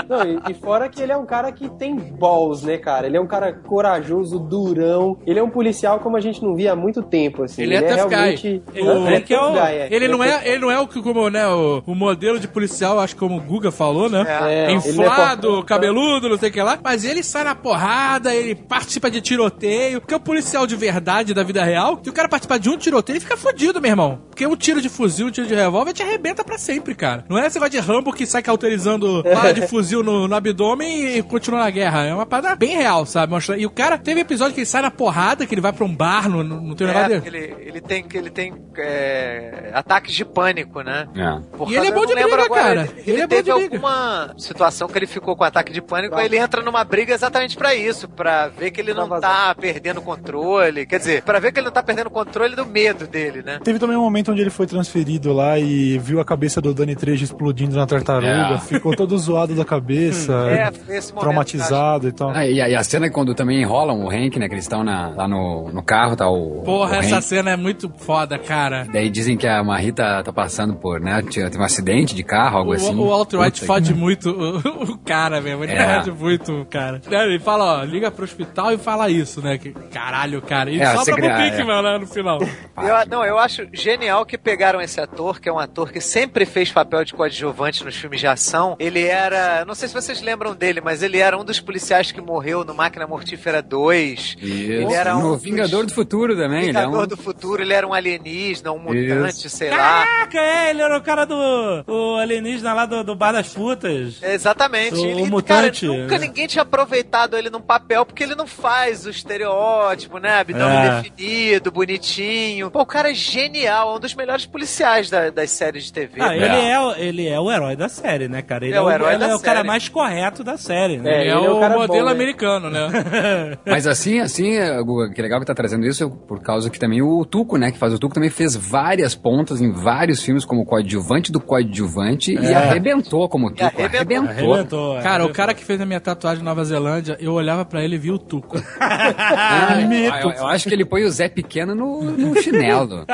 Não, e, e fora que ele é um cara que tem balls, né, cara? Ele é um cara corajoso, durão. Ele é um policial como a gente não via há muito tempo, assim. Ele é tough guy. realmente... Ele- Hã? ele que é o- tough guy, Ele não é, ele não é o que como, né, o, o modelo de policial, acho que como o Guga falou, né? É, ele é Inflado, fortão. cabeludo, não sei o que lá. Mas ele sai na porrada, ele participa de tiroteio. Porque o policial de verdade da vida real, se o cara participar de um tiroteio, ele fica fudido, meu irmão. Porque um tiro de fuzil, um tiro de revólver te arrebenta pra sempre, cara. Não é esse negócio de Rambo que sai cauterizando bala de fuzil no, no abdômen e continua na guerra. É uma parada bem real, sabe? E o cara teve episódio que ele sai na porrada, que ele vai pra um bar no, no, no teu É, porque dele. ele, ele tem, ele tem é, ataques de pânico, né? É. Por E ele é bom de não briga, agora, cara. Ele, Ele ele é bom teve de briga. alguma situação que ele ficou com ataque de pânico, aí ele entra numa briga exatamente pra isso, pra ver que ele não tá perdendo controle. Quer dizer, pra ver que ele não tá perdendo o controle do medo dele, né? Teve também um momento onde ele foi transferido lá e viu a cabeça do Danny Trejo explodindo na tartaruga, É. ficou todo zoado da cabeça, É, momento traumatizado e tal. Ah, e, a, e a cena é quando também enrolam o Hank, né? Que eles estão na- lá no, no carro, tá o. Porra, o essa Hank. cena é muito foda, cara. Daí dizem que a Marita tá passando por, né? Teve um acidente de carro, algo O, assim. o Walter White fode que- muito o, o cara mesmo. Ele É. fode muito o cara. Ele fala, ó, liga pro hospital e fala isso, né? Que, caralho, cara. E É, sobra pro Pinkman, né, no final. Eu, não, eu acho genial que pegaram esse ator, que é um ator que sempre fez papel de coadjuvante nos filmes de ação. Ele era, não sei se vocês lembram dele, mas ele era um dos policiais que morreu no Máquina Mortífera 2. Isso. Ele era um no dos- Vingador do Futuro também. ele é Vingador um... do Futuro, ele era um alienígena, um mutante, sei lá. Caraca, é, ele era o cara do o alienígena lá do, do Bar das Putas. Exatamente. O ele, mutante, cara, nunca né? ninguém tinha aproveitado ele num papel, porque ele não faz o estereótipo, né? Abdômen É. definido, bonitinho. Pô, o cara é genial, é um dos melhores policiais da- das séries de TV. Ah, ele é, o- ele é o herói da série, né, cara? Ele É o herói ele da é o cara série. mais correto da série, né? Ele é, o modelo americano, né? Mas assim, assim, Guga, que legal que tá trazendo isso, Por causa que também o Tuco, né, que faz o Tuco, também fez várias pontas em vários filmes como coadjuvante do coadjuvante e É. arrebentou como Tuco. Arrebentou. Cara, o cara que fez a minha tatuagem em Nova Zelândia, eu olhava pra ele e via o Tuco. Ah, eu, eu acho que ele põe o Zé Pequeno no, no chinelo.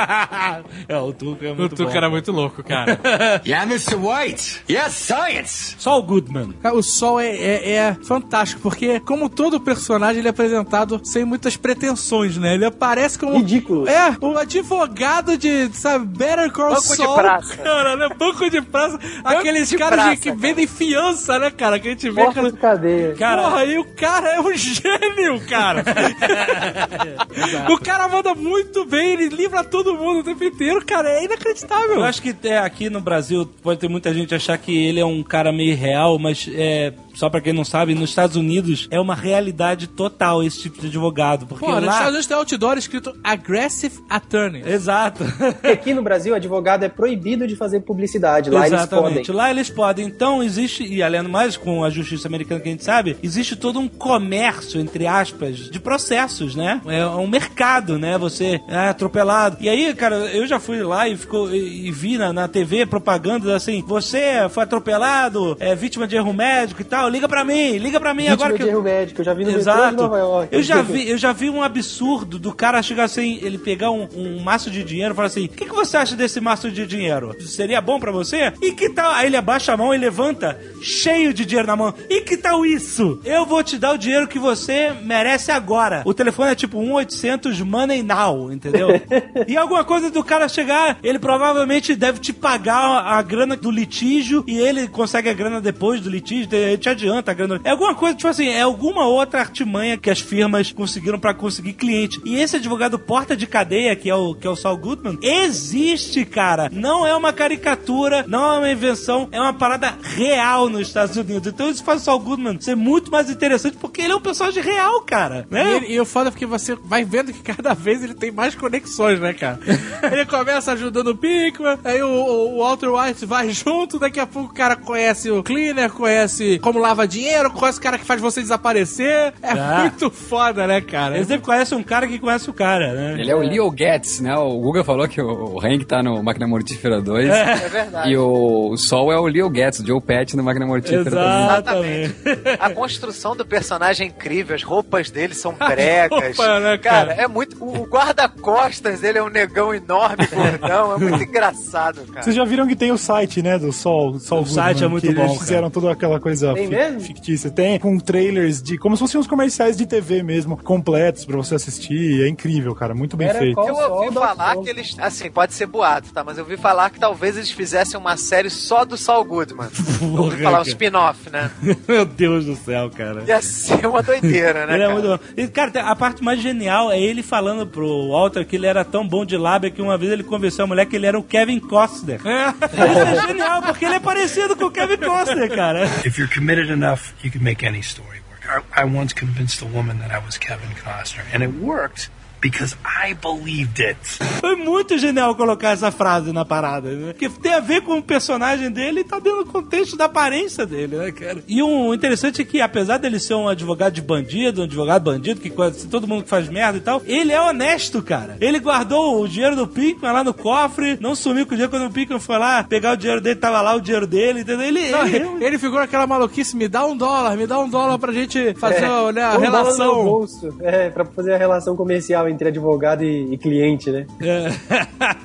é, o Tuco é O muito Tuco bom. era muito louco, cara. Yeah, Mr. White. Yes, science. O Goodman. O Sol é, é- é fantástico, porque como todo personagem, ele é apresentado sem muitas pretensões, né? Ele aparece como... Ridículo. É, um advogado de, sabe, Better Call Banco de Saul. praça. Cara, né? Banco de praça. Aqueles de caras de- que cara. vendem fiança, né, cara? Que a gente vê... Porta Cara... de cadeia. Cara- Porra, e o cara é um gênio, cara. o cara manda muito bem, ele livra todo mundo o tempo inteiro, cara. É inacreditável. Eu acho que é, aqui no Brasil pode ter muita gente achar que ele é um cara meio real, mas é, só pra quem não sabe, nos Estados Unidos é uma realidade total esse tipo de advogado. Porque Pô, nos lá... Estados Unidos tem outdoor escrito Aggressive Attorney. Exato. Aqui no Brasil, advogado é proibido de fazer publicidade. Lá eles Exatamente. podem. Lá eles podem. Então existe, e além do mais, com a justiça americana que a gente sabe, existe todo um comércio, entre aspas, de processos, né? É um mercado, né? Você é atropelado. E aí, cara, eu já fui lá e, ficou, e, e vi na, na TV propaganda assim: você foi atropelado, é vítima de erro médico e tal, liga pra mim, liga pra mim Vítima agora que de eu- erro médico. Eu já vi no Exato. Nova York. Eu já vi, eu já vi um absurdo do cara chegar assim, ele pegar um, um maço de dinheiro e falar assim: o que, que você acha desse maço de dinheiro? Seria bom pra você? E que tal? Aí ele abaixa a mão e levanta, cheio de dinheiro na mão. E que tal isso? Eu vou te dar o dinheiro que você merece agora. O telefone é tipo 1-800 Money Now, entendeu? e alguma coisa do cara chegar, ele provavelmente deve te pagar a grana do litígio e ele consegue a grana depois do litígio, ele te adianta a grana. É alguma coisa, tipo assim, é alguma outra artimanha que as firmas conseguiram pra conseguir cliente. E esse advogado porta de cadeia, que é o, que é o Saul Goodman, existe, cara. Não é uma caricatura, não é uma invenção, é uma parada real nos Estados Unidos. Então isso faz o Saul Goodman ser muito mais interessante porque ele é um personagem real, cara. Né? E, ele- e o foda é porque você vai vendo que cada vez ele tem mais conexões, né, cara? ele começa ajudando o Pickman, aí o, o Walter White vai junto, daqui a pouco o cara conhece o Cleaner, conhece como lava dinheiro, conhece o cara que faz você desaparecer. É Ah. muito foda, né, cara? Ele sempre conhece um cara que conhece o cara, né? Ele é o Leo Getz, né? O Guga falou que o, Hank tá no Máquina Mortífera 2. É verdade. E o, Sol é o Leo Getz, o Joe Pet no Máquina Mortífera Exatamente. A construção do personagem é incrível, as roupas dele são bregas. roupa, né, cara? é muito. O guarda-costas dele é um negão enorme, gordão. É muito engraçado, cara. Vocês já viram que tem o site, né, do Sol, Sol O site é muito que bom, Eles fizeram toda aquela coisa Tem mesmo? fictícia. Tem com trailers de como se fossem uns comerciais de TV mesmo, completos pra você assistir. É incrível, cara, muito bem Era feito. Eu ouvi falar que eles. Assim, pode ser boato, tá? Mas eu ouvi falar que talvez eles fizessem uma série só do Saul Goodman. Eu ouvi falar um spin-off, né? Meu Deus do céu, cara. Ia ser uma doideira, né? Ele é cara? muito bom. E, cara, a parte mais genial é ele falando pro Walter que ele era tão bom de lábia que uma vez ele convenceu a mulher que ele era o Kevin Costner. Isso é genial, porque ele é parecido com o Kevin Costner, cara. If you're committed enough, you can make any story work. I, I once convinced a woman that I was Kevin Costner, and it worked because I believed it. Foi muito genial colocar essa frase na parada, né? Que tem a ver com o personagem dele e tá dentro do contexto da aparência dele, né, cara? E o interessante é que, apesar dele ser um advogado de bandido, um advogado bandido, que conhece todo mundo que faz merda e tal, ele é honesto, cara. Ele guardou o dinheiro do Pinkman lá no cofre, não sumiu com o dinheiro quando o Pinkman foi lá pegar o dinheiro dele, tava lá o dinheiro dele, entendeu? Ele, Não, ele, ele, ele ficou naquela maluquice, me dá um dólar, me dá um dólar pra gente fazer É, né, a um dólar no meu relação. bolso. É, pra fazer a relação comercial entre advogado e, e cliente, né? É,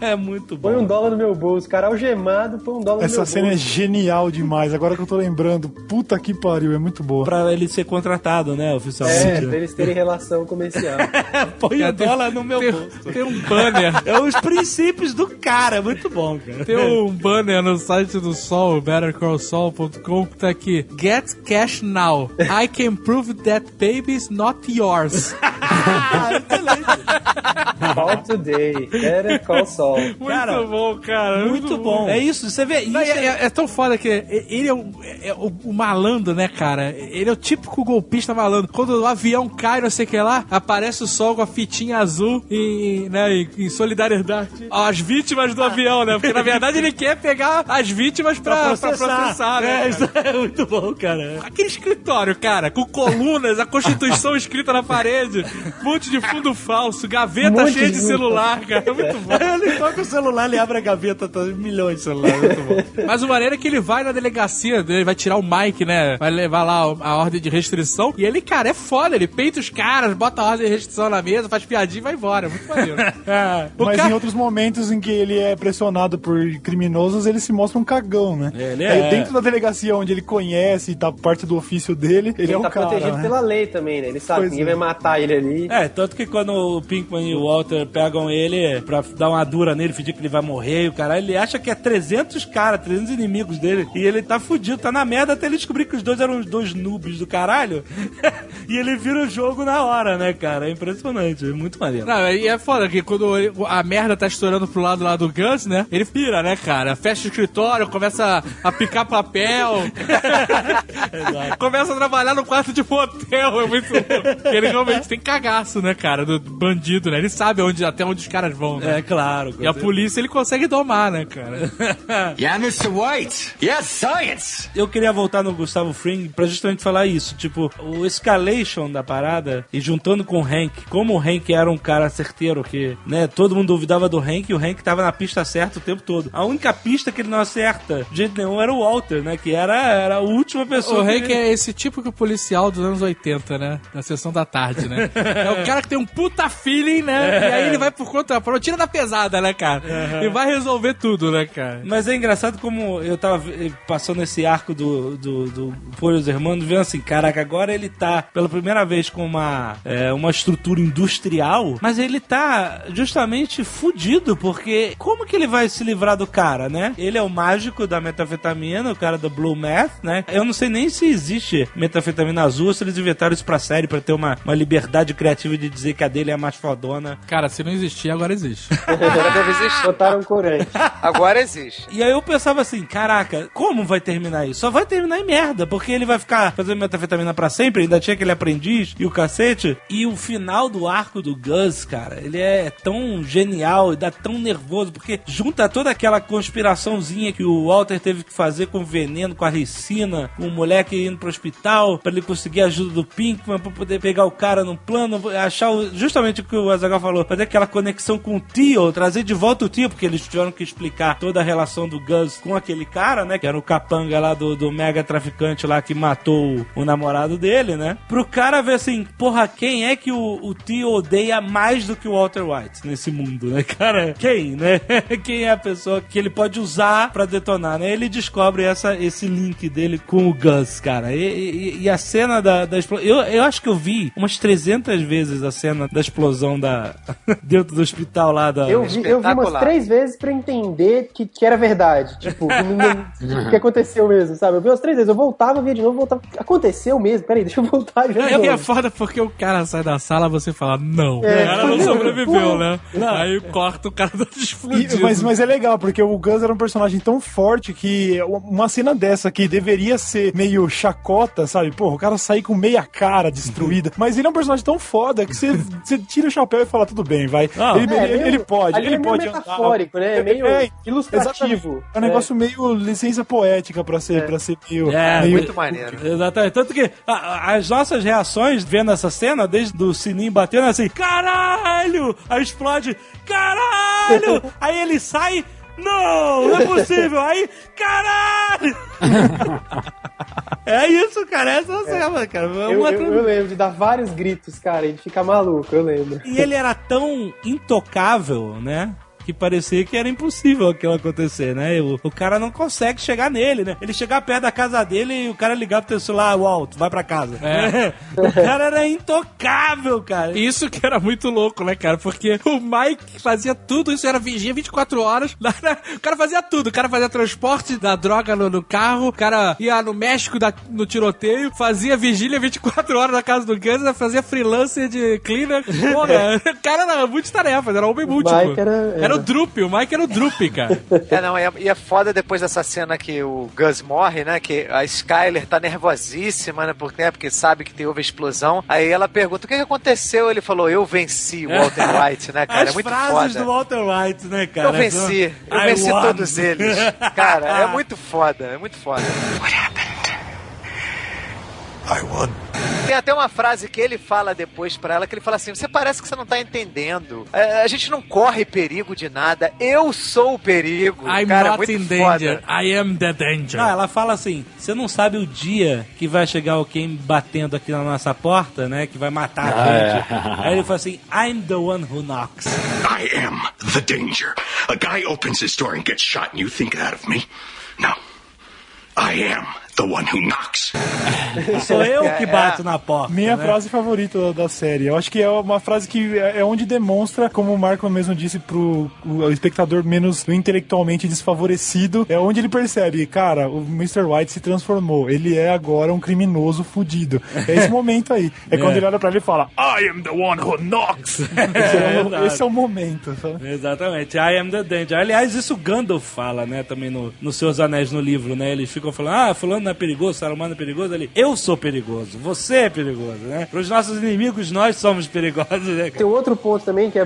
é muito bom. Põe um dólar no meu bolso. Cara algemado, põe um dólar no Essa meu cena é bolso. genial demais. Agora que eu tô lembrando, puta que pariu, é muito boa. Pra ele ser contratado, né, É, oficialmente. pra eles terem relação comercial. Põe tem- dólar no meu tem, bolso. tem um banner. É os princípios do cara, é muito bom, cara. Tem um banner no site do Sol, bettercallsol.com, que tá aqui. Get cash now. I can prove that baby is not yours. 啊这人 Call today. Better call Sol. Muito Cara, bom, cara. Muito bom. É isso, você vê. Isso Não, e é, é- é- é tão foda que ele é, o, é o- o malandro, né, cara? Ele é o típico golpista malandro. Quando o avião cai, não sei o que lá, aparece o sol com a fitinha azul em, né, em, em solidariedade às vítimas do avião, né? Porque na verdade ele quer pegar as vítimas pra, pra processar, né? É, isso é muito bom, cara. Aquele escritório, cara, com colunas, a Constituição escrita na parede, um monte de fundo falso, gaveta Um cheia de, de celular, cara. É muito bom. ele toca o celular, ele abre a gaveta, tá, milhões de celulares. Muito bom. Mas o maneiro é que ele vai na delegacia, ele vai tirar o mic, né? Vai levar lá a ordem de restrição. E ele, cara, é foda. Ele peita os caras, bota a ordem de restrição na mesa, faz piadinha e vai embora. Muito maneiro. O Mas cara- em outros momentos em que ele é pressionado por criminosos, ele se mostra um cagão, né? Ele Aí é. dentro da delegacia onde ele conhece e tá parte do ofício dele, ele, Ele é um tá cara. protegido né? pela lei também, né? Ele sabe Pois que ninguém é. vai matar ele ali. É, tanto que quando o Pinkman e o Walter pegam ele pra dar uma dura nele, fingir que ele vai morrer e o caralho, ele acha que é 300 caras, 300 inimigos dele, e ele tá fudido, tá na merda até ele descobrir que os dois eram os dois noobs do caralho, e ele vira o jogo na hora, né, cara? É impressionante, é muito maneiro. Não, e é foda que quando a merda tá estourando pro lado lá do Gus, né? Ele pira, né, cara? Fecha o escritório, começa a picar papel. começa a trabalhar no quarto de motel. É muito louco. Ele realmente tem cagaço, né, cara? Do bandido, né? Ele sabe onde, até onde os caras vão, né? É, claro. E a polícia ele consegue domar, né, cara? Yeah, Mr. White. Yes, science. Eu queria voltar no Gustavo Fring pra justamente falar isso. Tipo, o escalation da parada e juntando com o Hank, como o Hank era um cara certeiro que, né, todo mundo duvidava do Hank e o Hank tava na pista certa o tempo todo. A única pista que ele não acerta de jeito nenhum era o Walter, né, que era, era a última pessoa O que Hank é esse tipo que policial dos anos 80, né? Na sessão da tarde, né? É o cara que tem um puta feeling, né? É. E aí ele vai por conta própria, tira da pesada, né, cara? Uhum. E vai resolver tudo, né, cara? Mas é engraçado como eu tava eh, passando esse arco do, do, do Polhos Hermanos, vendo assim, caraca, agora ele tá pela primeira vez com uma, é, uma estrutura industrial, mas ele tá justamente fudido, porque como que ele vai se livrar do cara, né? Ele é o mágico da metafetamina, o cara do Blue Math, né? Eu não sei nem se existe metafetamina azul se eles inventaram isso pra série, pra ter uma, uma liberdade criativa de dizer que a dele é a mais fodona. Cara, se não existir, agora existe. Agora deve existir. Botaram corante. Agora existe. E aí eu pensava assim, caraca, como vai terminar isso? Só vai terminar em merda, porque ele vai ficar fazendo metafetamina pra sempre, ainda tinha aquele aprendiz e o cacete. E o final do arco do Gus, cara, ele é tão genial e dá tão nervoso, porque junta toda aquela conspiraçãozinha que o Walter teve que fazer com o veneno, com a ricina, com o moleque indo pro hospital, pra ele conseguir a ajuda do Pinkman, pra poder pegar o cara no plano, achar o- justamente o que o Azaghal falou, fazer aquela conexão com o tio, trazer de volta o tio, porque eles tiveram que explicar toda a relação do Gus com aquele cara, né, que era o capanga lá do, do mega traficante lá que matou o, o namorado dele, né, pro cara ver assim, porra, quem é que o, o tio odeia mais do que o Walter White nesse mundo, né, cara? Quem, né? quem é a pessoa que ele pode usar pra detonar, né? Ele descobre essa, esse link dele com o Gus, cara. E, e- e a cena da, da explosão. Eu, eu acho que eu vi umas 300 vezes a cena da explosão da dentro do hospital lá da. Eu vi, eu vi umas três vezes pra entender que, que era verdade. Tipo, que, ninguém- que aconteceu mesmo, sabe? Eu vi umas três vezes. Eu voltava, via de novo, voltava. Aconteceu mesmo. Peraí, deixa eu voltar de É, e é foda porque o cara sai da sala você fala, não, É, o cara não não, sobreviveu, né? Não. Aí corta o cara tá E- explodindo. mas, mas é legal, porque o Gus era um personagem tão forte que uma cena dessa que deveria ser meio chacota, sabe? Pô, o cara sair com meia cara destruída. Mas ele é um personagem tão foda que você, você tira o chapéu e fala, tudo bem, vai. Ah, ele, é, ele- meio- ele pode, ele é meio pode metafórico, né? É meio ilustrativo. É um negócio meio licença poética pra ser, pra ser meio. É, meio... Muito maneiro. Exatamente. Tanto que a- a- as nossas reações vendo essa cena, desde o sininho batendo assim, caralho! Aí explode, caralho! Aí ele sai, não, não é possível! Aí, caralho! é isso, cara, essa é cena, cara. Eu, Uma eu- eu lembro de dar vários gritos, cara, e de ficar maluco, eu lembro. E ele era tão intocável, né? Que parecia que era impossível aquilo acontecer, né? O, o cara não consegue chegar nele, né? Ele chegar perto da casa dele e o cara ligar pro teu celular, Walt, vai pra casa. É. o cara era intocável, cara. Isso que era muito louco, né, cara? Porque o Mike fazia tudo, isso era vigia 24 horas. O cara fazia tudo. O cara fazia transporte da droga no, no carro, o cara ia no México da- no tiroteio, fazia vigília 24 horas na casa do Guns, fazia freelancer de cleaner. Porra, o cara era muito tarefas, era homem múltiplo. Mike era- Era o Drup, o Mike era o Drup, cara. É, não, e é, e é foda depois dessa cena que o Gus morre, né? Que a Skyler tá nervosíssima, né? Porque, né, porque sabe que tem houve explosão. Aí ela pergunta: o que, que aconteceu? Ele falou: eu venci o Walter White, né, cara? As é muito frases foda. do Walter White, né, cara? Eu venci, eu I venci won. todos eles. Cara, é muito foda, é muito foda. I won. tem até uma frase que ele fala depois pra ela, que ele fala assim, você parece que você não tá entendendo. É, a gente não corre perigo de nada, eu sou o perigo. I'm Cara, é not muito in foda. danger. I am the danger. Não, ela fala assim: você não sabe o dia que vai chegar alguém batendo aqui na nossa porta, né? Que vai matar a Ah, gente. é. Aí ele fala assim: I'm the one who knocks. I am the danger. A guy opens his door and gets shot, and you think that of me? No. I am the one who knocks. Sou eu que bato na porta. Minha né? frase favorita da, série. Eu acho que é uma frase que é é onde demonstra, como o Marco mesmo disse pro o espectador menos intelectualmente desfavorecido, é onde ele percebe, cara, o Mr. White se transformou. Ele é agora um criminoso fudido. É esse momento aí. É, É. quando ele olha pra ele e fala, I am the one who knocks. esse, é esse é o momento. sabe? Exatamente, I am the danger. Aliás, isso o Gandalf fala, né, também no, nos seus anéis no livro, né? Eles ficam falando, ah, fulano não é perigoso, Saruman é perigoso. Ele, eu sou perigoso, você é perigoso, né? Para os nossos inimigos, nós somos perigosos, né? Tem um outro ponto também, que é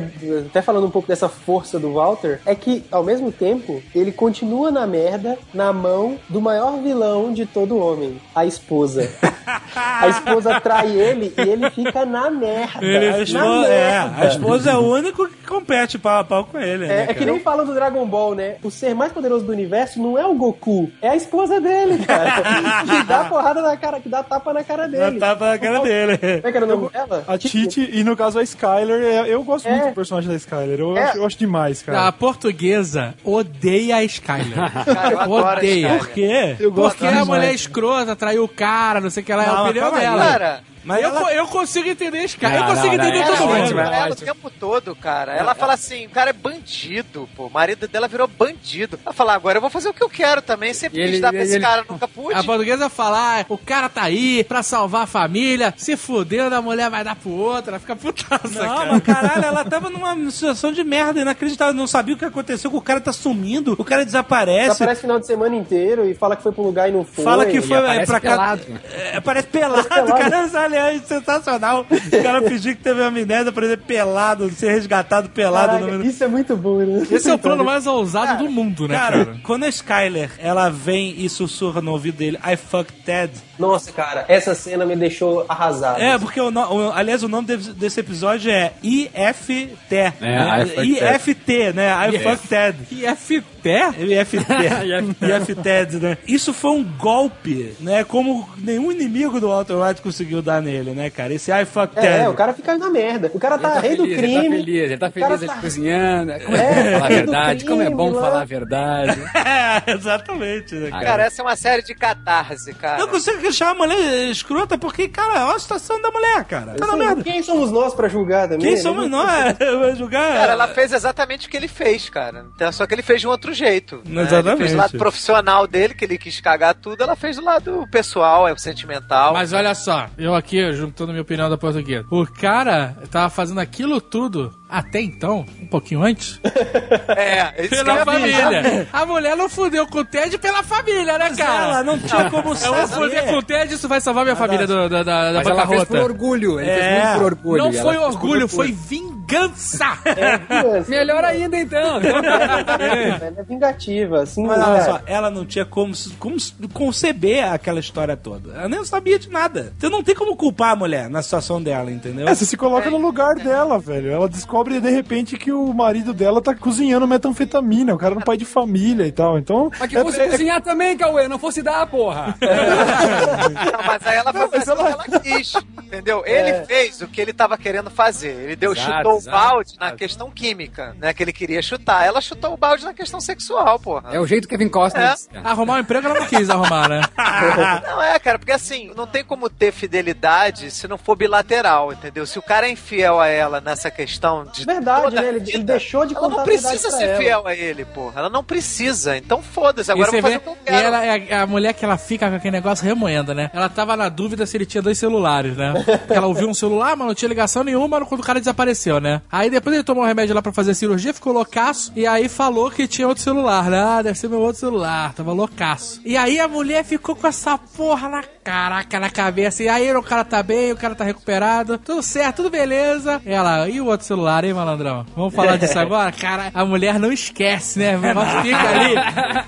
até falando um pouco dessa força do Walter, é que, ao mesmo tempo, ele continua na merda na mão do maior vilão de todo homem, a esposa. A esposa trai ele e ele fica na merda. Ele, a, na esposa, é, merda. a esposa é o único que compete pau a pau com ele, né? É, é que nem falam do Dragon Ball, né? O ser mais poderoso do universo não é o Goku, é a esposa dele, cara. que dá porrada na cara, que dá tapa na cara dele. Dá tapa na cara dele. Como é que era o nome dela? A Titi, e no caso a Skyler, é- eu gosto muito do personagem da Skyler. Eu, É. acho, eu acho demais, cara. A portuguesa odeia a Skyler. Cara, eu adoro a odeia. Skyler. Por quê? Eu gosto Porque a demais. mulher escrota, traiu o cara, não sei o que, ela é a opinião aí, dela. Cara, Mas eu, ela- co- eu consigo entender a Skyler. Não, eu consigo não, não, entender é todo mundo. é ela o tempo todo, cara. Ela fala assim, o cara é bandido, pô. O marido dela virou bandido. Ela fala, agora eu vou fazer o que eu quero também. Sempre E quis ele- dar pra e esse ele- cara, nunca pude. A portuguesa fala, ah, o cara tá aí pra salvar a família, se fudendo, a mulher vai dar pro outro, ela fica putaça, Não, cara. mas caralho, ela tava numa situação de merda inacreditável. Não sabia o que aconteceu, que o cara tá sumindo, o cara desaparece. Aparece final de semana inteiro e fala que foi pra um lugar e não foi. Fala que foi é, pra cá. pelado. É, parece pelado, pelado. cara. Aliás, sensacional. O cara fingiu que teve amnésia pra ele pelado, ser resgatado pelado Caraca, no Isso é muito bom, né? Esse é o plano mais ousado do mundo, né, Cara, cara? quando a Skyler ela vem e sussurra no ouvido dele, I fuck Ted. Nossa, cara, essa cena me deixou arrasado. É, porque o, no- o- aliás, o nome desse, desse episódio é IFT. É, né? IFT, né? I fuck Ted. IFT? IFT. IFT, né? Isso foi um golpe, né? Como nenhum inimigo do Walter White conseguiu dar nele, né, cara? Esse I fuck Ted. É, o cara fica na merda. O cara tá, tá rei do feliz, crime. ele tá feliz, ele tá cara feliz, ele tá- cozinhando. Como é, É, bom falar a do verdade, como é bom crime lá. falar a verdade. É, exatamente, né, cara? Cara, essa é uma série de catarse, cara. Eu consigo achar a mulher escrota porque, cara, olha a situação da mulher, cara. Tá na merda. Quem somos nós pra julgar também? Quem né? somos nós? Vai julgar? Cara, ela fez exatamente o que ele fez, cara. Então, Só que ele fez de um outro jeito. né? Exatamente. Ele fez do lado profissional dele, que ele quis cagar tudo, ela fez do lado pessoal, é sentimental. Mas olha só, eu aqui, juntando minha opinião da portuguesa. O cara tava fazendo aquilo tudo até então, um pouquinho antes, É, pela família. A mulher não fudeu com o Ted pela família, né, Mas cara? ela não tinha como Eu vou fuder com o saber. Ted, isso vai salvar minha família do- da, da, da Mas ela fez por orgulho, ele É. fez muito por orgulho. Não foi orgulho, foi vingança. Vingança. Melhor ainda, então. Ela é vingativa, assim. Mas olha né? só, ela não tinha como, como conceber aquela história toda. Ela nem sabia de nada. Você não tem como culpar a mulher na situação dela, entendeu? É, você se coloca no lugar dela, velho. Ela descobre de repente que o marido dela tá cozinhando metanfetamina. O cara é um pai de família e tal. Então. Mas que é- fosse é- cozinhar também, Cauê, não fosse dar, porra. Não, mas aí ela foi Não, mas fazer o que ela- ela quis, entendeu? Ele fez o que ele tava querendo fazer. Ele deu, Exato, chutou exato, o balde na exato. questão química, né? Que ele queria chutar. Ela chutou o balde na questão sexual, porra. É o jeito que Kevin Costner É. disse. Arrumar um emprego ela não quis arrumar, né? Não é, cara, porque assim, não tem como ter fidelidade se não for bilateral, entendeu? Se o cara é infiel a ela nessa questão de. Verdade, né? Ele, ele deixou de Ela contar não a verdade precisa ser ela. fiel a ele, porra. Ela não precisa. Então foda-se, agora e eu você vou fazer vê, o que eu e quero. ela é a, a mulher que ela fica com aquele negócio remoendo, né? Ela tava na dúvida se ele tinha dois celulares, né? Porque ela ouviu um celular, mas não tinha ligação nenhuma quando o cara desapareceu, né? Aí depois ele tomou um remédio lá pra fazer a cirurgia, ficou loucaço, e aí falou que tinha outro celular, né? Ah, deve ser meu outro celular, tava loucaço. E aí a mulher ficou com essa porra na caraca na cabeça, e aí o cara tá bem, o cara tá recuperado, tudo certo, tudo beleza. Ela, e o outro celular, hein, malandrão? Vamos falar disso agora? Cara, a mulher não esquece, né? O negócio fica ali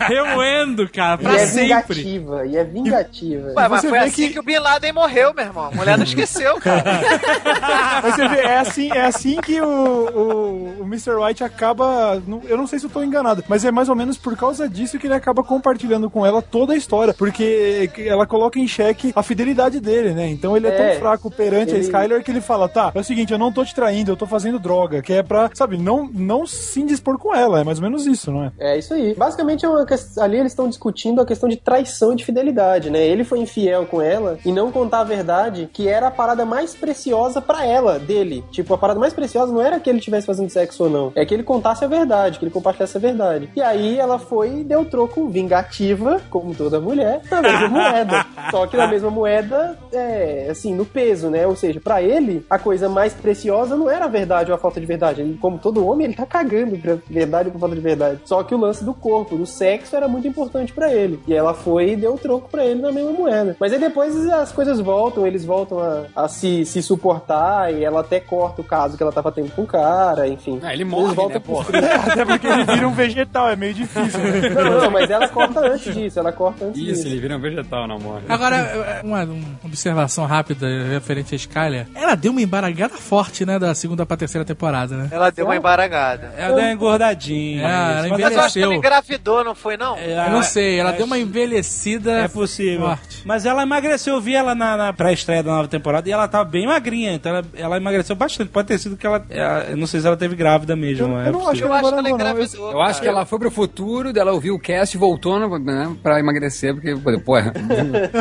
remoendo, cara, pra e é sempre. vingativa, e é vingativa. Ué, mas Você foi vê assim que- que... o Bin Laden morreu, meu irmão. A mulher não esqueceu, cara. Mas você vê, é assim, é assim que o, o, o Mr. White acaba. Eu não sei se eu tô enganado, mas é mais ou menos por causa disso que ele acaba compartilhando com ela toda a história. Porque ela coloca em xeque a fidelidade dele, né? Então ele é, É, tão fraco perante a ele- Skyler que ele fala: tá, é o seguinte, eu não tô te traindo, eu tô fazendo droga, que é pra, sabe, não, não se indispor com ela. É mais ou menos isso, não é? É isso aí. Basicamente, é uma quest- ali eles estão discutindo a questão de traição e de fidelidade, né? Ele foi infiel com ela e não contar a verdade, que era a parada mais preciosa pra ela, dele. Tipo, a parada mais preciosa não era que ele estivesse fazendo sexo ou não, é que ele contasse a verdade, que ele compartilhasse a verdade. E aí ela foi e deu troco vingativa, como toda mulher, na mesma moeda. Só que na mesma moeda, é, assim, no peso, né? Ou seja, pra ele, a coisa mais preciosa não era a verdade ou a falta de verdade. Ele, como todo homem, ele tá cagando pra verdade ou pra falta de verdade. Só que o lance do corpo, do sexo, era muito importante pra ele. E ela foi e deu o troco pra ele na mesma moeda. Mas aí depois as coisas voltam, eles voltam a, a se, se suportar e ela até corta o caso que ela tava tendo com o cara, enfim. Ah, ele Eles morre, voltam né, trilhos. Até porque ele vira um vegetal, é meio difícil. Né? Não, não, mas ela corta antes disso, ela corta antes Isso, disso. ele vira um vegetal, não morre. Agora, uma, uma observação rápida referente a Skyler. Ela deu uma embaragada forte, né, da segunda pra terceira temporada, né? Ela deu uma embaragada. Ela deu uma engordadinha. É, ela Mas Mas eu acho que ela envelheceu. engravidou, não foi, não? Eu não sei, ela deu uma envelhecida. É possível. Forte. Mas ela emagreceu, eu vi ela na, na pré-estreia da nova temporada e ela tava bem magrinha, então ela, ela emagreceu bastante. Pode ter sido que ela. é, Eu não sei se ela teve grávida mesmo. Eu, é eu não acho que ela Eu acho que ela engordou, não. Eu- engravidou. Eu acho que ela foi pro futuro, dela ouviu o cast e voltou né, pra emagrecer, porque, pô,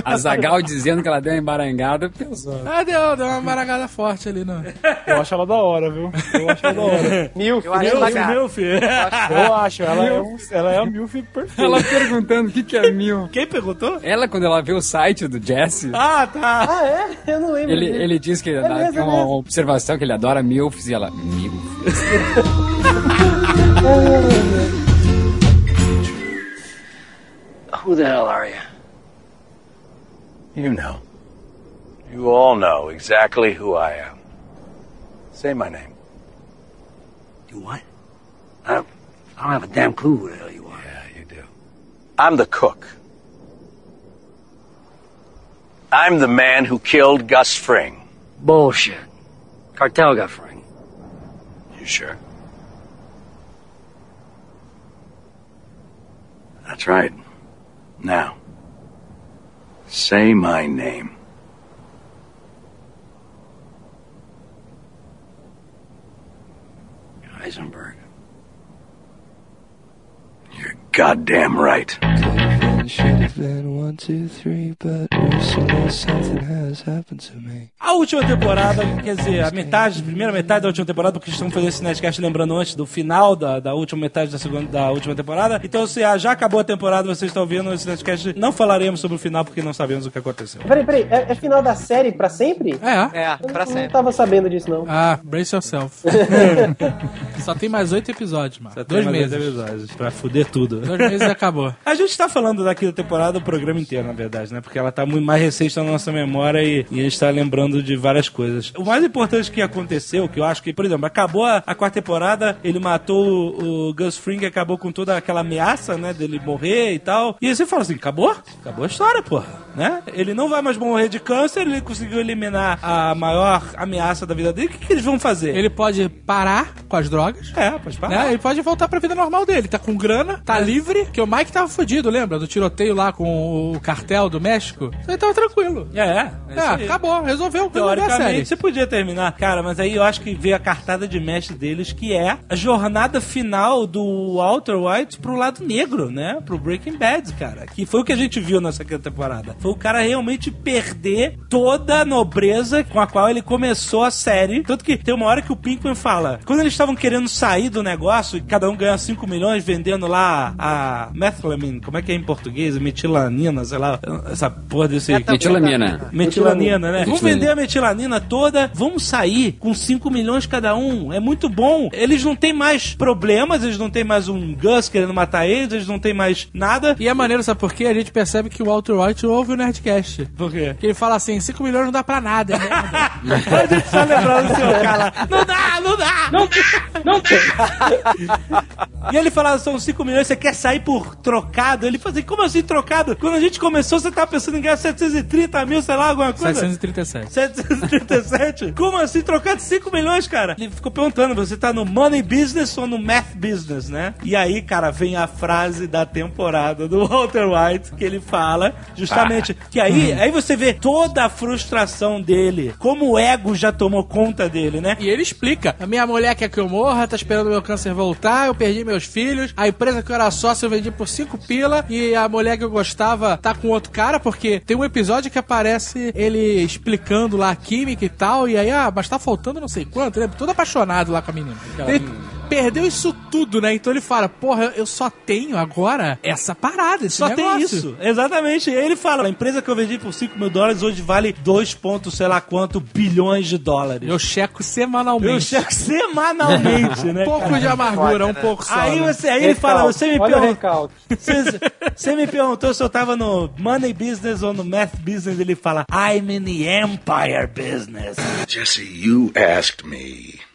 a Zagal dizendo que ela deu uma embarangada, pensou. Ah, deu, deu uma embaragada forte ali, não. Eu acho ela da hora, viu? Eu acho ela da hora. Milf, Eu acho Meu, ela filho. Eu acho, ela é, um, ela é a Milf perfeita. Ela perguntando o que, que é mil. Quem perguntou? Ela, quando ela vê o site do Jesse, Ah, tá. Ah, é? Eu não lembro. ele, disso. ele diz que É mesmo, tem é uma mesmo. observação que ele adora milfs e ela, milf. Who the hell are you? You know. You all know exactly who I am. Say my name. You what? I don't, I don't have a damn clue who the hell you are. Yeah, you do. I'm the cook. I'm the man who killed Gus Fring. Bullshit. Cartel got Fring. You sure? That's right. Now, say my name. Heisenberg. You're goddamn right. Should have been one, two, three, but recently something has happened to me. A última temporada, quer dizer, a metade, a primeira metade da última temporada, porque estamos fazendo esse Nerdcast lembrando antes do final da, da última metade da segunda da última temporada. Então, se ah, já acabou a temporada, vocês estão ouvindo esse Nerdcast, não falaremos sobre o final porque não sabemos o que aconteceu. Peraí, peraí, é, é final da série pra sempre? É. É, pra Eu não sempre. tava sabendo disso, não. Ah, brace yourself. Só tem mais oito episódios, mano. Só tem Dois mais meses. dois episódios Pra fuder tudo. Dois meses e acabou. A gente tá falando daqui da temporada, o programa inteiro, na verdade, né? Porque ela tá muito mais recente na nossa memória e, e a gente tá lembrando de várias coisas. O mais importante que aconteceu, que eu acho que, por exemplo, acabou a, a quarta temporada, ele matou o, o Gus Fring, acabou com toda aquela ameaça, né? Dele morrer e tal. E aí você fala assim, acabou? Acabou a história, porra, né? Ele não vai mais morrer de câncer, ele conseguiu eliminar a maior ameaça da vida dele. O que, que eles vão fazer? Ele pode parar com as drogas. É, pode parar. Né? Ele pode voltar pra vida normal dele. Tá com grana, tá livre. Que o Mike tava fudido, lembra? Do tiroteio lá com o cartel do México. Ele tava tranquilo. É, é. É, acabou. Resolveu. Teoricamente, você podia terminar. Cara, mas aí eu acho que veio a cartada de mestre deles, que é a jornada final do Walter White pro lado negro, né? Pro Breaking Bad, cara. Que foi o que a gente viu na segunda temporada. Foi o cara realmente perder toda a nobreza com a qual ele começou a série. Tanto que tem uma hora que o Pinkman fala: quando eles estavam querendo sair do negócio, e cada um ganha 5 milhões vendendo lá a methylamine, como é que é em português? Metilanina, sei lá, essa porra desse. Metilamina. Metilanina, né? Vamos vender a metilanina toda, vamos sair com 5 milhões cada um. É muito bom. Eles não têm mais problemas, eles não têm mais um Gus querendo matar eles, eles não têm mais nada. E é maneiro, sabe por quê? A gente percebe que o Walter White ouve o Nerdcast. Por quê? Que ele fala assim, 5 milhões não dá pra nada. é merda. A gente só lembrando do seu cara. Não dá, não dá! Não dá! Não dá! E ele falava, são 5 milhões, você quer sair por trocado? Ele falou assim, como assim trocado? Quando a gente começou, você tava pensando em ganhar 730 mil, sei lá, alguma coisa? 737. 737? Como assim trocar de 5 milhões, cara? Ele ficou perguntando, você tá no money business ou no math business, né? E aí, cara, vem a frase da temporada do Walter White, que ele fala justamente que aí, aí você vê toda a frustração dele, como o ego já tomou conta dele, né? E ele explica: a minha mulher quer que eu morra, tá esperando meu câncer voltar, eu perdi meus filhos, a empresa que eu era sócio eu vendi por 5 pila, e a mulher que eu gostava tá com outro cara, porque tem um episódio que aparece ele explicando lá a química e tal, e aí, ah, mas tá faltando não sei quanto, ele é todo apaixonado lá com a menina. Ele perdeu isso tudo, né? Então ele fala, porra, eu só tenho agora essa parada, esse Só tem negócio. isso, exatamente. E aí ele fala: a empresa que eu vendi por 5 mil dólares hoje vale 2 pontos, sei lá quanto, bilhões de dólares. Eu checo semanalmente. Eu checo semanalmente, né? Um pouco cara? de amargura, um pouco só. Aí, né? você, aí ele fala, você me perguntou. Você, você me perguntou se eu tava no money business ou no math business. Ele fala, I'm in the empire business. Jesse, you asked me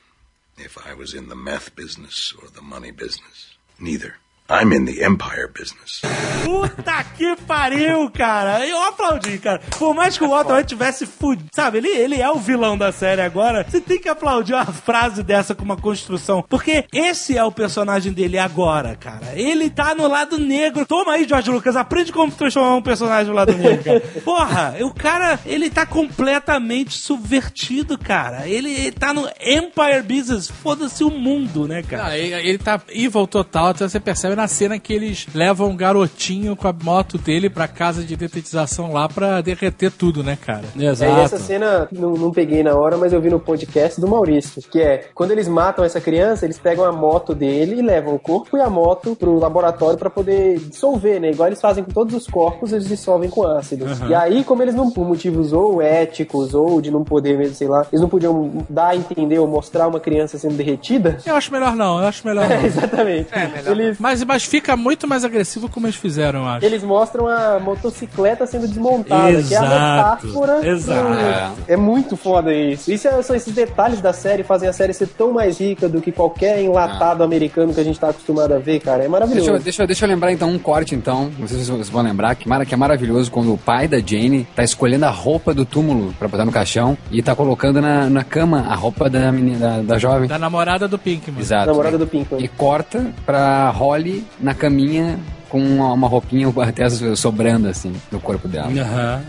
if I was in the meth business or the money business. Neither. I'm in the empire business. Puta que pariu, cara. Eu aplaudi, cara. Por mais que o Walter White tivesse fudido, sabe? Ele, ele é o vilão da série agora. Você tem que aplaudir uma frase dessa com uma construção. Porque esse é o personagem dele agora, cara. Ele tá no lado negro. Toma aí, George Lucas. Aprende como transformar um personagem no lado negro, cara. Porra, o cara, ele tá completamente subvertido, cara. Ele, ele tá no Empire Business. Foda-se o mundo, né, cara? Ah, ele, ele tá evil total, então você percebe na cena que eles levam um garotinho com a moto dele pra casa de detetização lá pra derreter tudo, né, cara? É, e essa cena não, não peguei na hora, mas eu vi no podcast do Maurício, que é quando eles matam essa criança, eles pegam a moto dele e levam o corpo e a moto pro laboratório pra poder dissolver, né? Igual eles fazem com todos os corpos, eles dissolvem com ácido. Uhum. E aí, como eles não, por motivos ou éticos ou de não poder mesmo, sei lá, eles não podiam dar a entender ou mostrar uma criança sendo derretida. Eu acho melhor não, eu acho melhor não. É, exatamente. Eles, Mas, mas fica muito mais agressivo como eles fizeram, eu acho. eles mostram a motocicleta sendo desmontada, que é a Exato, metáfora. exato. do- É muito foda isso. Isso é- são esses detalhes da série fazem a série ser tão mais rica do que qualquer enlatado americano que a gente tá acostumado a ver, cara. É maravilhoso. Deixa eu, deixa, eu- deixa eu lembrar então um corte então, não sei se vocês vão lembrar, que, que é maravilhoso quando o pai da Jane tá escolhendo a roupa do túmulo pra botar no caixão e tá colocando na, na cama a roupa da menina, da, da jovem. Da namorada do Pinkman. Exato. Namorada do Pinkman. E corta pra Holly na caminha com uma, uma roupinha até sobrando assim no corpo dela.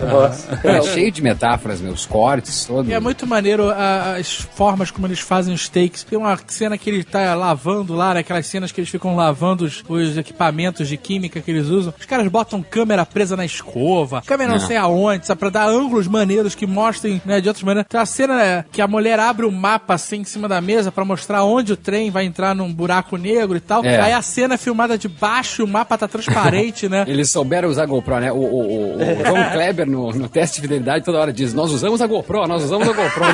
Nossa. É cheio de metáforas, meus cortes, todo. E é muito maneiro a- as formas como eles fazem os takes. Tem uma cena que ele tá lavando lá, né? aquelas cenas que eles ficam lavando os, os equipamentos de química que eles usam. Os caras botam câmera presa na escova, câmera não Não. sei aonde, sabe? Pra dar ângulos maneiros que mostrem, né, de outras maneiras. Tem uma cena né, que a mulher abre o mapa assim em cima da mesa pra mostrar onde o trem vai entrar num buraco negro e tal. É. Aí a cena é filmada de baixo, o mapa tá transparente, né? Eles souberam usar GoPro, né? O, o, o, o João Kleber, no, no teste de fidelidade, toda hora diz: Nós usamos a GoPro, nós usamos a GoPro.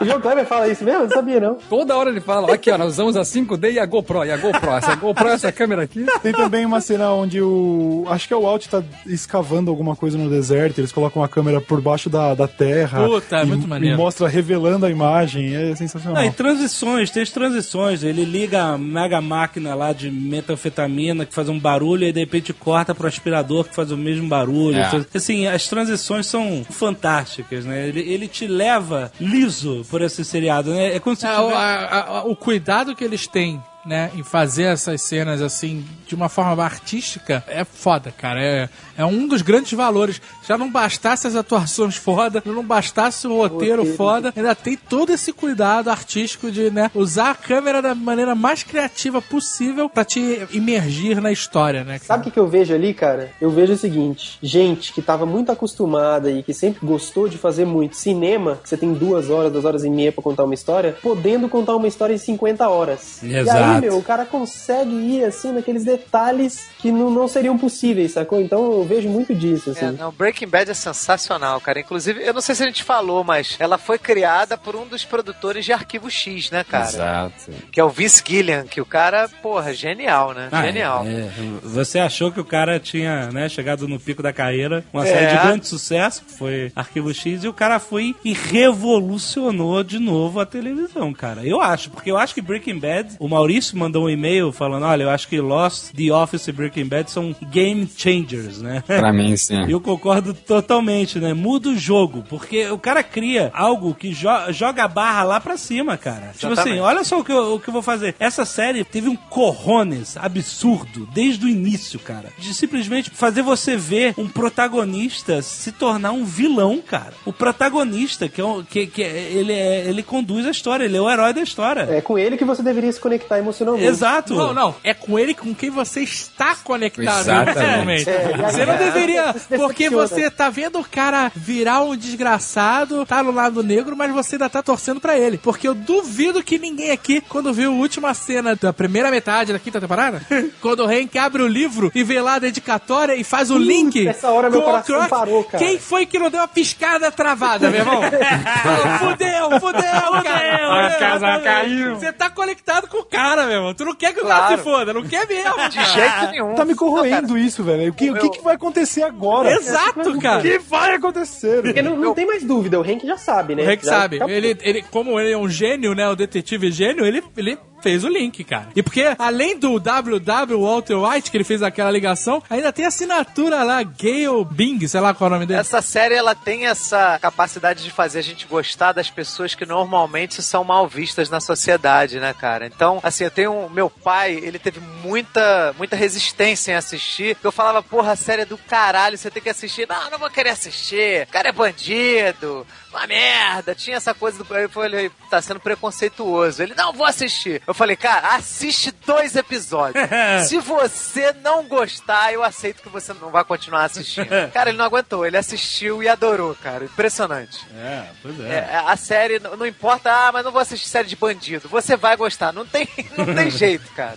O João Kleber fala isso mesmo? Não sabia, não. toda hora ele fala: Aqui, ó, nós usamos a 5D e a GoPro. E a GoPro, essa GoPro, essa câmera aqui. Tem também uma cena onde o. Acho que é o Alt tá escavando alguma coisa no deserto. Eles colocam a câmera por baixo da, da terra. Puta, é e, muito maneiro. E mostra revelando a imagem. É sensacional. Não, e transições, tem as transições. Ele liga a mega máquina lá de metanfetamina que faz um barulho e de repente corta pro aspirador que faz o mesmo barulho. É. Assim, as transições são fantásticas, né? Ele, ele te leva liso por esse seriado, né? É como se É, tiver- o, a- a- o cuidado que eles têm né, em fazer essas cenas assim de uma forma artística é foda, cara. É, é um dos grandes valores. Já não bastasse as atuações foda, não bastasse o roteiro, Roteiro. foda, ainda tem todo esse cuidado artístico de, né, usar a câmera da maneira mais criativa possível pra te imergir na história, né? Sabe o que, que eu vejo ali, cara? Eu vejo o seguinte: gente que tava muito acostumada e que sempre gostou de fazer muito cinema, que você tem duas horas, duas horas e meia pra contar uma história, podendo contar uma história em 50 horas. Exato. O cara consegue ir assim naqueles detalhes que não, não seriam possíveis, sacou? Então eu vejo muito disso, assim. É, não, Breaking Bad é sensacional, cara. Inclusive, eu não sei se a gente falou, mas ela foi criada por um dos produtores de Arquivo X, né, cara? Exato. Que é o Vince Gillian, que o cara, porra, genial, né? Ah, genial. é, é. Você achou que o cara tinha né, chegado no pico da carreira, uma É. série de grande sucesso, que foi Arquivo X, e o cara foi e revolucionou de novo a televisão, cara. Eu acho, porque eu acho que Breaking Bad, o Maurício mandou um e-mail falando, olha, eu acho que Lost, The Office e Breaking Bad são game changers, né? Pra mim, sim. Eu concordo totalmente, né? Muda o jogo, porque o cara cria algo que jo- joga a barra lá pra cima, cara. Tipo assim, Exatamente. olha só o que, eu, o que eu vou fazer. Essa série teve um corrones absurdo desde o início, cara. De simplesmente fazer você ver um protagonista se tornar um vilão, cara. O protagonista, que, é um, que, que é- ele, é, ele conduz a história, ele é o herói da história. É com ele que você deveria se conectar emocionalmente. Exato. Não, não. É com ele com quem você está conectado Exatamente. É, você não deveria. Porque você tá vendo o cara virar um desgraçado, tá no lado negro, mas você ainda tá torcendo pra ele. Porque eu duvido que ninguém aqui, quando viu a última cena da primeira metade da quinta temporada, quando o Hank abre o livro e vê lá a dedicatória e faz o link. essa hora meu coração Croc, parou, cara. Quem foi que não deu uma piscada travada, meu irmão? Fudeu, fudeu, cara. A casa caiu. Você tá conectado com o cara, meu irmão. Tu não quer que o cara Claro. se foda, não quer mesmo. De jeito nenhum. Tá me corroendo isso, velho. O que, o que, que vai acontecer agora? Exato, O cara. que vai acontecer? Porque não, não tem mais dúvida, o Hank já sabe, né? O Hank Já sabe. acabou. Ele, ele, como ele é um gênio, né? O detetive gênio, ele, ele fez o link, cara. E porque, além do WW Walter White, que ele fez aquela ligação, ainda tem a assinatura lá, Gale Bing, sei lá qual é o nome dele. Essa série ela tem essa capacidade de fazer a gente gostar das pessoas que normalmente são mal vistas na sociedade, né, cara? Então, assim, eu tenho meu pai, ele teve muita muita resistência em assistir. Eu falava, porra, a série é do caralho, você tem que assistir. Não, não vou querer assistir. O cara é bandido. Uma merda, tinha essa coisa do. Aí eu falei, tá sendo preconceituoso. Ele, não, vou assistir. Eu falei, cara, assiste dois episódios. Se você não gostar, eu aceito que você não vai continuar assistindo. Cara, ele não aguentou, ele assistiu e adorou, cara. Impressionante. É, pois É, a série, não importa, ah, mas não vou assistir série de bandido. Você vai gostar. Não tem, não tem jeito, cara.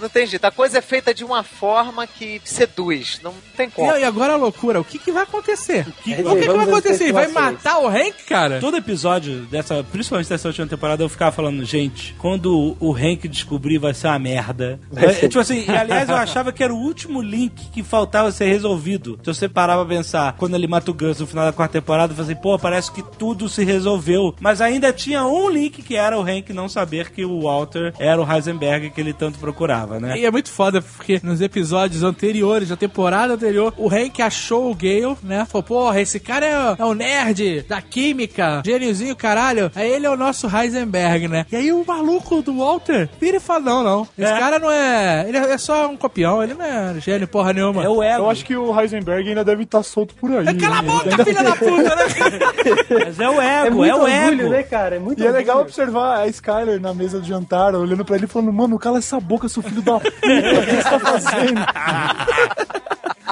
Não tem jeito. A coisa é feita de uma forma que seduz. Não tem como. E, agora a loucura, o que, que vai acontecer? O que, que- o que, que vai acontecer? Ele vai matar o Hank, cara? Todo episódio dessa, principalmente dessa última temporada, eu ficava falando, gente, quando o Hank descobrir vai ser uma merda. É, tipo assim, e, aliás, eu achava que era o último link que faltava ser resolvido. Se você parar pra pensar, quando ele mata o Gus no final da quarta temporada, eu falei, pô, parece que tudo se resolveu. Mas ainda tinha um link que era o Hank não saber que o Walter era o Heisenberg que ele tanto procurava, né? E é muito foda, porque nos episódios anteriores, da temporada anterior, o Hank achou o Gale, né? Falou, porra, esse cara é, é um nerd da química, gêniozinho, caralho. Aí ele é o nosso Heisenberg, né? E aí o maluco do Walter vira e fala, não, não. Esse É. cara não é... Ele é só um copião, ele não é gênio porra nenhuma. É o ego. Eu acho que o Heisenberg ainda deve estar solto por aí. Cala a né? boca, Ele filha da puta, né? Mas é o É ego, muito é, o orgulho, ego. né, cara? É muito E é orgulho. legal observar a Skyler na mesa de jantar, olhando pra ele e falando, mano, cala essa boca, seu filho da puta, o que você tá fazendo?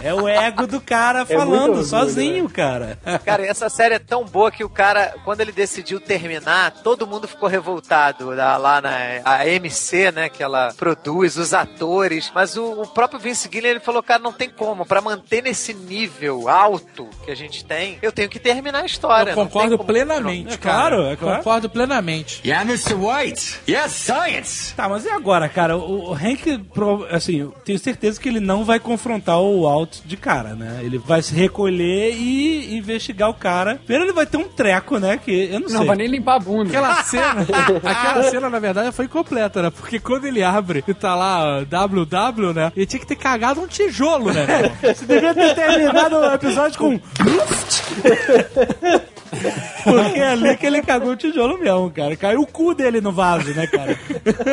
É o ego do cara muito falando, orgulho, sozinho, cara. Cara, essa série é tão boa que o cara, quando ele decidiu terminar, todo mundo ficou revoltado lá, lá na a MC, né, que ela produz, os atores, mas o, o próprio Vince Gillian, ele falou, cara, não tem como, pra manter nesse nível alto que a gente tem, eu tenho que terminar a história. Eu concordo como- plenamente, É cara. claro, é claro. Concordo plenamente. Yeah, Mr. White. Yes, science. Tá, mas e agora, cara? O, o Hank, assim, eu tenho certeza que ele não vai confrontar o Walt de cara, né? Ele vai se recolher e investigar o cara. Primeiro ele vai ter um treco, né? Que eu não, Não sei. vai nem limpar a bunda. Aquela cena, aquela cena, na verdade, foi completa, né? Porque quando ele abre e tá lá ó, WW, né? Ele tinha que ter cagado um tijolo, né? Você devia ter terminado o episódio com. Porque é ali que ele cagou o tijolo mesmo, cara. Caiu o cu dele no vaso, né, cara?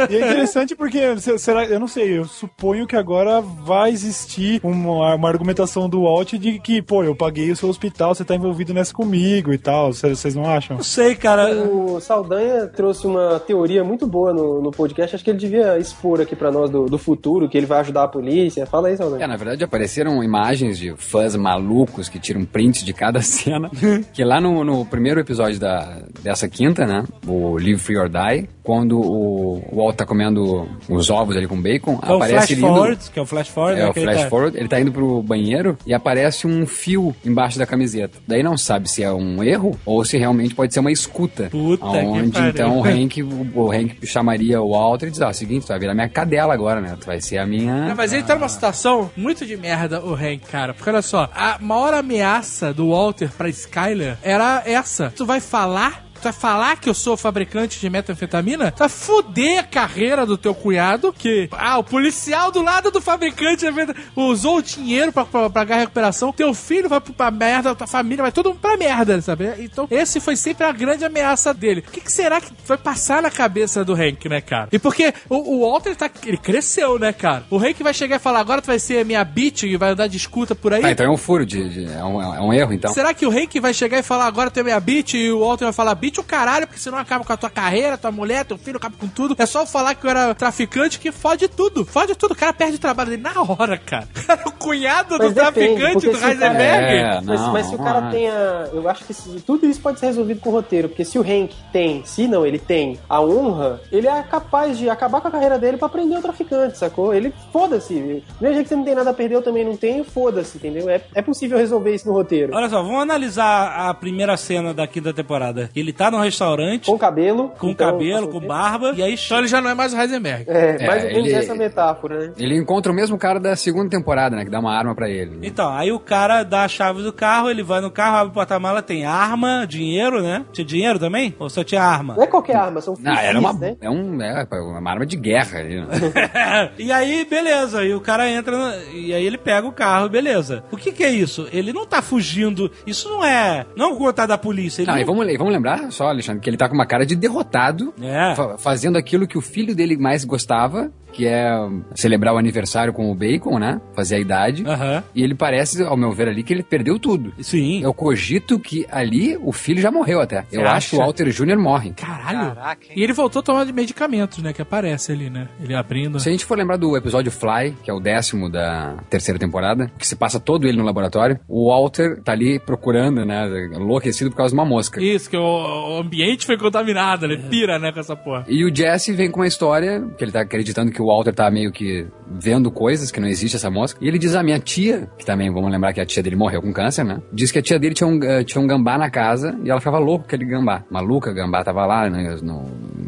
E é interessante porque, se- será, eu não sei, eu suponho que agora vai existir uma, uma argumentação do Walt de que, pô, eu paguei o seu hospital, você tá envolvido nessa comigo e tal. Vocês vocês não acham? Não sei, cara. O Saldanha trouxe uma teoria muito boa no, no podcast. Acho que ele devia expor aqui pra nós do, do futuro, que ele vai ajudar a polícia. Fala aí, Saldanha. É, na verdade apareceram imagens de fãs malucos que tiram prints de cada cena. que lá no, no primeiro episódio da, dessa quinta, né? O Live Free or Die, quando o, Walt tá comendo os ovos ali com bacon, É o aparece flash ele indo- forward, que é o flash forward. É né, o flash tá- forward, ele tá indo pro banheiro e aparece um fio embaixo da camiseta. Daí não sabe se é um erro ou se realmente pode ser uma escuta. Puta onde então o Hank, o, o Hank chamaria o Walter e diz: Ó, seguinte, tu vai virar minha cadela agora, né? Tu vai ser a minha. Não, mas ele tá numa situação muito de merda, o Hank, cara. Porque olha só, a maior ameaça do Walter pra Skyler era essa. Tu vai falar. Tu vai falar que eu sou fabricante de metanfetamina? Tu vai foder a carreira do teu cunhado, que... Ah, o policial do lado do fabricante metanfetamina usou o dinheiro pra, pra, pagar a recuperação. Teu filho vai pra merda, tua família vai todo mundo pra merda, sabe? Então, esse foi sempre a grande ameaça dele. O que, que será que vai passar na cabeça do Hank, né, cara? E porque o, o Walter tá... Ele cresceu, né, cara? O Hank vai chegar e falar, agora tu vai ser minha bitch e vai andar de escuta por aí. Ah, então é um furo, de, de- é, um, é um erro, então. Será que o Hank vai chegar e falar agora tu é minha bitch e o Walter vai falar bitch o caralho, porque senão acaba com a tua carreira, tua mulher, teu filho, acaba com tudo. É só falar que eu era traficante que fode tudo. Fode tudo. O cara perde o trabalho dele na hora, cara. O cunhado do Mas depende, traficante do Heisenberg. É, Mas, não, mas se o cara tenha. Eu acho que se- tudo isso pode ser resolvido com o roteiro. Porque se o Hank tem, se não ele tem a honra, ele é capaz de acabar com a carreira dele pra prender o traficante, sacou? Ele foda-se. Do mesmo jeito que você não tem nada a perder, eu também não tenho, foda-se, entendeu? É, é possível resolver isso no roteiro. Olha só, vamos analisar a primeira cena da quinta temporada. Ele tá no restaurante. Com cabelo. Com então, cabelo, com barba. E aí. Então ele já não é mais o Heisenberg. É, mais ou É, menos essa metáfora, né? Ele encontra o mesmo cara da segunda temporada, né? Que dá uma arma pra ele. né? Então, aí o cara dá a chave do carro, ele vai no carro, abre o porta-mala, tem arma, dinheiro, né? Tinha dinheiro também? Ou só tinha arma? Não é qualquer arma, são Não, era uma, né? é um, é uma arma de guerra ali, né? e aí, beleza, e o cara entra no- e aí ele pega o carro, beleza. O que que é isso? Ele não tá fugindo, isso não é, não é contar da polícia. Ele Não, não- e vamos, vamos lembrar só, Alexandre, que ele tá com uma cara de derrotado, É. fa- fazendo aquilo que o filho dele mais gostava, que é celebrar o aniversário com o bacon, né? Fazer a idade. Aham. E ele parece, ao meu ver ali, que ele perdeu tudo. Sim. Eu cogito que ali o filho já morreu até. Eu Você acho que o? Walter Jr. morre. Caralho. E ele voltou a tomar de medicamentos, né? Que aparece ali, né? Ele abrindo. Se a gente for lembrar do episódio Fly, que é o décimo da terceira temporada, que se passa todo ele no laboratório, o Walter tá ali procurando, né? Enlouquecido por causa de uma mosca. Isso, que o, o ambiente foi contaminado, ele pira, né, com essa porra. E o Jesse vem com uma história que ele tá acreditando que o Walter tá meio que vendo coisas, que não existe essa mosca. E ele diz: a minha tia, que também vamos lembrar que a tia dele morreu com câncer, né? Diz que a tia dele tinha um, eh, tinha um gambá na casa e ela ficava louca com aquele gambá. Maluca, gambá tava lá né, no,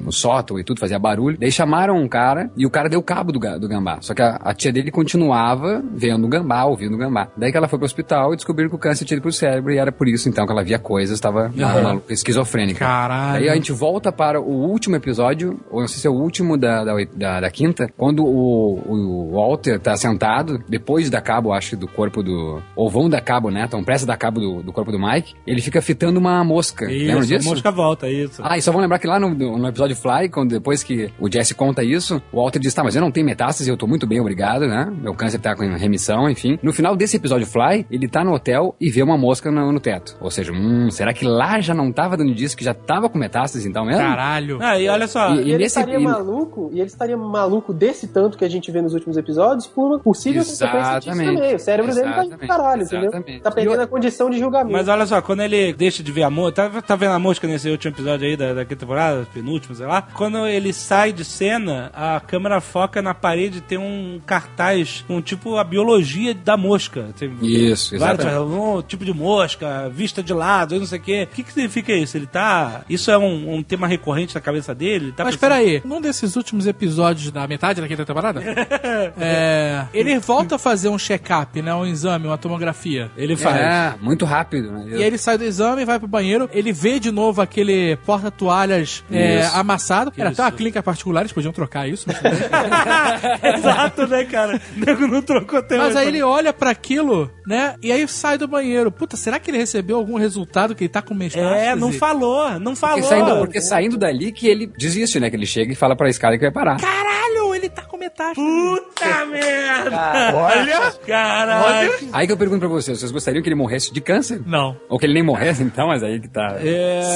no sótão e tudo, fazia barulho. Daí chamaram um cara e o cara deu cabo do, do gambá. Só que a, a tia dele continuava vendo o gambá, ouvindo o gambá. Daí que ela foi pro hospital e descobriram que o câncer tinha ido pro cérebro e era por isso então que ela via coisas, estava maluca, esquizofrênica. Caralho. Aí a gente volta para o último episódio, ou não sei se é o último da, da, da- da quinta, quando o, o Walter tá sentado, depois de dar cabo, acho, do corpo do. Ou vão dar cabo, né? Tão pressa dar cabo do, do corpo do Mike, ele fica fitando uma mosca. Lembra Isso, disso? a mosca volta, isso. Ah, e só vamos lembrar que lá no, no episódio Fly, quando depois que o Jesse conta isso, o Walter diz: tá, mas eu não tenho metástase, eu tô muito bem, obrigado, né? Meu câncer tá com remissão, enfim. No final desse episódio Fly, ele tá no hotel e vê uma mosca no, no teto. Ou seja, hum, será que lá já não tava dando disso, que já tava com metástase então mesmo? Caralho. Ah, e olha só. E- E, ele nesse- estaria e- maluco, e ele estaria maluco desse tanto que a gente vê nos últimos episódios por uma possível consequência disso Exatamente. também. O cérebro dele tá de Exatamente. caralho, entendeu? Exatamente. Tá perdendo a condição de julgamento. Mas olha só, quando ele deixa de ver a mosca, tá, tá vendo a mosca nesse último episódio aí da, da temporada, penúltimo, sei lá. Quando ele sai de cena, a câmera foca na parede, tem um cartaz com tipo a biologia da mosca. Tem Isso, vários, exatamente. um tipo de mosca, vista de lado, não sei o quê. O que, que significa isso? Ele tá. Isso é um, um tema recorrente na cabeça dele? Ele tá Mas pensando- peraí, num desses últimos episódios da metade da quinta temporada, é, ele volta a fazer um check-up, né? Um exame, uma tomografia. Ele É, muito rápido, né? E aí ele sai do exame, vai pro banheiro, ele vê de novo aquele porta-toalhas é, Isso. amassado. Era até uma Isso. clínica particular, eles podiam trocar isso. mas- Exato, né, cara? O nego não trocou até Mas aí ele olha pra aquilo, né? E aí sai do banheiro. Puta, será que ele recebeu algum resultado que ele tá com metástase? É, não falou, não falou. Porque saindo, porque saindo dali que ele desiste, né? Que ele chega e fala pra escada que vai parar. Caralho, ele tá com metástase. Puta merda! Olha! Caralho! Aí que eu pergunto pra vocês, vocês gostariam que ele morresse de câncer? Não. Ou que ele nem morresse, então, mas aí que tá.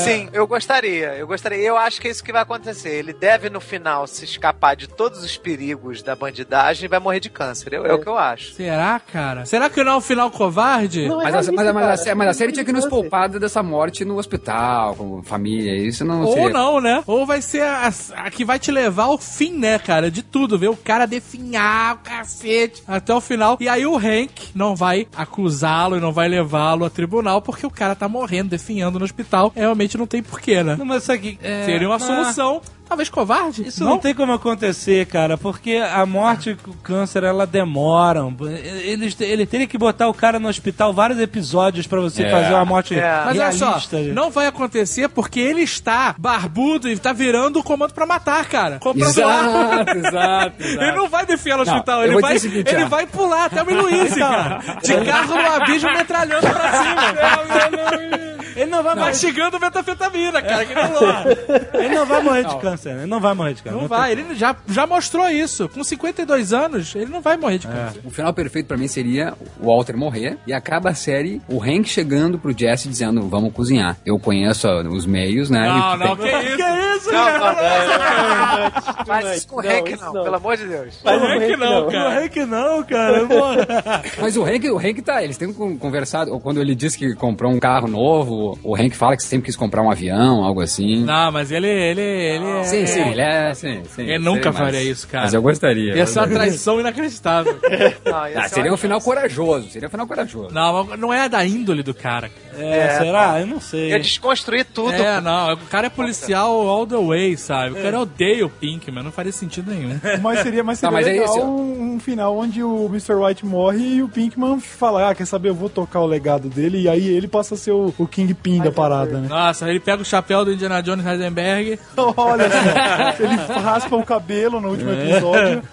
Sim, eu gostaria. Eu gostaria. Eu acho que é isso que vai acontecer. Ele deve, no final, se escapar de todos os perigos da bandidagem e vai morrer de câncer. É, é o que eu acho. Será, cara? Será que não é um final covarde? Mas, a, mas, a, mas, a, mas a série tinha que nos poupar dessa morte no hospital, com família, isso não Ou seria... não, né? Ou vai ser a, a que vai te levar ao fim, né, cara? De tudo, ver o cara definhar o cacete até o final. E aí o Hank não vai acusá-lo e não vai levá-lo a tribunal porque o cara tá morrendo, definhando no hospital. Realmente não tem porquê, né? Não, mas isso aqui... é, Seria uma mas- solução, talvez covarde. Isso não? tem como acontecer, cara, porque a morte com o câncer, ela demora. Eles, ele teria que botar o cara no hospital vários episódios pra você É. fazer uma morte Mas olha só, realista. não vai acontecer porque ele está barbudo e tá virando o comando pra matar, cara. Comprando Exato, exato, exato. Ele não vai defiar no Não, hospital, ele vai, seguinte, ele vai pular até o Minuíce, cara. De carro no abismo metralhando pra cima. Ele não vai morrer. Mastigando metafetamina, cara, que. Ele não vai morrer de Não. Câncer, ele não vai morrer de câncer. Não vai, ele já, já mostrou isso. Com 52 anos, ele não vai morrer É. de câncer. O final perfeito pra mim seria o Walter morrer e acaba a série o Hank chegando pro Jesse dizendo vamos cozinhar. Eu conheço os meios, né? Não, E não, tem- que isso? Que isso, Não, cara? não, Faz isso com o Não, Hank, não, não. pelo amor de Deus. Mas o Hank não, O cara. Hank não, cara. Mas o Hank, o Hank tá, eles têm con- conversado, quando ele disse que comprou um carro novo, o Hank fala que sempre quis comprar um avião, algo assim. Não, mas ele, ele, ele é... Sim, sim, ele é, sim, sim. Ele nunca Sei, faria isso, cara. Mas eu gostaria. Ia ser uma eu traição inacreditável. Não, Ah, ser seria um final corajoso, seria um final corajoso. Não, mas não é da índole do cara. É, será? Eu não sei. Ia desconstruir tudo. É, não, o cara é policial all the way, sabe? O cara odeia o Pinkman, não faria sentido nenhum. Mas seria, mas Não, seria mas é legal um, um final onde o Mr. White morre e o Pinkman fala, ah, quer saber, eu vou tocar o legado dele, e aí ele passa a ser o, o Kingpin da parada, né? Nossa, ele pega o chapéu do Indiana Jones Heisenberg. Olha só, ele raspa o cabelo no último episódio.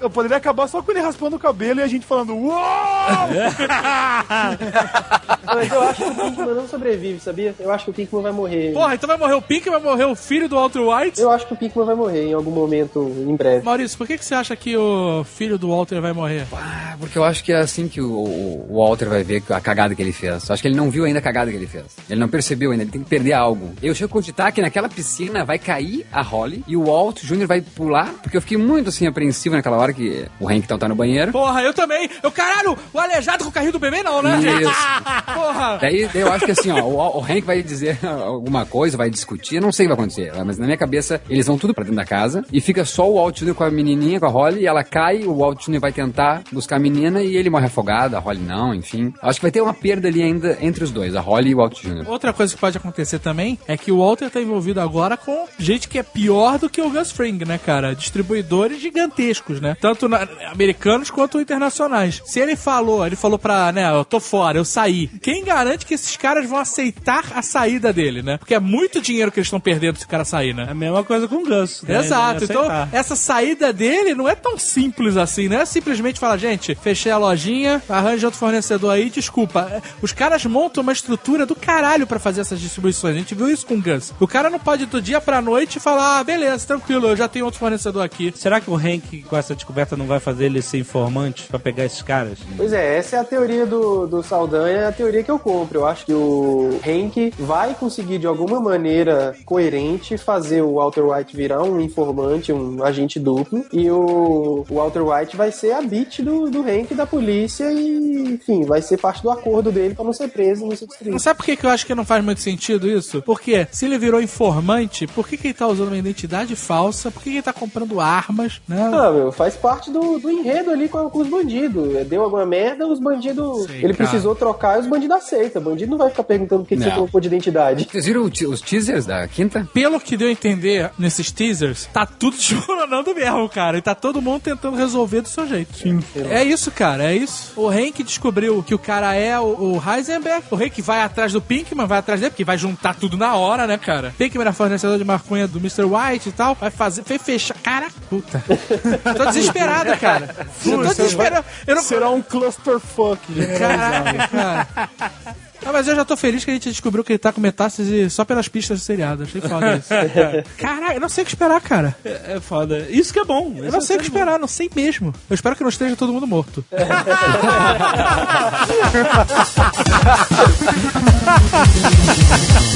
Eu poderia acabar só com ele raspando o cabelo e a gente falando, uou! Mas eu acho que o Pinkman não sobrevive, sabia? Eu acho que o Pinkman vai morrer. Porra, então vai morrer o Pinkman, vai morrer o filho do Walter White? Eu acho que o Pinkman vai morrer em algum momento em breve. Maurício, por que, que você acha que o filho do Walter vai morrer? Ah, Porque eu acho que é assim que o, Walter vai ver a cagada que ele fez. Acho que ele não viu ainda a cagada que ele fez. Ele não percebeu ainda, ele tem que perder algo. Eu chego a cogitar que naquela piscina vai cair a Holly e o Walt Jr. vai pular, porque eu fiquei muito assim apreensivo naquela hora que o Hank então tá no banheiro. Porra, eu também. Eu, caralho, o aleijado com o carrinho do bebê não, né? Isso. Porra. Daí, eu acho que assim, ó, o, o Hank vai dizer alguma coisa, vai discutir, eu não sei o que vai acontecer, mas na minha cabeça eles vão tudo pra dentro da casa e fica só o Walt Jr. com a menininha, com a Holly, e ela cai, o Walt Jr. vai tentar buscar a menina e ele morre afogado, a Holly não, enfim. Acho que vai ter uma perda ali ainda entre os dois, a Holly e o Walt Jr. Outra coisa que pode acontecer também é que o Walter tá envolvido agora com gente que é pior do que o Gus Fring, né, cara? Distribuidores gigantescos, né? Tanto na- americanos quanto internacionais. Se ele falou, ele falou pra, né, eu tô fora, eu saí. Quem garante que esses caras vão aceitar a saída dele, né? Porque é muito dinheiro que eles estão perdendo se o cara sair, né? É a mesma coisa com o Gus. né? Exato. Então, essa saída dele não é tão simples assim, não é simplesmente falar, gente, fechei a lojinha, arranja outro fornecedor aí, desculpa. É, Os caras montam uma estrutura do caralho pra fazer essas distribuições. A gente viu isso com o Gus. O cara não pode do dia pra noite falar, ah, beleza, tranquilo, eu já tenho outro fornecedor aqui. Será que o Hank, com essa descoberta, não vai fazer ele ser informante pra pegar esses caras? Pois é, essa é a teoria do, do Saldanha, é a teoria que eu compro. Eu acho que o Hank vai conseguir, de alguma maneira coerente, fazer o Walter White virar um informante, um agente duplo, e o, o Walter White vai ser a bit do, do Hank da polícia e, enfim, vai ser parte do acordo dele pra não ser preso, não ser destruído. Não sabe por que, que eu acho que não faz muito sentido isso? Porque se ele virou informante, por que, que ele tá usando uma identidade falsa? Por que, que ele tá comprando armas, né? Ah, meu, faz parte do, do enredo ali com, com os bandidos. Deu alguma merda, os bandidos. Sei, ele cara. precisou trocar e os bandidos aceitam. O bandido não vai ficar perguntando o que, que você colocou de identidade. Vocês viram os teasers da quinta? Pelo que deu a entender nesses teasers, tá tudo desmoronando mesmo, cara. E tá todo mundo tentando resolver do seu jeito. Sim. É isso, cara, é isso. O Hank descobriu que o cara é o, o Heisenberg. O Hank vai atrás do Pinkman vai atrás dele, porque vai juntar tudo na hora, né, cara? Pinkman era fornecedor de maconha do Mr. White e tal. Vai fazer, foi fechar. Caraca, puta. tô desesperado, cara. Eu tô desesperado. Eu não... Será um clusterfuck. Caraca, cara. Ah, mas eu já tô feliz que a gente descobriu que ele tá com metástase só pelas pistas do seriado. Achei foda isso. Caraca, eu não sei o que esperar, cara. É, é foda. Isso que é bom. Eu não sei o que esperar, não sei mesmo. Eu espero que não esteja todo mundo morto.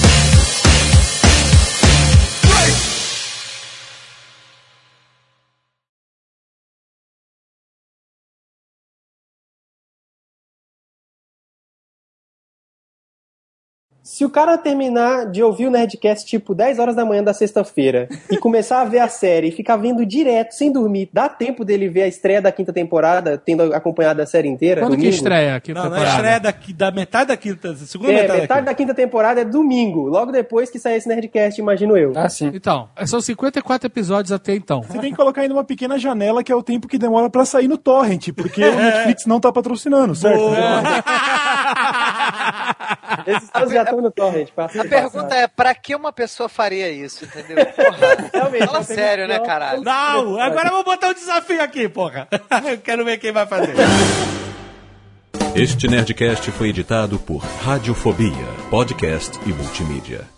Se o cara terminar de ouvir o Nerdcast tipo 10 horas da manhã da sexta-feira e começar a ver a série e ficar vendo direto, sem dormir, dá tempo dele ver a estreia da quinta temporada, tendo acompanhado a série inteira? Quando que domingo? estreia aqui Não, não é estreia da, da metade da quinta, segunda É, metade, metade da da quinta temporada é domingo, logo depois que sair esse Nerdcast, imagino eu. Ah, sim. Então, são 54 episódios até então. Você tem que colocar ainda uma pequena janela que é o tempo que demora pra sair no torrent, porque o Netflix não tá patrocinnando, certo? Esses já estão no torrent. A pergunta é, pra que uma pessoa faria isso, entendeu? Porra, Realmente, fala sério, né, caralho? Não, agora eu vou botar um desafio aqui, porra. Eu quero ver quem vai fazer. Este Nerdcast foi editado por Radiofobia, podcast e multimídia.